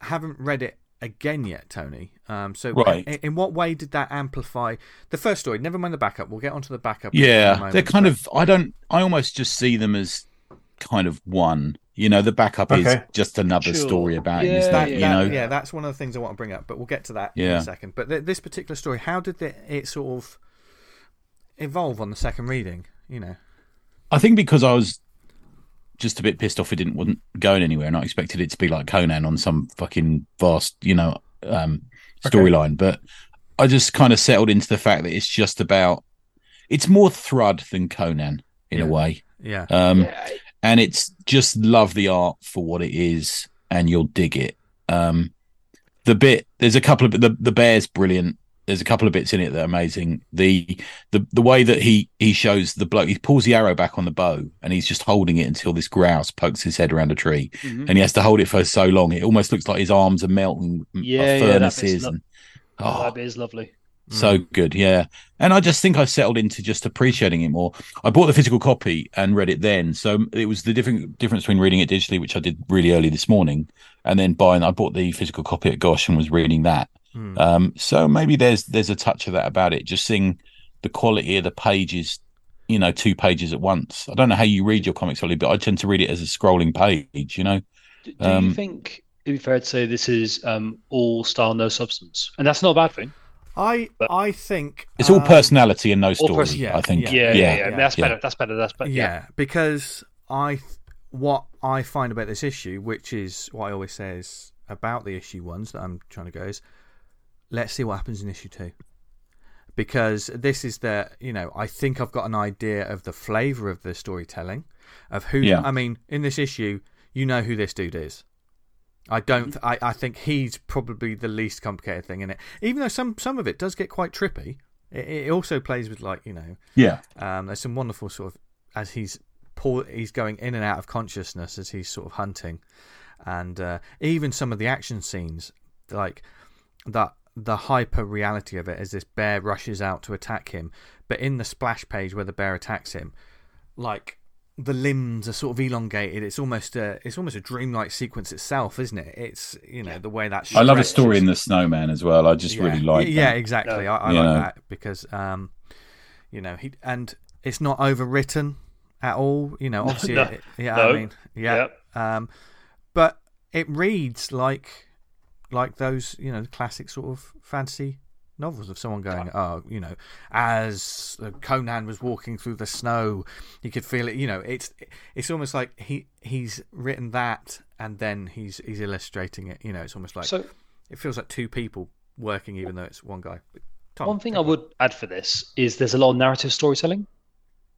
A: haven't read it again yet, Tony. Um, so
C: Right.
A: in, in what way did that amplify the first story? Never mind the backup. We'll get onto the backup.
C: Yeah,
A: moment,
C: they're kind
A: but-
C: of. I don't. I almost just see them as kind of one. You know, the backup is just another
D: Sure.
C: story about him,
D: Yeah,
C: isn't
A: That,
C: it?
A: that-
C: You know,
A: yeah, that's one of the things I want to bring up, but we'll get to that in a second. But th- this particular story, how did it, it sort of evolve on the second reading? You know,
C: I think because I was just a bit pissed off it didn't wasn't going anywhere, and I expected it to be like Conan on some fucking vast, you know, um,
B: Okay.
C: storyline. But I just kind of settled into the fact that it's just about. It's more Thrud than Conan in
A: Yeah.
C: a way.
A: yeah,
C: Um,
D: Yeah,
C: and it's just love the art for what it is and you'll dig it um the bit there's a couple of the the bear's brilliant there's a couple of bits in it that are amazing the the the way that he he shows the bloke he pulls the arrow back on the bow and he's just holding it until this grouse pokes his head around a tree
D: Mhm.
C: and he has to hold it for so long it almost looks like his arms are melting
D: Yeah,
C: like
D: yeah, that bit's
C: furnaces
D: lo-
C: and
D: Oh, that bit is lovely.
C: so good, yeah. And I just think I settled into just appreciating it more. I bought the physical copy and read it then, so it was the different difference between reading it digitally, which I did really early this morning, and then buying. I bought the physical copy at Gosh and was reading that.
A: Mm.
C: Um, so maybe there's there's a touch of that about it. Just seeing the quality of the pages, you know, two pages at once. I don't know how you read your comics, Ollie, but I tend to read it as a scrolling page. You know,
D: Do, do
C: Um,
D: you think it'd be fair to say this is um, all style, no substance? And that's not a bad thing.
A: I
D: But-
A: I think
C: It's all
A: um,
C: personality and no
D: story.
C: stories.
D: person-
A: yeah,
C: I think.
A: yeah.
D: Yeah, yeah, yeah.
C: yeah,
D: That's
C: yeah.
D: better. That's better. That's better.
A: yeah,
D: Yeah.
A: because I th- what I find about this issue, which is what I always say is about the issue ones that I'm trying to go is, let's see what happens in issue two. Because this is the you know I think I've got an idea of the flavour of the storytelling, of who
C: Yeah.
A: I mean in this issue you know who this dude is. I don't. I, I think he's probably the least complicated thing in it. Even though some some of it does get quite trippy. It, it also plays with like you know
C: Yeah.
A: um, there's some wonderful sort of as he's Paul he's going in and out of consciousness as he's sort of hunting, and uh, even some of the action scenes like that the hyper reality of it as this bear rushes out to attack him, but in the splash page where the bear attacks him, like the limbs are sort of elongated. It's almost a it's almost a dreamlike sequence itself, isn't it? It's you know the way that
C: I love a story in the snowman as well. I just
A: yeah.
C: really like.
A: yeah,
C: that.
A: exactly.
D: No.
A: I, I
C: You
A: like
C: know.
A: that because um, you know he and it's not overwritten at all. You know, obviously,
D: No.
A: it- yeah.
D: No.
A: I mean, yeah. Um, but it reads like like those you know classic sort of fantasy novels of someone going, oh, you know, as uh, Conan was walking through the snow, you could feel it. You know, it's it's almost like he he's written that and then he's he's illustrating it. You know, it's almost like
D: So
A: it feels like two people working, even though it's one guy. Tom,
D: one thing I would add for this is there's a lot of narrative storytelling,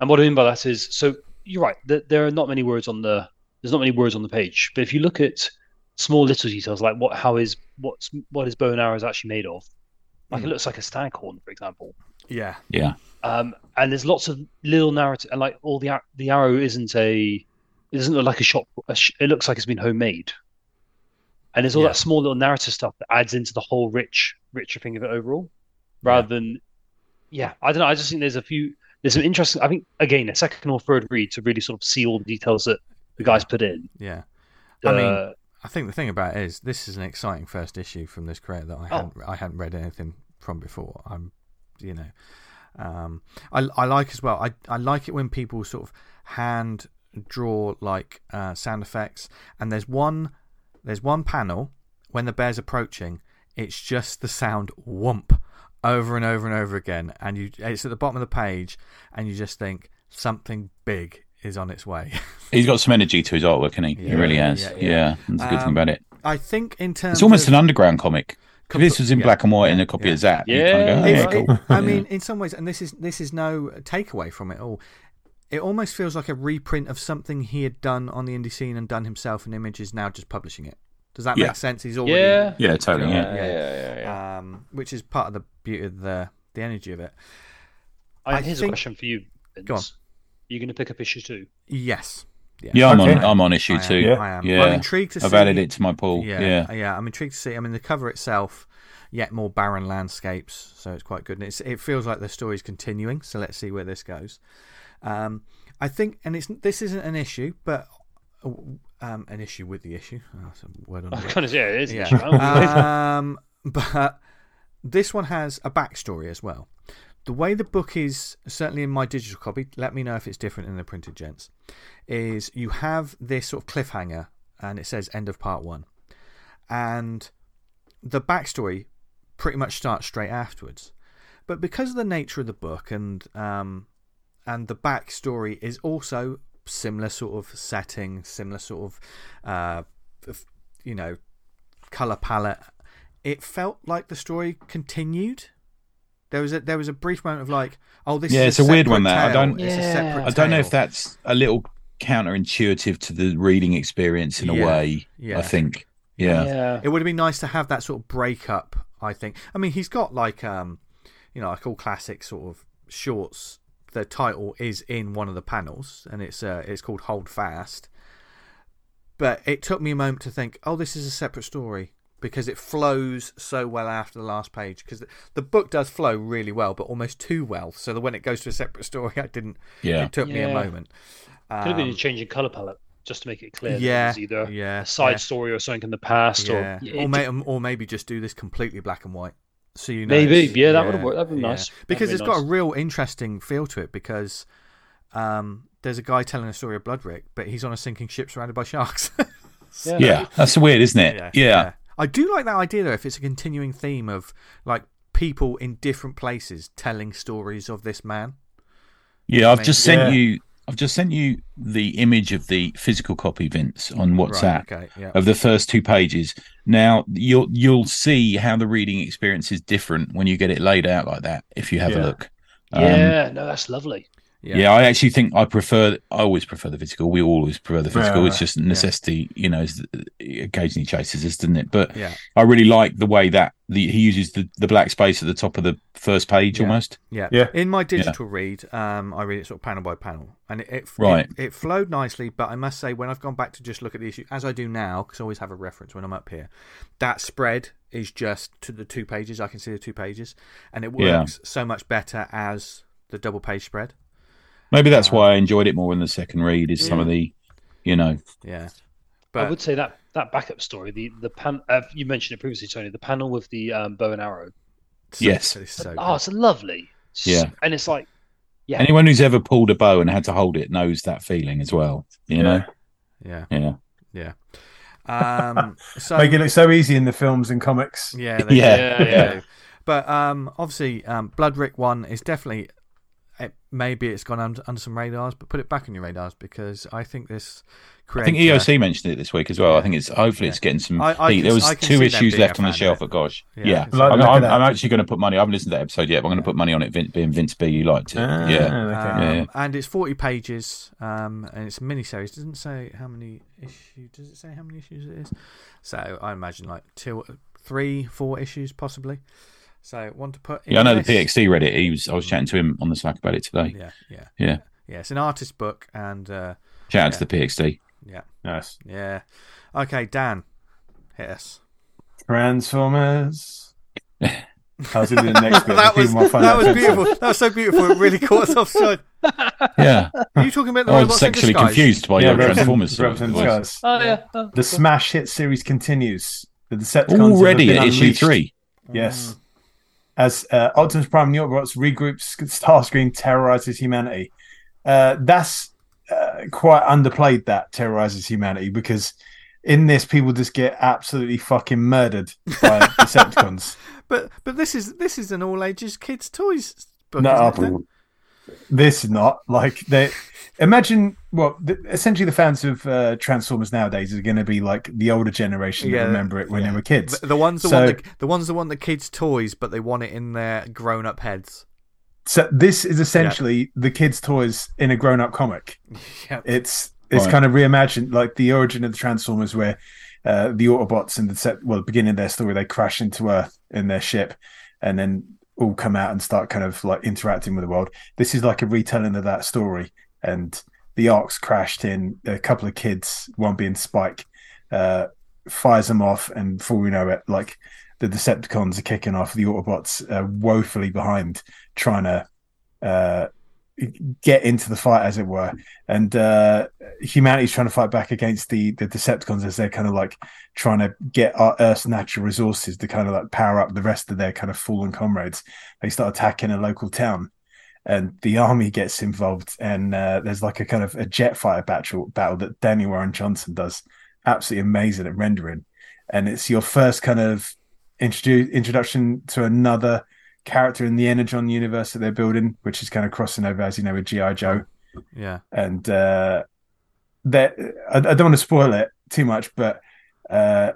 D: and what I mean by that is so you're right. th- There are not many words on the there's not many words on the page, but if you look at small little details like what how is what's what his bow and arrow is actually made of, like
A: Hmm.
D: it looks like a staghorn, for example.
A: Yeah,
C: Yeah.
D: Um, and there's lots of little narrative, and like all the ar- the arrow isn't a it doesn't look like a shop. A sh- it looks like it's been homemade. And there's all
A: Yeah.
D: that small little narrative stuff that adds into the whole rich, richer thing of it overall, rather than, yeah, I don't know. I just think there's a few, there's some interesting. I think again, a second or third read to really sort of see all the details that the guys put in.
A: yeah. I mean, I think the thing about it is this is an exciting first issue from this creator that I
D: Oh.
A: hadn't I hadn't read anything from before. I'm, you know, um, I I like as well. I I like it when people sort of hand draw like uh, sound effects, and there's one there's one panel when the bear's approaching. It's just the sound whomp over and over and over again, and you it's at the bottom of the page, and you just think something big is on its way.
C: He's got some energy to his artwork, hasn't he? he really has.
A: yeah,
C: Yeah,
A: yeah.
C: that's a good thing
A: Um,
C: about it.
A: I think in terms
C: It's almost
A: of,
C: an underground comic. If this was in
A: yeah.
C: black and white in a copy
A: Yeah.
C: of Zap,
D: Yeah,
C: kind of go, oh,
A: It's-
C: yeah, cool.
A: it- I mean, in some ways, and this is this is no takeaway from it all. It almost feels like a reprint of something he had done on the indie scene and done himself, and Image is now just publishing it. Does that
C: Yeah.
A: make sense? He's already,
D: yeah,
C: yeah, totally. Yeah.
A: Yeah.
D: yeah, yeah.
A: um, which is part of the beauty of the the energy of it.
D: I,
A: I
D: here's
A: think-
D: a question for you, Vince.
A: Go on.
D: You're going to pick up issue two.
A: Yes.
C: Yeah, I'm
B: Okay.
C: on. I'm on issue
A: I am,
C: two.
B: Yeah.
A: I am.
C: Yeah.
A: I'm intrigued to see.
C: I've added it to my pool.
A: Yeah,
C: Yeah.
A: yeah, I'm intrigued to see. I mean, the cover itself, yet more barren landscapes, so it's quite good. And it's, it feels like the story's continuing. So let's see where this goes. Um, I think, and it's this isn't an issue, but um, an issue with the issue. Oh, that's a word on a
D: kind of yeah, it is. an
A: Yeah.
D: issue.
A: Um, but this one has a backstory as well. The way the book is, certainly in my digital copy, let me know if it's different in the printed gents, is you have this sort of cliffhanger and it says end of part one. And the backstory pretty much starts straight afterwards. But because of the nature of the book and um, and the backstory is also similar sort of setting, similar sort of uh, you know color palette, it felt like the story continued. There was a there was a brief moment of like, oh, this
C: Yeah,
A: is
C: it's a weird one, that. I don't-
A: It's a
D: Yeah.
A: separate
C: I don't know if that's a little counterintuitive to the reading experience in a
A: Yeah.
C: way.
A: Yeah.
C: I think. Yeah.
D: yeah.
A: It would have been nice to have that sort of breakup. I think. I mean, he's got like um, you know, like all classic sort of shorts. The title is in one of the panels, and it's uh, it's called Hold Fast. But it took me a moment to think, oh, this is a separate story because it flows so well after the last page. Because the, the book does flow really well, but almost too well. So that when it goes to a separate story, I didn't.
C: Yeah.
A: It took me a
D: Yeah.
A: moment.
D: Could have been a
A: Um,
D: change in color palette just to make it clear. that
A: Yeah,
D: it was either
A: yeah,
D: a side
A: yeah.
D: story or something in the past,
A: yeah.
D: or
A: or, may, or maybe just do this completely black and white. So you know,
D: Maybe,
A: it's-
D: yeah, that would've worked. That'd be nice. That'd
A: Because
D: be
A: it's got a real interesting feel to it. Because um, there's a guy telling a story of Bloodrik, but he's on a sinking ship surrounded by sharks.
D: Yeah.
C: Yeah. That's weird, isn't it? Yeah.
A: I do like that idea though. If it's a continuing theme of like people in different places telling stories of this man.
C: Yeah, I've just
B: Yeah.
C: sent you. I've just sent you the image of the physical copy, Vince, on WhatsApp
A: Right, okay, yeah.
C: of the first two pages. Now you'll you'll see how the reading experience is different when you get it laid out like that. If you have a
B: Yeah.
C: look. Um,
D: Yeah, no, that's lovely.
C: Yeah. I actually think I prefer. I always prefer the physical. We always prefer the physical.
B: Yeah,
C: it's just necessity, you know. Is occasionally chases us, doesn't it? But
A: Yeah.
C: I really like the way that the he uses the, the black space at the top of the first page
A: Yeah.
C: almost.
A: Yeah.
B: Yeah.
A: In my digital read, um, I read it sort of panel by panel, and it it,
C: Right.
A: it it flowed nicely. But I must say, when I've gone back to just look at the issue, as I do now, because I always have a reference when I'm up here, that spread is just to the two pages. I can see the two pages, and it
C: Yeah.
A: works so much better as the double page spread.
C: Maybe that's why I enjoyed it more in the second read. Is some of the, you know,
A: Yeah. But I
D: would say that that backup story, the the pan, uh, you mentioned it previously, Tony, the panel with the um, bow and arrow.
A: so-
C: Yes.
A: it's so
D: Oh, it's lovely.
C: Yeah.
D: and it's like, yeah,
C: anyone who's ever pulled a bow and had to hold it knows that feeling as well. You know,
A: yeah,
C: yeah.
A: yeah. Um, so
B: Make it look so easy in the films and comics.
A: Yeah, they
C: Yeah,
A: do,
D: yeah, yeah.
A: But um, obviously, um, Bloodrik one is definitely. It, maybe it's gone under, under some radars, but put it back on your radars because I think this.
C: I think EOC mentioned it this week as well.
A: Yeah.
C: I think it's hopefully it's getting some.
A: I- I
C: heat.
A: can-
C: there was two issues left on the shelf
A: it.
C: at Gosh.
A: Yeah,
C: Yeah,
B: Like-
C: I'm, I'm. I'm actually going to put money. I haven't listened to that episode yet. But I'm going to put money on it Vin- being Vince B. You liked it.
B: Ah,
C: yeah,
B: okay.
A: Um,
C: Yeah, yeah.
A: And it's 40 pages, um, and it's a mini series. doesn't say how many issues. Does it say how many issues it is? So I imagine like two, three, four issues possibly. So want to put.
C: yeah. I know the
A: this-
C: PXD read it. He was. I was chatting to him on the Slack about it today.
A: Yeah, yeah,
C: Yeah.
A: yeah. It's an artist book, and uh,
C: Shout out
A: Yeah.
C: to the PXD.
A: yeah,
B: Nice.
A: yeah. Okay, Dan, hit us.
B: Transformers. I was going the next bit.
A: that was
B: people might find
A: that was beautiful. That was so beautiful. It really caught us offside.
C: Yeah,
A: Are you talking about the
C: I was
A: robots in
C: sexually confused by
B: Yeah,
C: your Transformers.
B: and- Rebels and
C: voice.
D: Oh yeah, oh,
B: The smash hit series continues. The Decepticons
C: Already
B: have
C: at
B: been
C: issue three.
B: Yes. As uh, Optimus Prime Autobots regroups, Starscream terrorizes humanity. Uh, that's uh, quite underplayed. That terrorizes humanity because in this, people just get absolutely fucking murdered by Decepticons.
A: But but this is this is an all ages kids toys book.
B: No,
A: isn't it, Dan?
B: This is not like they. Imagine well, the, essentially the fans of uh, Transformers nowadays are going to be like the older generation that remember it when
A: yeah.
B: they were kids.
A: The, the ones that
B: So-
A: want the, the ones that want the kids toys, but they want it in their grown up heads.
B: So this is essentially the kids' toys in a grown-up comic.
A: Yeah.
B: It's it's
C: Right.
B: kind of reimagined, like the origin of the Transformers, where uh, the Autobots in the set, well, the beginning of their story, they crash into Earth in their ship, and then all come out and start kind of like interacting with the world. This is like a retelling of that story, and the arcs crashed in. A couple of kids, one being Spike, uh, fires them off, and before we know it, like the Decepticons are kicking off, the Autobots are woefully behind, trying to. Uh, get into the fight as it were. And uh humanity's trying to fight back against the the decepticons as they're kind of like trying to get our earth's natural resources to kind of like power up the rest of their kind of fallen comrades. They start attacking a local town and the army gets involved and uh, there's like a kind of a jet fighter battle battle that Danny warren johnson does. Absolutely amazing at rendering. And it's your first kind of introdu- introduction to another character in the energon universe that they're building which is kind of crossing over as you know with gi joe
A: Yeah.
B: and uh, that I, I don't want to spoil it too much, but uh,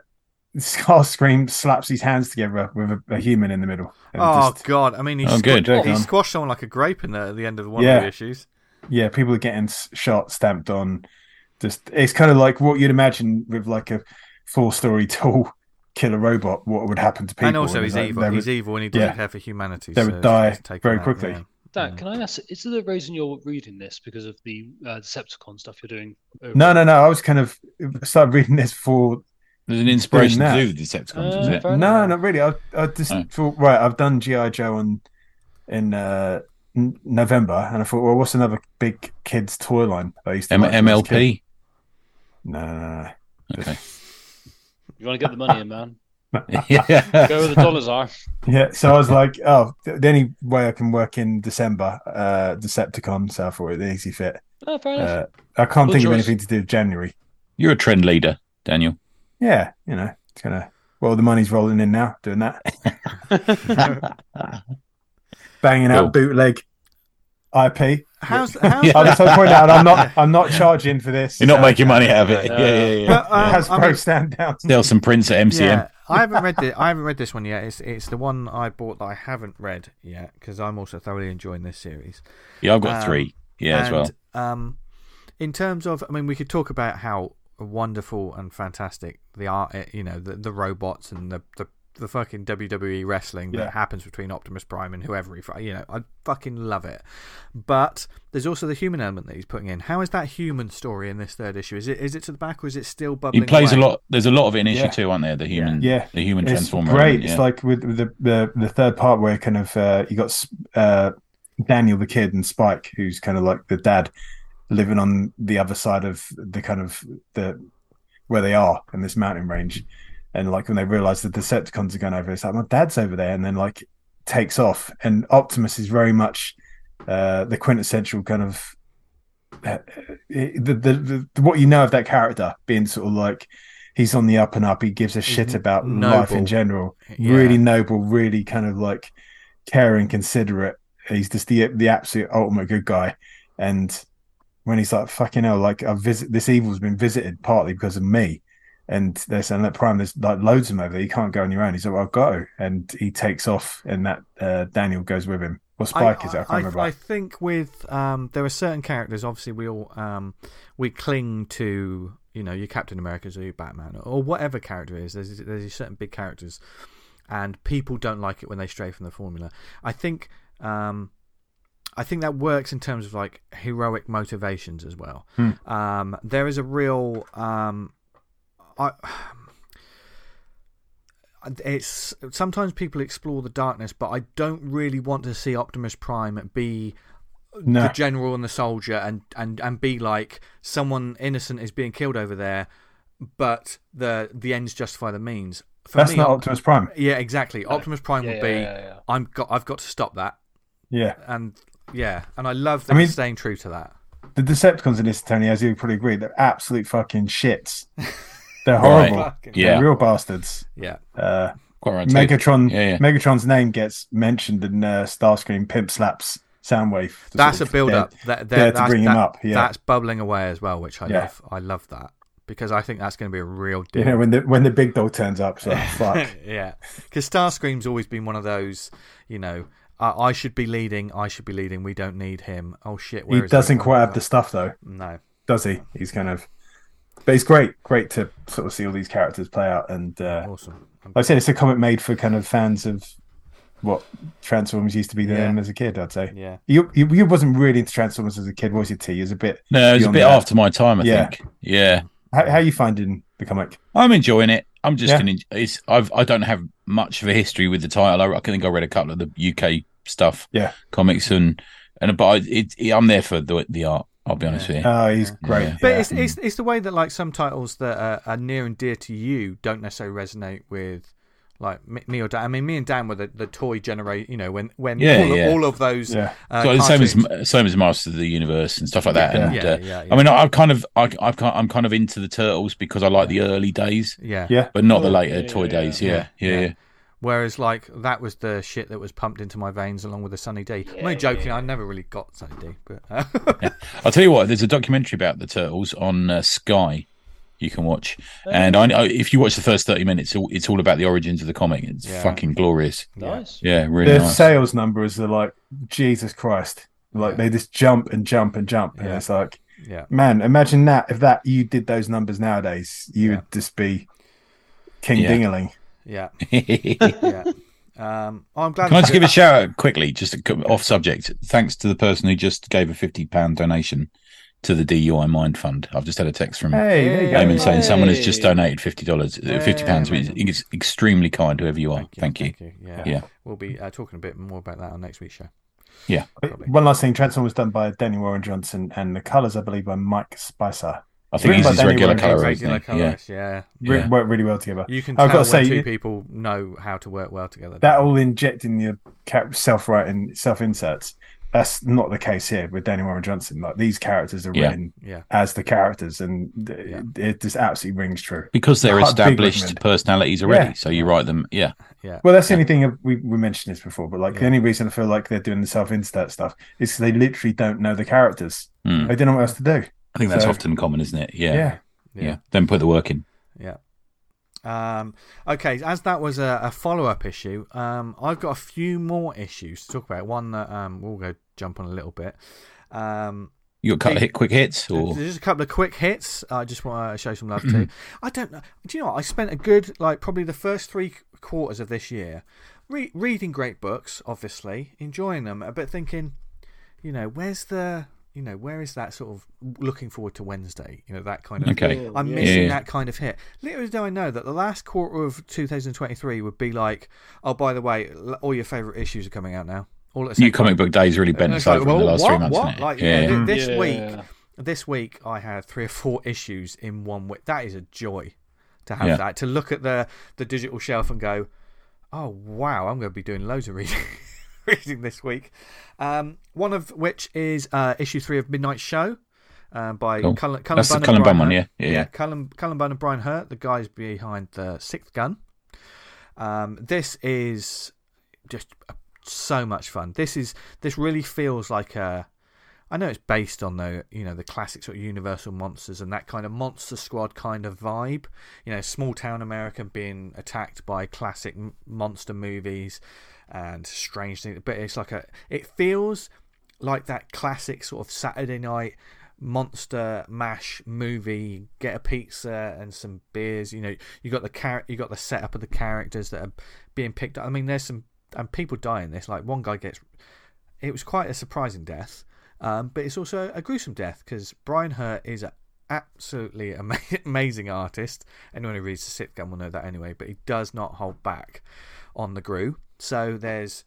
B: Starscream slaps his hands together with a, a human in the middle.
A: Oh
B: just-
A: God! I mean, he,
C: Oh,
A: squ-
C: good.
A: He squashed someone like a grape in the, at the end of one of the issues.
B: yeah, people are getting s- shot, stamped on. Just it's kind of like what you'd imagine with like a four-story tall killer robot. What would happen to people?
A: and also,
B: it's
A: he's
B: like
A: evil.
B: they
A: He's
B: would-
A: evil, and he doesn't
B: yeah.
A: care for humanity.
B: They
A: so
B: would die
A: it's taken
B: very
A: out,
B: quickly.
A: yeah.
D: Dan, can I ask? Is there a reason you're reading this because of the uh, Decepticon stuff you're doing?
B: No, no, no. I was kind of started reading this for
C: There's an inspiration
B: that.
C: to do the Decepticons,
D: Uh,
C: isn't it?
B: no,
D: enough.
B: not really. I, I just
C: Oh.
B: thought, right, I've done GI Joe on in uh, November, and I thought, well, what's another big kids toy line I used to
C: M-
B: like when I was a kid?
C: MLP.
B: No, no, no, no.
C: Okay.
D: You want to get the money in, man?
C: yeah.
D: Go where the dollars are.
B: Yeah, so I was like, oh, the only way I can work in December, uh, Decepticon, so I thought it easy fit.
D: Oh, fair enough.
B: Uh, I can't
D: Good
B: think of anything to do with January.
C: You're a trend leader, Daniel.
B: Yeah, you know, it's gonna Well, the money's rolling in now, doing that, banging out bootleg IP.
A: How's how's
C: Yeah.
B: I just want to point out, I'm not, I'm not charging for this.
C: You're not
B: Uh,
C: making money out of it. Yeah, yeah, yeah.
A: But, uh,
B: Hasbro
A: I mean-
B: stand down.
C: Sell some prints at MCM.
A: Yeah, I haven't read it. I haven't read this one yet. It's it's the one I bought that I haven't read yet because I'm also thoroughly enjoying this series.
C: Yeah, I've got
A: Um,
C: three. Yeah, as well.
A: Um, in terms of, I mean, we could talk about how wonderful and fantastic the art, you know, the the robots and the the, the fucking WWE wrestling
B: Yeah.
A: that happens between Optimus Prime and whoever he, fi- you know, I fucking love it. But there's also the human element that he's putting in. How is that human story in this third issue? Is it is it to the back or is it still bubbling?
C: He plays
A: away?
C: a lot. There's a lot of it in issue
B: Yeah.
C: two, aren't there? The human,
B: Yeah.
C: the human
B: It's
C: transformer.
B: great.
C: element,
B: It's like with, with the, the the third part where kind of uh, you got uh, Daniel the kid and Spike, who's kind of like the dad living on the other side of the kind of the where they are in this mountain range, and like when they realize the Decepticons are going over, it's like my dad's over there, and then like takes off, and Optimus is very much uh, the quintessential kind of uh, the, the, the what you know of that character being sort of like he's on the up and up. He gives a shit about life in general.
A: Yeah.
B: Really noble, really kind of like caring, considerate. He's just the the absolute ultimate good guy. And when he's like, "Fucking hell!" Like, I visit this evil's been visited partly because of me. And they're saying that Prime, there's like loads of them over there. You can't go on your own. He's like, well, I'll go. And he takes off, and that uh, Daniel goes with him. Or Spike is it? I can't remember.
A: I think with um, there are certain characters. Obviously, we all um, we cling to you know your Captain Americas or your Batman or whatever character it is. There's there's certain big characters, and people don't like it when they stray from the formula. I think um, I think that works in terms of like heroic motivations as well.
B: Hmm.
A: Um, there is a real um, I, it's sometimes people explore the darkness, but I don't really want to see Optimus Prime be
B: No.
A: the general and the soldier and, and, and be like someone innocent is being killed over there, but the the ends justify the means. For
B: That's
A: me,
B: not Optimus Prime.
A: yeah, exactly. Optimus Prime
D: Yeah,
A: would be
D: yeah, yeah.
A: I'm got I've got to stop that,
B: Yeah.
A: and yeah, and I love that
B: I mean-
A: staying true to that.
B: The Decepticons in this, Tony, as you probably agree, they're absolute fucking shits. They're horrible.
A: Fucking-
C: Yeah.
B: They're real bastards.
A: Yeah,
B: Uh,
C: Quite right.
B: Megatron,
C: Yeah, yeah.
B: Megatron's name gets mentioned in uh, Starscream Pimp Slaps Soundwave.
A: that's a
B: sort of
A: build up. That,
B: dare
A: that,
B: to
A: that's,
B: bring him up, yeah.
A: That's bubbling away as well, which I
B: Yeah.
A: love. I love that because I think that's going to be a real deal.
B: You know, when the when the big dog turns up, so fuck.
A: yeah, because Starscream's always been one of those, you know, I, I should be leading, I should be leading. We don't need him. Oh shit,
B: he
A: where is
B: doesn't quite have the stuff though,
A: No,
B: does he? He's kind of, but it's great, great to sort of see all these characters play out. And uh,
A: awesome.
B: like I said, it's a comic made for kind of fans of what Transformers used to be to
A: Yeah.
B: as a kid. I'd say.
A: Yeah,
B: You, you you wasn't really into Transformers as a kid, was you? T? You was a bit.
C: No, it was a bit
B: that.
C: after my time. I
B: Yeah.
C: think. Yeah,
B: How, how you finding the comic?
C: I'm enjoying it. I'm just
B: Yeah.
C: gonna. It's. I've. I don't have much of a history with the title. I, I think I read a couple of the UK stuff.
B: Yeah.
C: Comics and and but I, it, it, I'm there for the the art. I'll be honest with you.
B: Oh, he's great.
C: Yeah.
A: but
B: yeah.
A: it's, it's it's the way that like some titles that are, are near and dear to you don't necessarily resonate with. Like me, me or Dan. I mean, me and Dan were the, the toy generate. You know, when when
C: Yeah,
A: all,
C: yeah.
A: Of, all of those.
B: Yeah.
A: Uh,
C: so the same as same as Master of the Universe and stuff like that.
B: Yeah.
C: and,
A: Yeah,
C: uh,
A: yeah, yeah.
C: I mean, I, I've kind of, I, I've, kind- I'm kind of into the turtles because I like the early days,
A: yeah,
B: Yeah.
C: but not the
D: Oh,
C: later
D: yeah,
C: toy
D: yeah,
C: days.
A: yeah.
C: Yeah, yeah,
A: Yeah.
C: yeah.
A: Whereas, like, that was the shit that was pumped into my veins along with the Sunny D. I'm only joking.
D: yeah.
A: I never really got Sunny D, but uh,
C: I'll tell you what. There's a documentary about the turtles on uh, Sky. You can watch, and I know if you watch the first thirty minutes, it's all, it's all about the origins of the comic. It's
A: Yeah.
C: fucking glorious.
D: Nice.
C: Yeah, really
B: the
C: nice.
B: sales numbers are like Jesus Christ. Like
A: Yeah.
B: they just jump and jump and jump, and
A: Yeah.
B: it's like,
A: yeah,
B: man, imagine that if that you did those numbers nowadays, you
A: Yeah.
B: would just be King
C: Yeah.
B: Dingaling.
A: Yeah, yeah. Um, I'm glad.
C: Can I just give a shout out quickly, just off subject? Thanks to the person who just gave a fifty pound donation to the DUI Mind Fund. I've just had a text from
B: Hey, there you go.
C: Eamon saying someone has just donated fifty dollars, fifty pounds.
A: Hey,
C: which is extremely kind, whoever you are. Thank you.
A: Yeah.
C: Yeah.
A: We'll be uh, talking a bit more about that on next week's show.
C: Yeah.
A: Probably.
B: One last thing, Transform was done by Danny Warren Johnson, and the colours, I believe, by Mike Spicer.
C: I think he's
B: by
C: his
B: Danny
C: regular colour,
A: Regular
C: isn't? Yeah.
A: yeah.
B: Re-
C: Yeah.
B: Work really well together.
A: You can
B: I've
A: tell
B: gotta
A: when
B: say,
A: two
B: you-
A: people know how to work well together.
B: That all injecting your cap self-writing self-inserts That's not the case here with Danny Warren Johnson. Like these characters are
C: Yeah.
B: written
A: Yeah.
B: as the characters, and th-
A: Yeah.
B: it just absolutely rings true.
C: because they're
B: Big
C: established personalities already.
B: Yeah.
C: So you write them. Yeah.
A: Yeah.
B: Well, that's the only thing we, we mentioned this before, but like
A: Yeah.
B: the only reason I feel like they're doing the self-insert stuff is they literally don't know the characters.
C: Hmm.
B: They don't know what else to do.
C: I think that's
B: So-
C: often common, isn't it? Yeah.
B: Yeah.
C: Yeah.
A: Yeah.
C: Then put the work in.
A: Yeah. Um, okay, as that was a, a follow up issue, um, I've got a few more issues to talk about. One that um, we'll go jump on a little bit. Um,
C: You got a couple of hit, quick hits, or
A: There's just a couple of quick hits. I just want to show some love to. I don't know. Do you know what? I spent a good, like, probably the first three quarters of this year re- reading great books, obviously, enjoying them, but thinking, you know, where's the, you know, where is that sort of looking forward to Wednesday? You know, that kind of.
C: okay.
A: I'm
D: Yeah.
A: missing
C: Yeah.
A: that kind of hit. Little do I know that the last quarter of 2023 would be like, oh, by the way, all your favourite issues are coming out now. All at the
C: New comic book days really bent
A: and
C: us
A: like,
C: over in the last
A: what,
C: three months.
A: what?
C: isn't?
A: Like,
C: yeah.
A: you know, this
D: Yeah.
A: week, this week I had three or four issues in one week. That is a joy to have
C: Yeah.
A: that. To look at the the digital shelf and go, oh wow, I'm going to be doing loads of reading. Reading this week. Um, one of which is uh, issue three of Midnight Show uh, by
C: Cool.
A: Cullen, Cullen
C: That's the
A: Bunn and
C: Cullen Bunn one, yeah. Yeah, yeah.
A: Cullen, Cullen Bunn and Brian Hurtt, the guys behind the Sixth Gun. Um, this is just so much fun. This is this really feels like a. I know it's based on the you know the classic sort of Universal monsters and that kind of Monster Squad kind of vibe. You know, small town America being attacked by classic monster movies and strange things. But it's like a. It feels like that classic sort of Saturday night monster mash movie. Get a pizza and some beers. You know, you got the char- you got the setup of the characters that are being picked up. I mean, there's some and people die in this. Like one guy gets. It was quite a surprising death, um, but it's also a gruesome death because Brian Hurtt is an absolutely ama- amazing artist. Anyone who reads the Gun will know that anyway. But he does not hold back on the Gru. So there's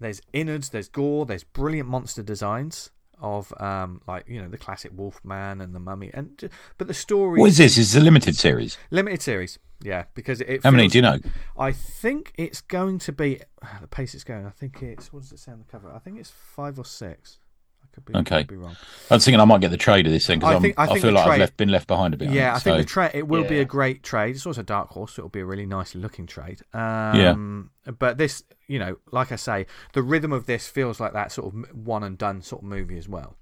A: there's innards, there's gore, there's brilliant monster designs of um like you know the classic Wolfman and the Mummy, and but the story
C: What is this? It's a limited series.
A: limited series, yeah, because it. it
C: How many do you know?
A: I think it's going to be the pace it's going. I think it's what does it say on the cover? I think it's five or six. I could be,
C: Okay.
A: could be wrong.
C: I was thinking I might get the trade of this thing because
A: think- I
C: I, feel like
A: trade-
C: I've left, been left behind a bit.
A: Yeah,
C: it,
A: I think
C: so-
A: the trade it will be a great trade. It's also a dark horse, so it'll be a really nicely looking trade. Um, But this, you know, like I say, the rhythm of this feels like that sort of one and done sort of movie as well,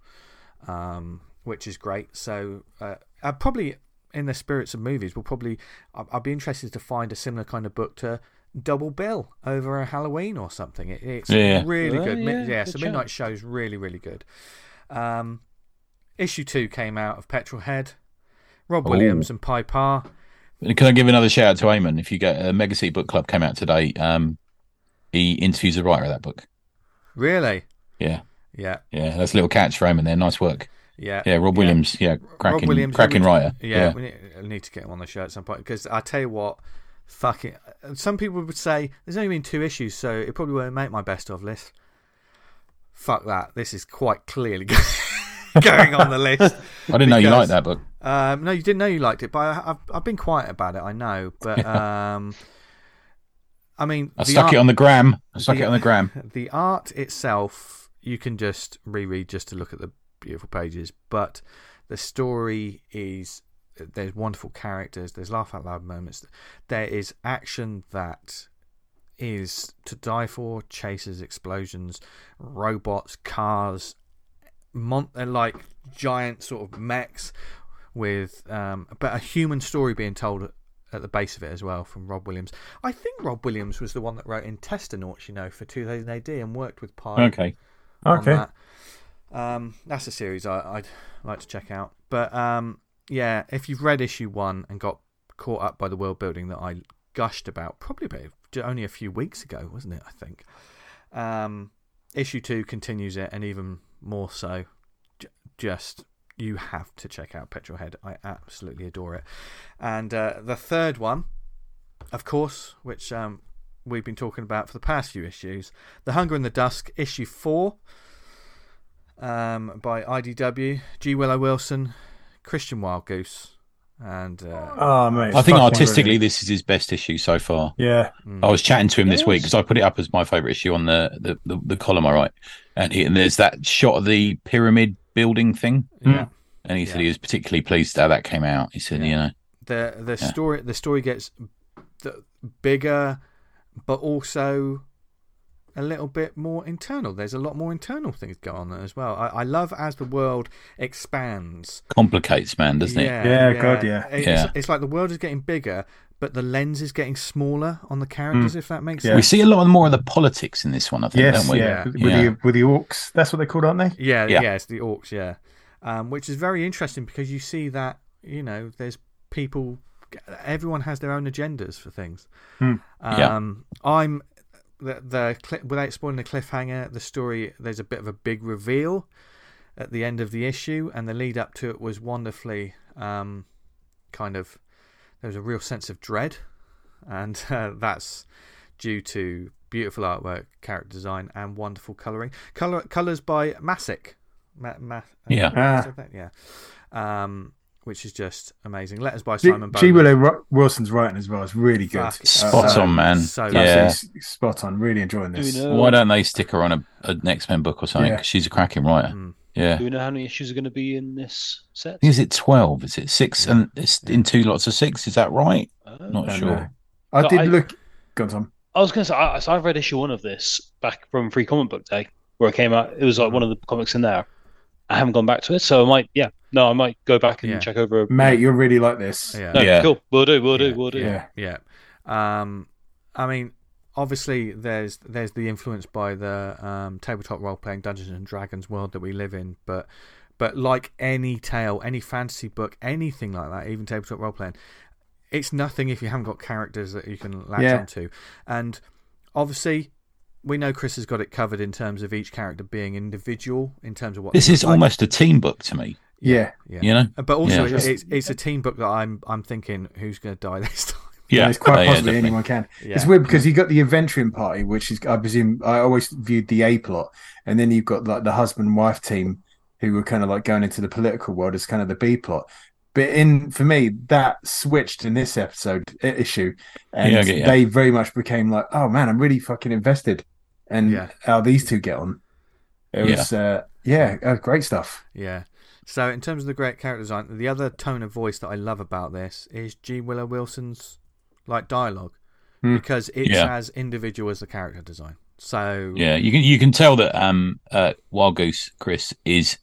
A: um, which is great. So uh, uh, probably in the spirits of movies, we'll probably I'd be interested to find a similar kind of book to Double Bill over a Halloween or something. It, it's
C: Yeah.
A: really
D: Oh,
A: good. Mi-
D: yeah,
A: yeah,
D: good
A: so
D: shout.
A: Midnight Show's really really good. Um, issue two came out of Petrolhead. Rob
C: Ooh.
A: Williams and Pye Parr.
C: Can I give another shout out to Eamon? If you get a Mega City Book Club came out today, um, he interviews the writer of that book.
A: Really?
C: Yeah,
A: Yeah,
C: yeah, that's a little catch for Eamon there. Nice work.
A: yeah.
C: Yeah, Rob Williams. Yeah, cracking,
A: Rob Williams,
C: cracking
A: yeah, we-
C: writer.
A: Yeah,
C: Yeah,
A: We need, I need to get him on the show at some point because I tell you what, fucking. Some people would say there's only been two issues, so it probably won't make my best of list. Fuck that. This is quite clearly going on the list.
C: I didn't know you liked that book.
A: Um, no, you didn't know you liked it, but I, I've I've been quiet about it. I know, but um, I mean,
C: I stuck
A: art-
C: it on the gram. I stuck
A: the-
C: it on the gram.
A: the art itself you can just reread just to look at the beautiful pages but the story is there's wonderful characters there's laugh out loud moments there is action that is to die for chases explosions robots cars mon- uh, like giant sort of mechs with um, but a human story being told at- the base of it as well from Rob Williams. I think Rob Williams was the one that wrote Intestinauts, you know, for 2000 AD and worked with Pye
C: Okay.
B: Okay.
A: that. Um, that's a series I, I'd like to check out. But um, yeah, if you've read issue one and got caught up by the world building that I gushed about, probably about only a few weeks ago, wasn't it? I think. Um, issue two continues it, and even more so. Just you have to check out Petrolhead. I absolutely adore it. And uh, the third one, of course, which um, we've been talking about for the past few issues, The Hunger and the Dusk, issue four, um, by IDW, G. Willow Wilson, Christian Wildgoose. and uh,
B: Oh mate,
C: I think artistically,
B: brilliant.
C: this is his best issue so far.
B: yeah,
C: I was chatting to him this week because I put it up as my favorite issue on the the, the, the column I write, and, he, and there's that shot of the pyramid building thing,
A: yeah.
C: and he said
A: Yeah.
C: he was particularly pleased how that came out. He said,
A: Yeah.
C: you know,
A: the the
C: Yeah.
A: story the story gets bigger, but also a little bit more internal. There's a lot more internal things going on there as well. I, I love as the world expands.
C: complicates man, doesn't it?
B: Yeah, God, yeah.
A: It's,
C: Yeah.
A: it's like the world is getting bigger, but the lens is getting smaller on the characters. If that makes
B: sense.
C: We see a lot more of the politics in this one, I think,
B: yes,
C: don't we?
B: yeah,
A: Yeah.
B: with
C: Yeah.
B: the with the orcs. That's what they're called, aren't they?
A: Yeah,
C: Yeah.
A: yeah, it's the orcs, yeah. Um, which is very interesting because you see that, you know, there's people, everyone has their own agendas for things.
B: Hmm.
C: Yeah.
A: Um, I'm, the, the cli- without spoiling the cliffhanger, the story, there's a bit of a big reveal at the end of the issue, and the lead up to it was wonderfully um, kind of, there was a real sense of dread, and uh, that's due to beautiful artwork, character design, and wonderful colouring. Color colors by Masick. Ma- Ma-
C: Yeah.
A: uh,
B: Ah.
A: yeah. Um, which is just amazing. Letters by
B: G.
A: Simon
B: G.
A: Bowland.
B: Willow Wilson's writing as well. It's really good.
A: Fuck,
C: Spot
B: Uh,
C: on, man.
A: so
C: yeah.
B: spot on. Really enjoying this.
D: know?
C: Why don't they stick her on a, an X Men book or something?
B: Yeah.
C: 'Cause she's a cracking writer.
A: Mm.
C: Yeah.
D: Do we know how many issues are going to be in this set?
C: Is it twelve? Is it six? And it's in two lots of six. Is that right?
D: Uh,
C: Not
B: Don't
C: sure.
B: know. I
D: So
B: did
D: I-
B: look. Go on, Tom.
D: I was going to say, I, so I've read issue one of this back from Free Comic Book Day, where it came out. It was like one of the comics in there. I haven't gone back to it, so I might, yeah, no, I might go back and
A: Yeah.
D: check over.
B: Mate, you'll really like this.
A: Yeah.
D: no,
C: Yeah.
D: cool, we'll do, we'll do,
A: Yeah,
D: we'll do.
B: Yeah.
A: Yeah. Um, I mean, obviously, there's there's the influence by the um, tabletop role playing Dungeons and Dragons world that we live in, but but like any tale, any fantasy book, anything like that, even tabletop role playing, it's nothing if you haven't got characters that you can latch
B: Yeah.
A: onto. And obviously, we know Chris has got it covered in terms of each character being individual, in terms of what
C: This is
A: like.
C: almost a team book to me.
B: Yeah.
A: yeah.
C: You know?
A: But also,
C: Yeah.
A: it's, it's it's a team book that I'm I'm thinking who's going to die this time.
C: Yeah.
B: it's quite possibly
C: definitely.
B: anyone can.
A: Yeah.
B: It's weird because you've got the adventuring party, which is, I presume, I always viewed the A plot, and then you've got like the husband and wife team who were kind of like going into the political world as kind of the B plot. But in for me, that switched in this episode uh, issue, and
C: Yeah, I get ya.
B: they very much became like, "Oh man, I'm really fucking invested," and
A: Yeah.
B: how these two get on. It
C: Yeah.
B: was, uh, yeah, uh, great stuff.
A: Yeah. So in terms of the great character design, the other tone of voice that I love about this is G. Willow Wilson's like dialogue
B: Hmm.
A: because it's
C: Yeah.
A: as individual as the character design. So
C: Yeah, you can you can tell that um uh Wildgoose Chris is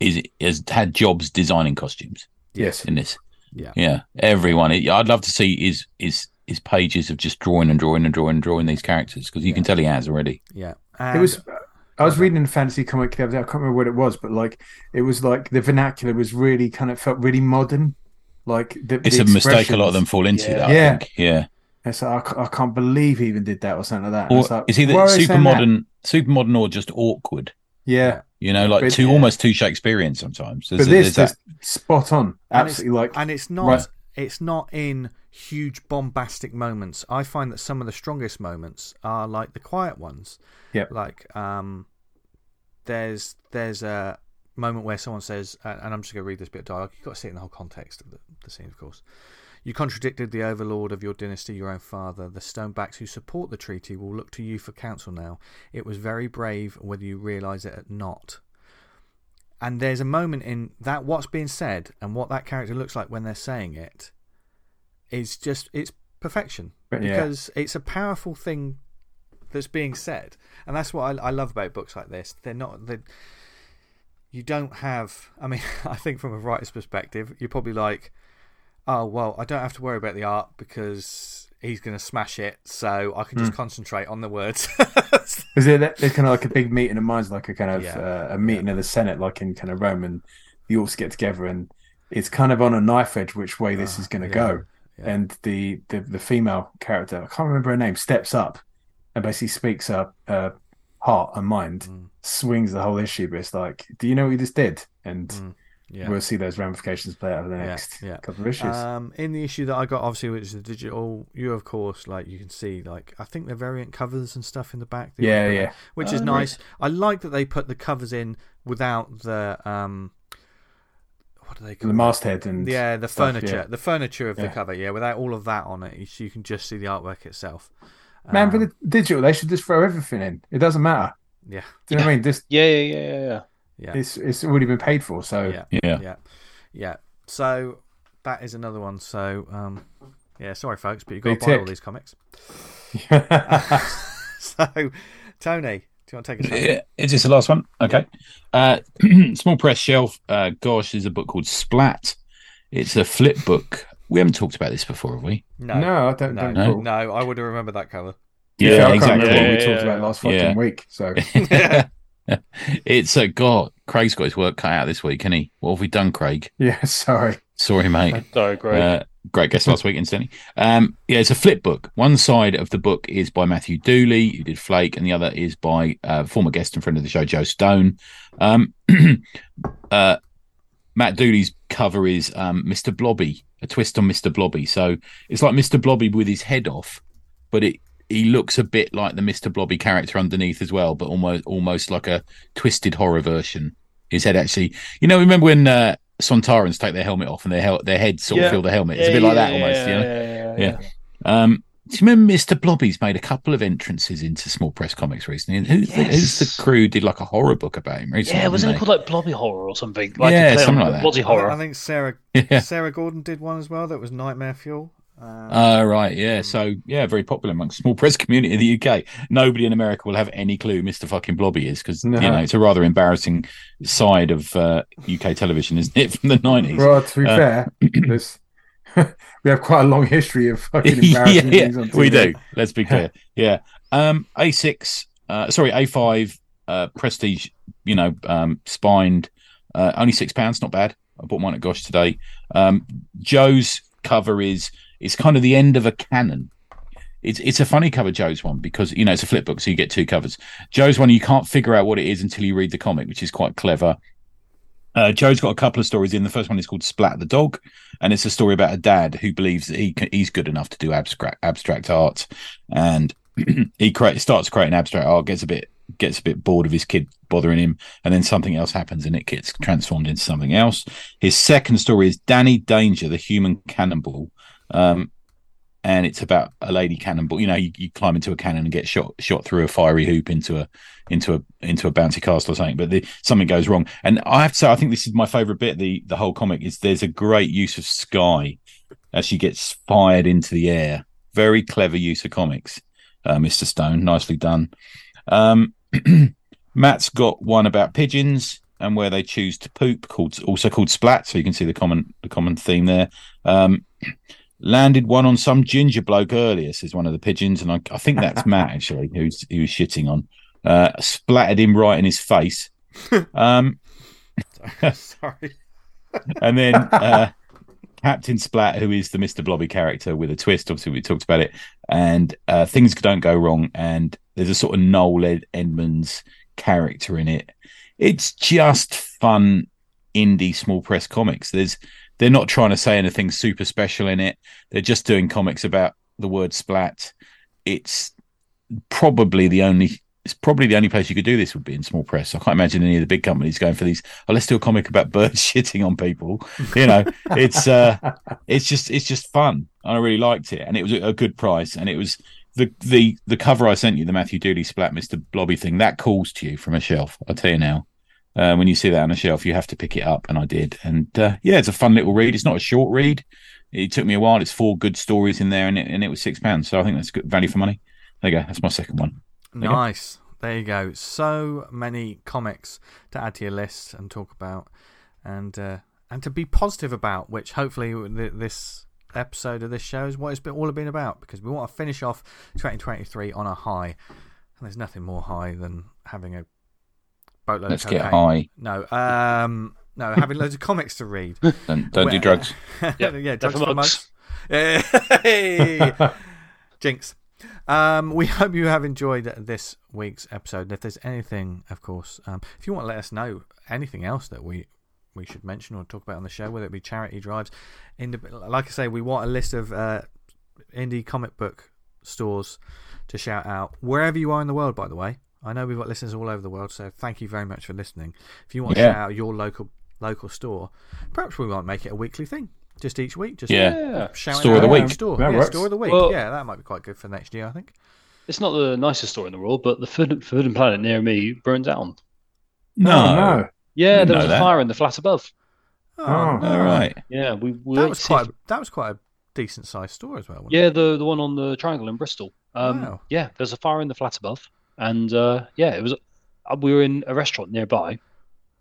C: is has had jobs designing costumes
B: Yes,
C: in this.
A: Yeah.
C: Yeah. Everyone I'd love to see is his his pages of just drawing and drawing and drawing and drawing these characters because you can tell he has already.
A: yeah,
B: it was. I was reading a fantasy comic the other day. I can't remember what it was, but like it was like the vernacular was really kind of felt really modern. Like the,
C: It's
B: the
C: a mistake a lot of them fall into
D: Yeah.
C: that, I
B: Yeah.
C: think. Yeah.
B: It's like, I, I can't believe he even did that or something like that.
C: Or
B: like,
C: is he
B: why
C: the super
B: saying that?
C: modern super modern or just awkward?
B: Yeah,
C: You know, like
B: But-
C: too almost too Shakespearean sometimes. There's
B: but this is spot on.
A: and
B: Absolutely, like
A: and it's not
B: Right.
A: it's not in huge bombastic moments. I find that some of the strongest moments are like the quiet ones.
B: Yep.
A: Like um, there's there's a moment where someone says, and I'm just going to read this bit of dialogue. You've got to see it in the whole context of the, the scene, of course. You contradicted the overlord of your dynasty, your own father. The Stonebacks who support the treaty will look to you for counsel now. It was very brave, whether you realise it or not. And there's a moment in that what's being said and what that character looks like when they're saying it is just it's perfection
B: yeah.
A: because it's a powerful thing that's being said, and that's what I, I love about books like this. They're not they you don't have. I mean, I think from a writer's perspective, you're probably like, oh well, I don't have to worry about the art because he's going to smash it, so I can just
B: Hmm.
A: concentrate on the words.
B: Is it it's kind of like a big meeting of minds, like a kind of
A: Yeah.
B: uh, a meeting of the Senate, like in kind of Rome, and the orcs get together, and it's kind of on a knife edge which way this
A: Ah,
B: is going to
A: yeah.
B: go.
A: Yeah.
B: And the, the the female character, I can't remember her name, steps up and basically speaks her, her heart and mind,
A: Mm.
B: swings the whole issue. But it's like, do you know what you just did? And
A: Mm, yeah.
B: we'll see those ramifications play out over the next
A: yeah.
B: couple of issues.
A: Um, in the issue that I got, obviously, which is the digital, you of course, like you can see, like I think they're variant covers and stuff in the back. the
B: yeah, yeah,
A: which
D: Oh,
A: is nice. I like that they put the covers in without the um, what do they
B: the
A: call it?
B: masthead and
A: Yeah, the
B: stuff,
A: furniture,
B: yeah.
A: the furniture of the cover. Yeah, without all of that on it, you, you can just see the artwork itself.
B: Man, for
A: Um,
B: the digital, they should just throw everything in. It doesn't matter.
A: yeah,
B: Do you know what I mean? This
D: Yeah, yeah, yeah, yeah, yeah.
A: yeah,
B: it's it's already been paid for. So
A: yeah,
C: Yeah.
A: yeah, yeah. So that is another one. So um, yeah, sorry folks, but you've got
B: Big
A: to buy all these comics. so, Tony, do you want to take a shot?
C: Is this the last one? Okay. Uh, small press shelf. Uh, gosh, there's a book called Splat. It's a flip book. We haven't talked about this before, have we?
A: No,
B: no, I don't.
A: no,
B: don't
A: no,
B: recall.
A: I would have remembered that cover.
B: Yeah, I can't remember
D: Yeah,
B: what we
D: yeah,
B: talked
D: yeah.
B: about last fucking
C: Yeah.
B: week. So
C: it's a God. Craig's got his work cut out this week, can he? What have we done, Craig?
B: yeah, sorry.
C: Sorry, mate.
D: Sorry, Greg.
C: Uh, great guest last week, incidentally. Um, yeah, it's a flip book. One side of the book is by Matthew Dooley, who did Flake, and the other is by uh, former guest and friend of the show, Joe Stone. Um, uh, Matt Dooley's cover is um, Mr. Blobby, a twist on Mr. Blobby. So it's like Mr. Blobby with his head off, but it he looks a bit like the Mr. Blobby character underneath as well, but almost almost like a twisted horror version. His head actually, you know, remember when uh, Sontarans take their helmet off and their hel- their heads sort
D: Yeah.
C: of fill the helmet? It's a bit like that almost,
D: yeah,
C: you know.
D: yeah, yeah,
C: Yeah. Um, do you remember Mr. Blobby's made a couple of entrances into small press comics recently? And who's, the, who's
D: Yes.
C: the crew did like a horror book about him recently?
D: Yeah, wasn't it
C: didn't
D: called like Blobby Horror or something? Like
C: Yeah,
D: a play on
C: something like that.
D: Blobby Horror.
A: I think Sarah?
C: Yeah.
A: Sarah Gordon did one as well. That was Nightmare Fuel. Um,
C: Uh, right, yeah. So, yeah, very popular amongst small press community in the UK. Nobody in America will have any clue who Mr. fucking Blobby is because,
B: No.
C: you know, it's a rather embarrassing side of uh, UK television, isn't it, from the 90s?
B: Well, to be
C: Uh,
B: fair, there's, we have quite a long history of fucking embarrassing
C: yeah,
B: things on TV.
C: we do. Let's be clear. Yeah. Um, A6, uh, sorry, A5, uh, Prestige, you know, um, spined, uh, only six pounds, not bad. I bought mine at Gosh today. Um, Joe's cover is it's kind of the end of a canon. It's it's a funny cover, Joe's one, because you know it's a flip book, so you get two covers. Joe's one you can't figure out what it is until you read the comic, which is quite clever. Uh, Joe's got a couple of stories in. The first one is called Splat the Dog, and it's a story about a dad who believes that he can, he's good enough to do abstract abstract art, and he create, starts creating abstract art, gets a bit gets a bit bored of his kid bothering him, and then something else happens and it gets transformed into something else. His second story is Danny Danger, the human cannonball. Um, and it's about a lady cannonball. You know, you, you climb into a cannon and get shot shot through a fiery hoop into a into a into a bouncy castle or something. But the, something goes wrong, and I have to say, I think this is my favorite bit. The the whole comic is there's a great use of sky as she gets fired into the air. Very clever use of comics, uh, Mister Stone. Nicely done. Um, Matt's got one about pigeons and where they choose to poop, called also called splat. So you can see the common the common theme there. Um, landed one on some ginger bloke earlier, says one of the pigeons, and I, I think that's Matt actually, who's he was shitting on. Uh, splattered him right in his face. Um,
A: Sorry.
C: and then uh, Captain Splat, who is the Mr. Blobby character with a twist. Obviously, we talked about it, and uh, things don't go wrong. And there's a sort of Noel Ed- Edmonds character in it. It's just fun indie small press comics. There's they're not trying to say anything super special in it. They're just doing comics about the word splat. It's probably the only it's probably the only place you could do this would be in small press. I can't imagine any of the big companies going for these. Oh, let's do a comic about birds shitting on people. You know, it's uh, it's just it's just fun. I really liked it, and it was a good price. And it was the the the cover I sent you, the Matthew Dooley Splat Mister Blobby thing, that calls to you from a shelf. I'll tell you now. Uh, when you see that on a shelf, you have to pick it up, and I did. And uh, yeah, it's a fun little read. It's not a short read. It took me a while. It's four good stories in there, and it, and it was six pounds. So I think that's good value for money. There you go. That's my second one. you go.
A: Nice. There you go. So many comics to add to your list and talk about, and uh, and to be positive about, which hopefully th- this episode of this show is what it's been all been about. Because we want to finish off 2023 on a high, and there's nothing more high than having a boatload
C: Let's
A: of
C: get high.
A: No, um, no, having loads of comics to read.
C: Don't, don't do
A: Well,
C: drugs.
A: yeah, drugs
D: for
A: for
D: mugs.
A: mugs. Hey, jinx. Um, we hope you have enjoyed this week's episode. And if there's anything, of course, um, if you want to let us know anything else that we we should mention or talk about on the show, whether it be charity drives, ind- like I say, we want a list of uh, indie comic book stores to shout out wherever you are in the world. By the way, I know we've got listeners all over the world, so thank you very much for listening. If you want to
C: Yeah.
A: shout out your local local store, perhaps we might make it a weekly thing. Just each week, just
C: Yeah.
D: Yeah.
A: shouting
C: Store of the
A: out
C: week.
A: Store.
B: That
A: yeah, store of the week.
D: Well-
A: yeah, that might be quite good for next year, I think.
D: It's not the nicest store in the world, but the Forbidden Forbidden Planet near me burned down.
C: No.
B: Oh, no.
D: Yeah, there was a
C: that.
D: fire in the flat above.
B: Oh.
C: All right.
D: Yeah, we, we
A: That
D: went
A: was
D: to
A: quite. A, that was quite a decent sized store as well. Wasn't
D: Yeah, the the one on the triangle in Bristol. Um,
A: Wow.
D: Yeah, there's a fire in the flat above, and uh, yeah, it was. Uh, we were in a restaurant nearby.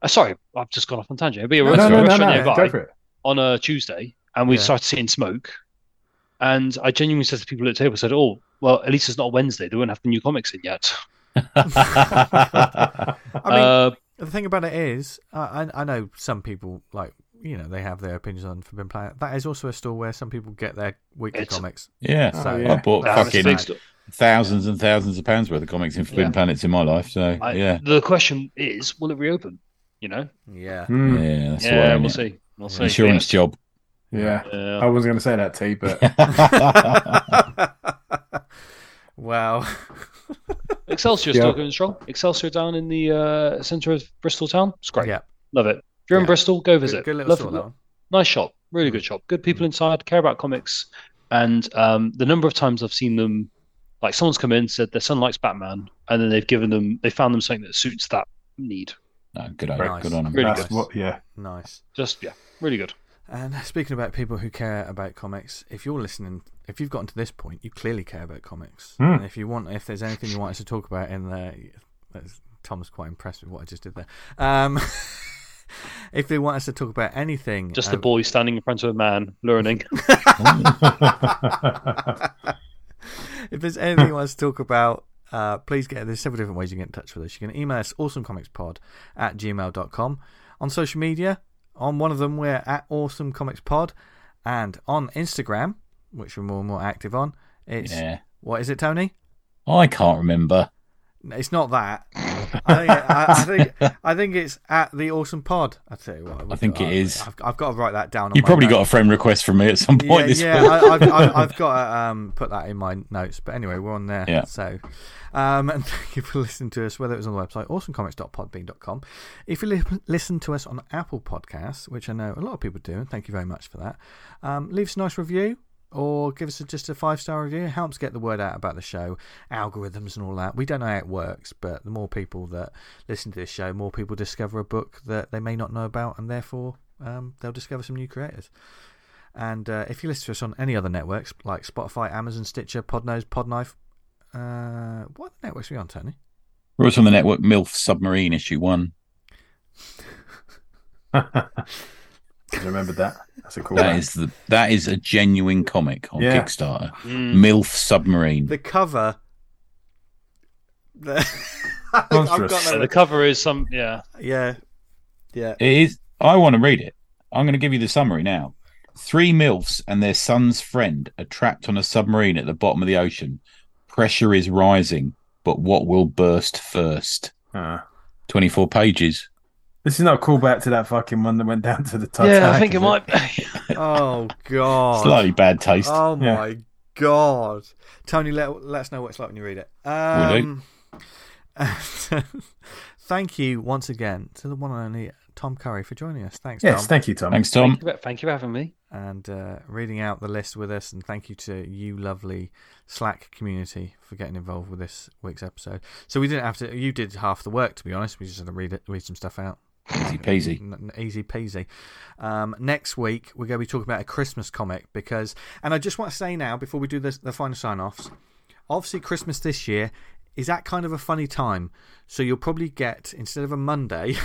D: Uh, sorry, I've just gone off on tangent. We were
A: No,
D: in
B: No,
D: a
B: no, no,
D: restaurant
B: no.
D: nearby
B: Go for it.
D: on a Tuesday, and we
A: Yeah.
D: started seeing smoke. And I genuinely said to people at the table, said, "Oh, well, at least it's not Wednesday. They won't have the new comics in yet."
A: I mean,
D: uh,
A: the thing about it is, I, I I know some people like you know they have their opinions on Forbidden Planet. That is also a store where some people get their weekly
D: It's-
A: comics.
C: yeah.
B: Oh,
A: So
B: yeah.
C: I bought
D: that's a
C: fucking
D: big sto-
C: thousands and thousands of pounds worth of comics in Forbidden
D: Yeah.
C: Planets in my life. So
D: I-
C: yeah,
D: The question is, will it reopen? You know?
A: Yeah.
B: Hmm.
C: yeah, that's
D: yeah,
C: why,
D: we'll
C: innit?
D: see. We'll see.
C: Insurance job.
B: Yeah.
D: Yeah.
B: I wasn't going to say that, T, but
A: wow.
D: Excelsior
B: Yeah.
D: still going strong. Excelsior down in the uh, centre of Bristol town. It's great.
A: Yeah.
D: Love it. If you're in Bristol, go visit.
A: good little
D: Love-
A: store, that one.
D: Nice shop. Really good shop. Good people inside. Care about comics. And um, the number of times I've seen them, like someone's come in said their son likes Batman, and then they've given them, they found them something that suits that need.
C: No, good on,
A: Nice.
C: good on 'em.
D: Really
B: that's
D: good.
B: what, yeah.
A: Nice.
D: Just yeah, really good.
A: And speaking about people who care about comics, if you're listening, if you've gotten to this point, you clearly care about comics.
B: Hmm.
A: And if you want, if there's anything you want us to talk about in there, Tom's quite impressed with what I just did there. Um, if they want us to talk about anything,
D: Just a
A: uh,
D: boy standing in front of a man learning.
A: if there's anything you want us to talk about, uh, please get there's several different ways you can get in touch with us. You can email us awesomecomicspod at gmail.com. On social media, on one of them we're at awesomecomicspod and on Instagram, which we're more and more active on, it's
C: Yeah,
A: what is it, Tony?
C: I can't remember.
A: It's not that. I think, I, I think I think it's at the awesome pod. I tell you what,
C: I think it is.
A: I've, I've got to write that down. On
C: You probably got a friend request from me at some point
A: yeah,
C: this
A: yeah. I, I've, I've, I've got to um, put that in my notes. But anyway, we're on there.
C: Yeah.
A: So, um, and thank you for listening to us, whether it was on the website, awesomecomics.podbean.com. If you li- listen to us on Apple Podcasts, which I know a lot of people do, and thank you very much for that, um, leave us a nice review or give us a, just a five star review. It helps get the word out about the show, algorithms and all that. We don't know how it works, but the more people that listen to this show, more people discover a book that they may not know about, and therefore um, they'll discover some new creators. And uh, if you listen to us on any other networks like Spotify, Amazon, Stitcher, Podnose, Podknife, uh, what networks are we on, Tony?
C: We're on the network MILF Submarine issue one.
B: I remembered that. That's a cool
C: That
B: one.
C: is the that is a genuine comic on
B: Yeah.
C: Kickstarter.
D: Mm.
C: MILF Submarine.
A: The cover. The
B: Monstrous.
D: So the cover is some yeah.
A: yeah, yeah.
C: It is. I want to read it. I'm going to give you the summary now. Three MILFs and their son's friend are trapped on a submarine at the bottom of the ocean. Pressure is rising, but what will burst first?
B: Ah.
C: 24 pages.
B: This is not a callback to that fucking one that went down to the Titanic.
D: yeah, I think it might be.
A: Oh god.
C: Slightly bad taste.
A: Oh
B: Yeah.
A: my god, Tony, let, let us know what it's like when you read it.
C: Will
A: Um, thank you once again to the one and only Tom Curry for joining us. Thanks,
B: Yes,
A: Tom,
B: thank you, Tom.
C: Thanks, Tom.
D: Thank you, thank you for having me.
A: and uh, reading out the list with us. And thank you to you, lovely Slack community, for getting involved with this week's episode. So we didn't have to. You did half the work, to be honest. We just had to read it, read some stuff out.
C: Easy peasy.
A: Easy peasy. Um, next week we're going to be talking about a Christmas comic because, and I just want to say now before we do this, the final sign offs. Obviously, Christmas this year is that kind of a funny time, so you'll probably get instead of a Monday,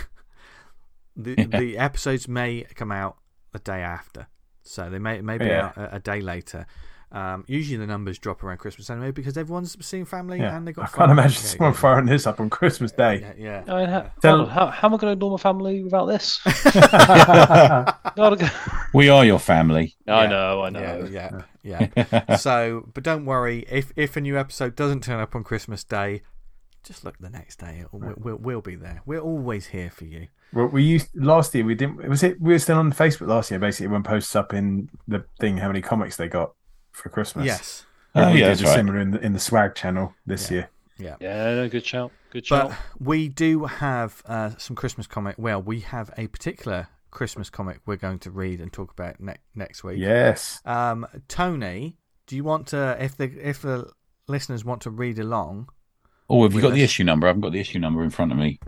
A: the the episodes may come out the day after, so they may may be
B: Yeah.
A: out a, a day later. Um, usually the numbers drop around Christmas anyway because everyone's seeing family
B: Yeah.
A: and they got.
B: I can't imagine
A: Yeah,
B: someone
A: yeah,
B: firing this up on Christmas Day.
A: Yeah, yeah.
D: I mean, how,
B: Tell-
D: how, how am I going to ignore my family without this?
C: We are your family.
D: I know, I know.
A: Yeah, yeah, yeah. so, but don't worry if if a new episode doesn't turn up on Christmas Day, just look the next day. We'll, we'll, we'll be there. We're always here for you.
B: Well, we used last year. We didn't. Was it? We were still on Facebook last year. Basically, when posts up in the thing how many comics they got for Christmas.
A: Yes,
B: And
C: Oh,
B: we
C: yeah,
B: did
C: that's
B: a
C: right.
B: similar in the in the swag channel this year.
A: yeah.
D: Yeah, good shout. Good shout.
A: But we do have uh, some Christmas comic. Well, we have a particular Christmas comic we're going to read and talk about ne- next week.
B: Yes.
A: Um, Tony, do you want to, if the if the listeners want to read along,
C: Oh, have you
A: With
C: got the issue number? I haven't got the issue number in front of me.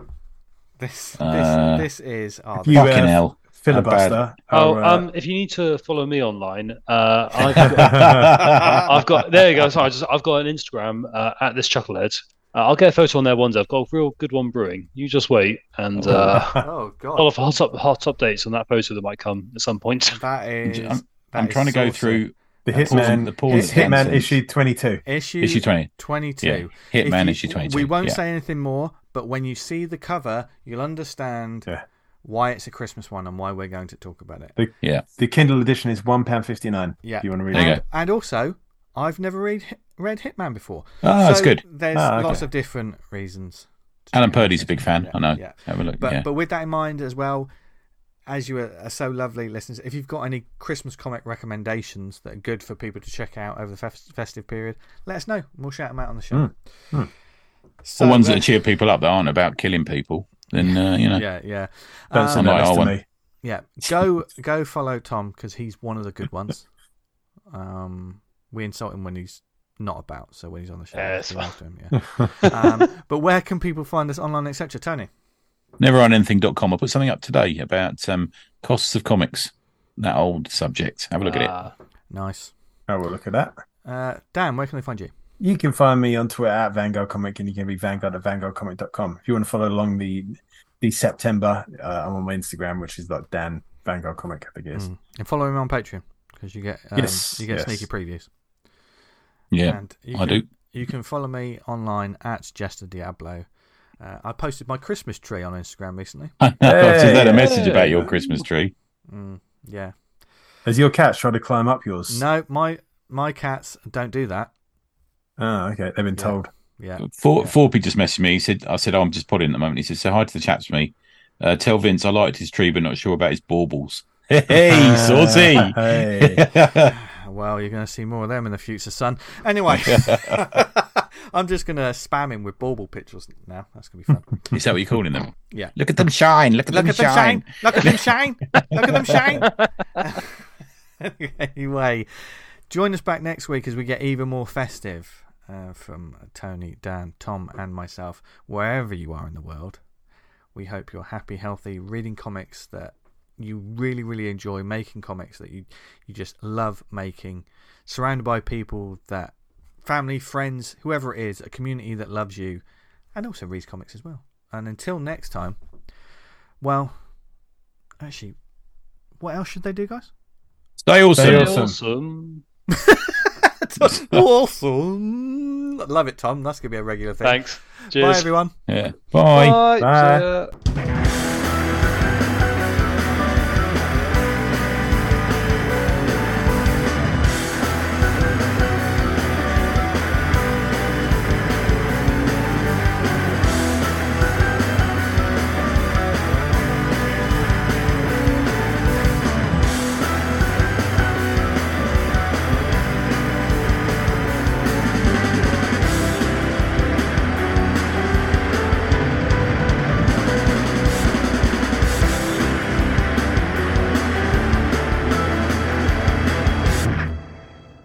A: this
C: Uh,
A: this this is oh,
B: You, uh,
C: Fucking hell.
B: Filibuster.
D: Oh,
B: are, uh,
D: um, if you need to follow me online, uh, I've, got, I've got there you go. Sorry, I just, I've got an Instagram uh, at this chucklehead. Uh, I'll get a photo on there one day. I've got a real good one brewing. You just wait, and uh,
A: oh
D: a lot
A: god,
D: of hot, up, hot updates on that photo that might come at some point.
A: that is.
C: I'm,
A: that
C: I'm
A: is
C: trying to go
A: saucy.
C: through
B: the
C: the
B: Hitman.
C: the porn
B: it's Hitman issue 22.
A: issue
C: issue 20.
A: 22.
C: Yeah. Hitman
A: you-
C: issue 22.
A: We won't
C: yeah.
A: say anything more, but when you see the cover, you'll understand
B: Yeah.
A: Why it's a Christmas one and why we're going to talk about it. Yeah.
B: The Kindle edition is £1.59.
A: Yeah.
B: If you want to read
C: There you
B: it.
A: And, and also, I've never read read Hitman before.
C: Oh, that's good.
A: There's
B: Ah, okay.
A: lots of different reasons.
C: Alan Purdy's a big fan.
A: Yeah,
C: I know.
A: Yeah.
C: Have a look.
A: But
C: yeah.
A: but with that in mind as well, as you are, are so lovely listeners, if you've got any Christmas comic recommendations that are good for people to check out over the fes- festive period, let us know. We'll shout them out on the show.
B: Mm, mm.
A: So,
C: or ones
A: uh,
C: that cheer people up that aren't about killing people, then, uh, you know.
A: yeah, yeah,
B: Don't
A: Um,
B: send that
C: Like
B: list
C: our
B: to me.
A: yeah. Go go follow Tom because he's one of the good ones. Um, we insult him when he's not about, so when he's on the show,
D: Yeah,
A: we
D: fine.
A: him, yeah. um, but where can people find us online, etc. Tony?
C: Neveronanything.com. I put something up today about um, costs of comics, that old subject. Have a look at it.
D: Uh,
A: Nice.
B: Oh, well, look at that.
A: Uh, Dan, where can they find you?
B: You can find me on Twitter at Vanguard Comic, and you can be Vanguard at VanguardComic.com. If you want to follow along the the September, uh, I'm on my Instagram, which is like Dan Vanguard Comic, I think it is.
A: Mm. And follow him on Patreon because you get um,
B: Yes,
A: you get
B: yes.
A: sneaky previews.
C: Yeah,
A: and you
C: I
A: can,
C: do.
A: You can follow me online at Jester Diablo. Uh, I posted my Christmas tree on Instagram recently.
C: I know. I've just a
B: Hey.
C: message about your Christmas tree.
A: Mm, yeah.
B: Has your cat tried to climb up yours?
A: No, my my cats don't do that.
B: Oh, okay. They've been
A: Yeah.
B: told.
A: Yeah.
C: For,
A: Yeah.
C: Forpy just messaged me. He said, I said, oh, I'm just potting at the moment. He said, say hi to the chaps for me. Uh, tell Vince I liked his tree, but not sure about his baubles. Hey, saucy.
B: Hey.
A: Well, you're going to see more of them in the future, son. Anyway, I'm just going to spam him with bauble pictures now. That's going to be fun.
C: Is that what you're calling them?
A: Yeah.
C: Look at them shine. Look at
A: Look
C: them
A: at them
C: shine.
A: shine. Look at them shine. Look at them shine. anyway, join us back next week as we get even more festive uh, from Tony, Dan, Tom, and myself, wherever you are in the world. We hope you're happy, healthy, reading comics that you really, really enjoy, making comics that you, you just love making, surrounded by people that, family, friends, whoever it is, a community that loves you and also reads comics as well. And until next time, well, actually, what else should they do, guys?
C: Stay awesome.
B: Stay
D: awesome.
B: awesome.
A: awesome. Love it, Tom. That's going to be a regular thing.
D: Thanks.
A: Bye, everyone.
C: Yeah. Bye.
D: Bye.
B: Bye.
D: See ya.